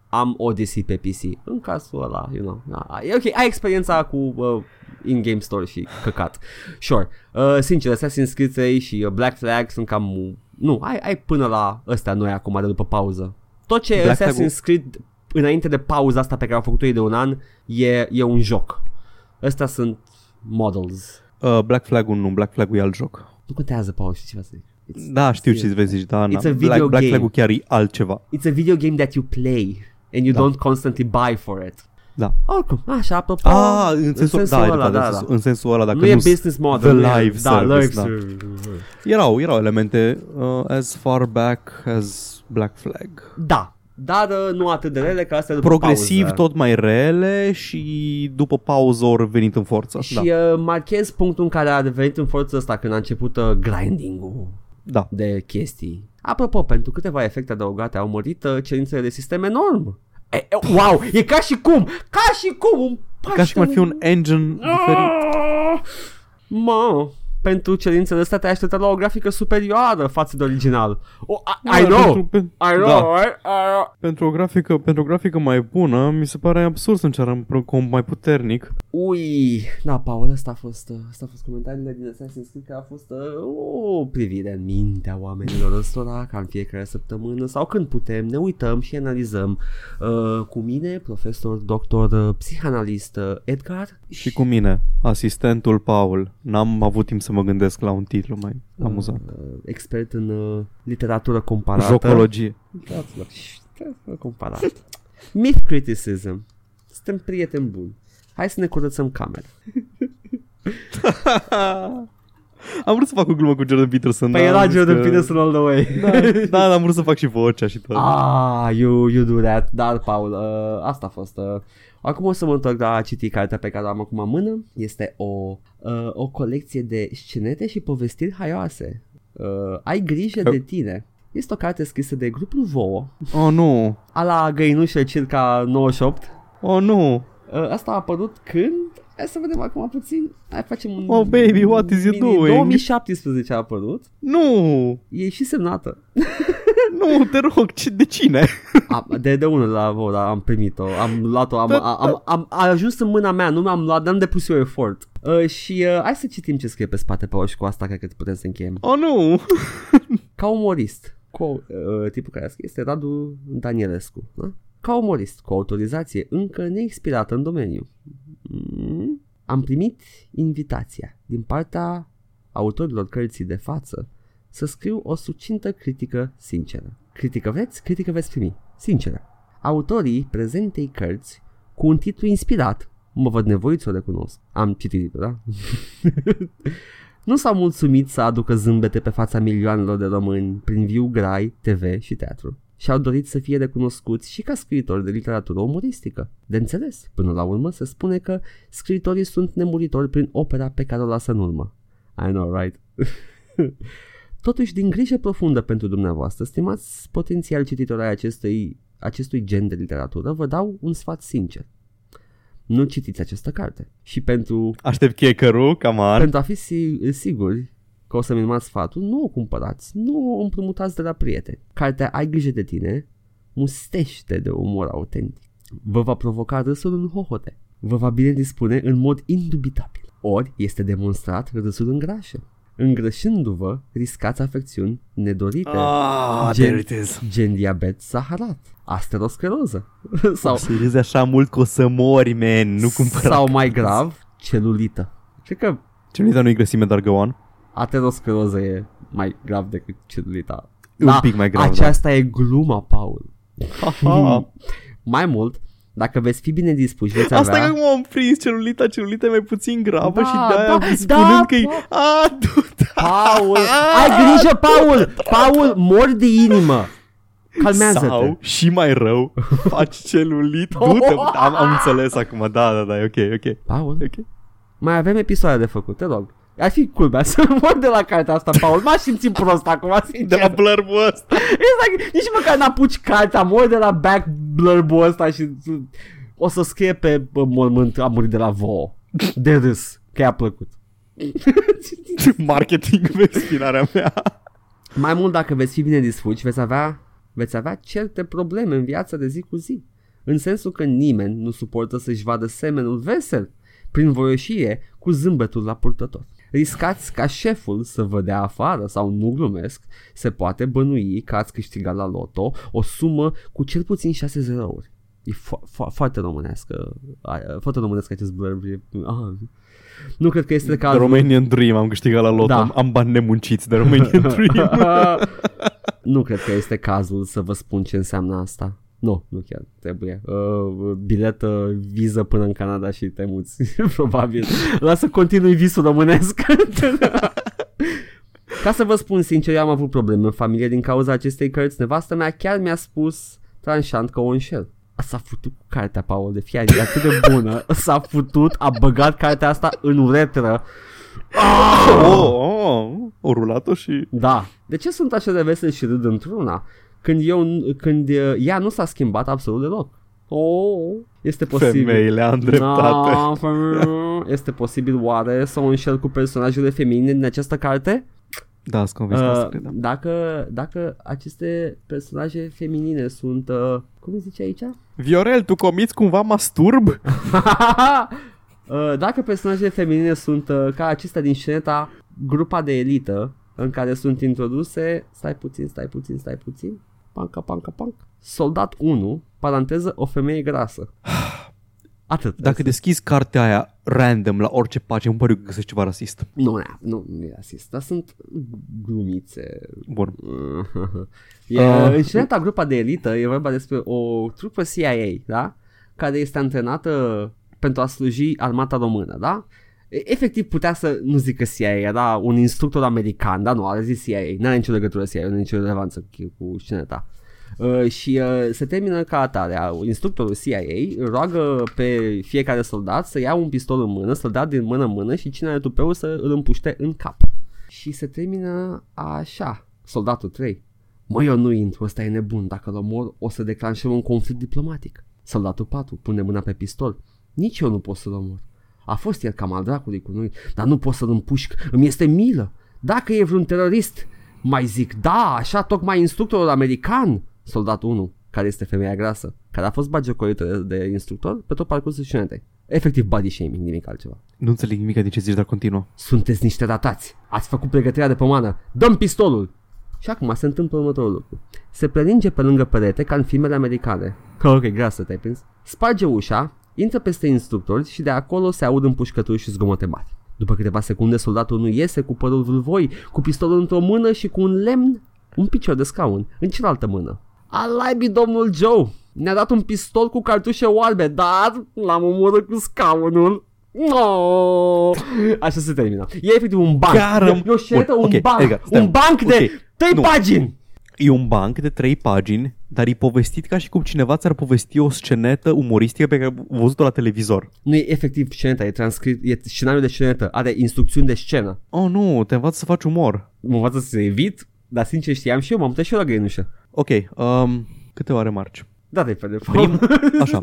am Odyssey pe PC. În cazul ăla, you know. Da, e ok, ai experiența cu uh, in-game store și căcat. Sure. Uh, sincer, Assassin's Creed 3 și uh, Black Flag sunt cam... Nu, ai, ai până la ăstea noi acum de după pauză. Tot ce
Black
Assassin's
Flag-ul-
Creed înainte de pauza asta pe care au făcut-o ei de un an e, e un joc. Ăstea sunt models.
Uh, Black Flag-ul nu, Black Flag-ul e alt joc.
Nu contează, Paul, știi ce vă zic. It's,
Da, știu ce vezi zici, da,
It's
na.
a video
Black, Black
game.
Flag-ul chiar e altceva.
it's a video game that you play and you
Da.
don't constantly buy for it.
Da.
Oricum, așa, apropo,
Ah, în sensul, da, ai
ăla,
dreptate,
da,
în
da.
sensul- în sensul ăla, dacă
nu e
nu
business model.
The
nu e-
live
da,
service,
live
da.
service.
erau, erau elemente uh, as far back as Black Flag.
Da, dar uh, nu atât de rele ca astea după
Progresiv
pauză.
tot mai rele și după pauză ori venit în forță.
Și
Da.
uh, marchez punctul în care a devenit în forță ăsta când a început uh, grinding-ul
da.
de chestii. Apropo, pentru câteva efecte adăugate au mărit uh, cerințele de sistem enorm. E, e, wow, e ca și cum, ca și cum un
Ca și cum ar fi un engine diferit.
Ah! Mă, pentru cerințele astea te-ai așteptat la o grafică superioară față de original. Oh, I, I
Da,
know,
pentru- pe-
I know,
da.
right? I know.
Pentru o grafică, pentru o grafică mai bună, mi se pare absurd să înceară un comp mai puternic.
Ui, da, Paul, ăsta a fost, uh, ăsta a fost comentariile din Assassin's Creed, că a fost uh, o privire în mintea oamenilor ăstora, ca în fiecare săptămână sau când putem, ne uităm și analizăm uh, cu mine, profesor, doctor, uh, psihanalist uh, Edgar
Și cu mine, asistentul Paul. N-am avut timp să mă gândesc la un titlu mai amuzant.
uh, expert în uh, literatură comparată.
Jocologie.
Uitați-vă, uitați-vă comparat. Myth criticism. Suntem prieteni buni. Hai să ne curățăm camera.
am vrut să fac o glumă cu Jordan Peterson.
Păi
dar
era
am zis
Jordan
că-
Peterson all the way.
Da, da, am vrut să fac și vocea și tot.
Ah, you, you do that. Dar, Paul, uh, asta a fost. Uh, acum o să mă întorc la a citi cartea pe care o am acum în mână. Este o, uh, o colecție de scenete și povestiri haioase. Uh, ai grijă de tine. Este o carte scrisă de grupul Vouă,
Oh, nu.
a la Găinușă circa 98.
Oh, nu.
Uh, asta a apărut când? Hai să vedem acum puțin. Hai facem un...
Oh, baby, what is you
mini-
doing?
2017 a apărut.
Nu.
E și semnată.
Nu, te rog, ce, de cine?
Am, de, de unul la Voda am primit-o, am luat-o, am, am, am, am, a ajuns în mâna mea, nu mi-am luat, n-am depus eu efort. Uh, și uh, hai să citim ce scrie pe spate pe și cu asta cred că putem să încheiem.
Oh, nu.
Ca umorist, cu, uh, tipul care a scris este Radu Danielescu. Da? Ca umorist, cu autorizație încă neexpirată în domeniu. Mm, am primit invitația din partea autorilor cărții de față să scriu o succintă critică sinceră. Critică veți? Critică veți primi. Sinceră. Autorii prezentei cărți cu un titlu inspirat, mă văd nevoit să o recunosc. Am citit, da? nu s-au mulțumit să aducă zâmbete pe fața milioanelor de români prin viu grai, TV și teatru. Și-au dorit să fie recunoscuți și ca scriitori de literatură umoristică. De înțeles, până la urmă se spune că scriitorii sunt nemuritori prin opera pe care o lasă în urmă. I know, right? Totuși, din grijă profundă pentru dumneavoastră, stimați potențial cititori ai acestui, acestui gen de literatură, vă dau un sfat sincer. Nu citiți această carte. Și pentru
Aștept checkerul, camar.
pentru a fi si- siguri că o să-mi urmați sfatul, nu o cumpărați, nu o împrumutați de la prieteni. Cartea Ai grijă de tine mustește de umor autentic. Vă va provoca râsul în hohote. Vă va bine dispune în mod indubitabil. Ori este demonstrat râsul în grașă. Îngrășându-vă, riscați afecțiuni nedorite,
Ah,
Gen-
there it is.
gen diabet saharat, asteroscleroză
Sau
sau,
să râzi așa mult că o să mori, man. Nu cumpăra.
sau mai grav, celulită. Cred că
Celulita nu-i grăsime, dar go on.
ateroscleroză e mai grav decât celulita.
Un pic mai grav, da.
Aceasta e gluma, Paul.
Aha.
Mai mult, dacă veți fi bine dispuși, veți
Asta
avea...
că acum am prins celulita, celulita e mai puțin gravă
Da,
și de-aia
da,
da,
da,
spunând că e...
da.
A, du-te!
Paul, ai grijă, Paul! Paul, mori de inimă! Calmează-te!
Sau, și mai rău, faci celulit. Du-te, am, am înțeles acum, da, da, da, e ok, ok.
Paul,
Ok.
mai avem episoade de făcut, te rog. Ar fi culmea să mor de la cartea asta, Paul. M-aș simți prost acum, sincer.
De la blurb-ul ăsta.
Exact, nici măcar n-apuci cartea, mor de la back blurb-ul ăsta și o să scrie pe bă, mormânt, a murit de la vo. De râs, că i-a plăcut.
Marketing pe spinarea mea.
Mai mult dacă veți fi bine dispuși, veți avea, veți avea certe probleme în viața de zi cu zi. În sensul că nimeni nu suportă să-și vadă semenul vesel prin voioșie cu zâmbetul la purtător. Riscați ca șeful să vă dea afară sau nu glumesc, se poate bănui că ați câștigat la loto o sumă cu cel puțin 6 zerouri. E fo- fo- foarte românească, a- foarte românesc acest blurb. E, ah. Nu cred că este
The
cazul.
Romanian Dream, am câștigat la loto,
Da.
am, am bani nemunciți de Romanian Dream.
nu cred că este cazul să vă spun ce înseamnă asta. Nu, nu chiar trebuie. Uh, bilet uh, viză până în Canada și te muți, probabil. Lasă continui visul românesc. Ca să vă spun sincer, eu am avut probleme în familie din cauza acestei cărți. Nevastă mea chiar mi-a spus tranșant că o înșel. S-a futut cu cartea, Paul, de fiare, e atât de bună. S-a futut, a băgat cartea asta în uretră.
oh, oh, o rulat-o și...
Da. De ce sunt așa de vesel și râd într-una? Când, eu, când uh, ea nu s-a schimbat absolut deloc. Oh, este posibil.
Femeile am dreptate.
Da, fem- este posibil oare să o înșel cu personajele feminine din această carte?
Da, sunt convins că asta
Uh,
credeam.
dacă, dacă aceste personaje feminine sunt, uh, cum îi zice aici?
Viorel, tu comiți cumva masturb?
Uh, dacă personajele feminine sunt uh, ca acestea din sceneta grupa de elită în care sunt introduse, stai puțin, stai puțin, stai puțin, panca, panca, panca, soldat 1, paranteză, o femeie grasă. Atât.
Dacă deschizi cartea aia random la orice pagină, îmi pare că găsești ceva rasist.
Nu, nu, nu, nu e rasist, dar sunt glumițe.
Bun.
E,
Ah.
În sceneta grupa de elită e vorba despre o trupă CIA, da? Care este antrenată pentru a sluji armata română, da? E- Efectiv putea să nu zică CIA, era un instructor american, da? Nu, a zis CIA, nu are nicio legătură CIA, nu are nicio relevanță cu- cu sceneta. Uh, și uh, se termină ca atare. Instructorul CIA roagă pe fiecare soldat să ia un pistol în mână, să-l dea din mână în mână și cine are tupeul să îl împuște în cap. Și se termină așa. Soldatul 3. Mă, eu nu intru, ăsta e nebun. Dacă îl omor, o să declanșăm un conflict diplomatic. Soldatul 4 pune mâna pe pistol. Nici eu nu pot să-l omor. A fost el cam al dracului cu noi, dar nu pot să-l împușc. Îmi este milă. Dacă e vreun terorist, mai zic, da, așa tocmai instructorul american. Soldatul 1, care este femeia grasă, care a fost bagiocorită de, de instructor pe tot parcursul scenetei. Efectiv body shaming, nimic altceva.
Nu înțeleg nimic din ce zici, dar continuă.
Sunteți niște ratați. Ați făcut pregătirea de pomană. Dăm pistolul. Și acum se întâmplă următorul lucru. Se prelinge pe lângă perete ca în filmele americane. Ok, grasă, te-ai prins. Sparge ușa, intră peste instructori și de acolo se aud împușcături și zgomote mari. După câteva secunde, soldatul nu iese cu părul vâlvoi, cu pistolul într-o mână și cu un lemn, un picior de scaun, în cealaltă mână. Alaibi domnul Joe! Ne-a dat un pistol cu cartușe oarbe, dar l-am omorât cu scaunul. No! Așa se termină. E efectiv un banc.
Garam.
E, e o scenetă,
Bun,
un
ok,
banc.
Edgar, stai
un
un-
banc de
ok,
3
nu.
pagini.
E un banc de trei pagini, dar e povestit ca și cum cineva ți-ar povesti o scenetă umoristică pe care a văzut-o la televizor.
Nu e efectiv sceneta, e transcris, e scenariul de scenetă, are instrucțiuni de scenă.
Oh, nu, te învață să faci umor.
Mă învață să evit, dar sincer știam și eu, m-am uitat și eu la grăinușă.
Ok, um, câteva remarci.
Da, te pe
Prim, așa.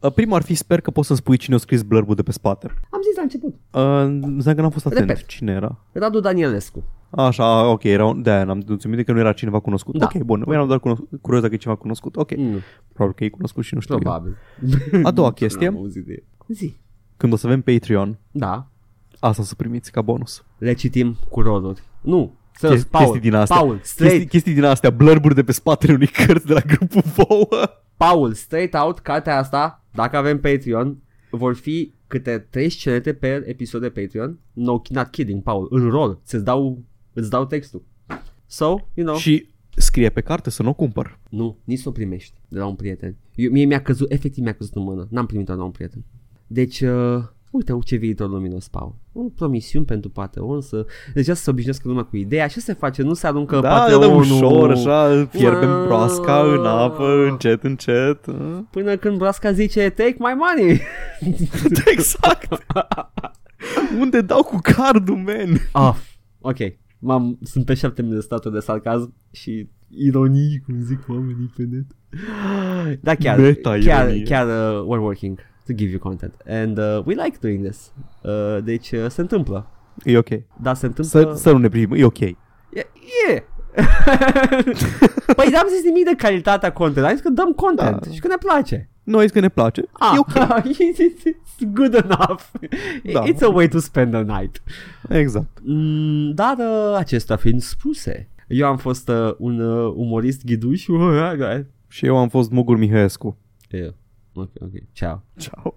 Uh, Primul ar fi, sper că poți să spui cine a scris blurb de pe spate.
Am zis la început.
Uh, înseamnă că n-am fost atent.
Repet.
Cine era?
Radu Danielescu.
Așa, ok, era un... de n-am ținut minte că nu era cineva cunoscut.
Da.
Ok, bun, eu eram doar cunos- curios dacă e cineva cunoscut. Ok,
Mm,
probabil că e cunoscut și nu știu. eu.
probabil.
A doua chestie,
N-am auzit de el. Zi.
când o să avem Patreon,
Da.
asta o să primiți ca bonus.
Le citim cu roluri. Nu. Să
Chesti-
Paul,
chestii din astea.
Paul, straight,
Chestii, chestii din astea, blurb de pe spatele unui cărți de la grupul Vouă.
Paul, straight out, cartea asta, dacă avem Patreon, vor fi câte 3 scenete per episod de Patreon. No, not kidding, Paul, în rol, îți dau, îți dau textul. So, you know,
Și scrie pe carte să nu o cumpăr.
nu, nici să o primești de la un prieten. Eu, mie mi-a căzut, efectiv mi-a căzut în mână, n-am primit-o de la un prieten. Deci, uh, uite ce viitor luminos, Paul. Un promisiuni pentru Patreon, să, deja să se obișnuiesc lumea cu ideea. Ce se face? Nu se aruncă
Da,
Patreon-ul
da, ușor, așa, fierbem
Wow.
broasca în apă, încet, încet.
Până când broasca zice, take my money.
exact. Unde dau cu cardul, man?
Ah, ok. M-am, sunt pe șapte mii de staturi de sarcasm și ironii, cum zic oamenii pe net. Da, chiar,
Meta
chiar,
ironie.
chiar uh, we're working to give you content. And uh, we like doing this. Uh, deci uh, se întâmplă.
E ok.
Da, se întâmplă.
Să, să nu ne primim, e ok.
E, e. păi n-am zis nimic de calitatea content. Am zis că dăm content
Da.
și că ne place.
Noi zic că ne place.
Ah,
E ok.
it's, it's, it's good enough.
Da.
It's a way to spend the night.
Exact.
Mm, dar uh, acestea fiind spuse, eu am fost uh, un uh, umorist ghiduș.
Și eu am fost Mugur Mihăescu.
Yeah. Ok, ok. Ciao.
Ciao.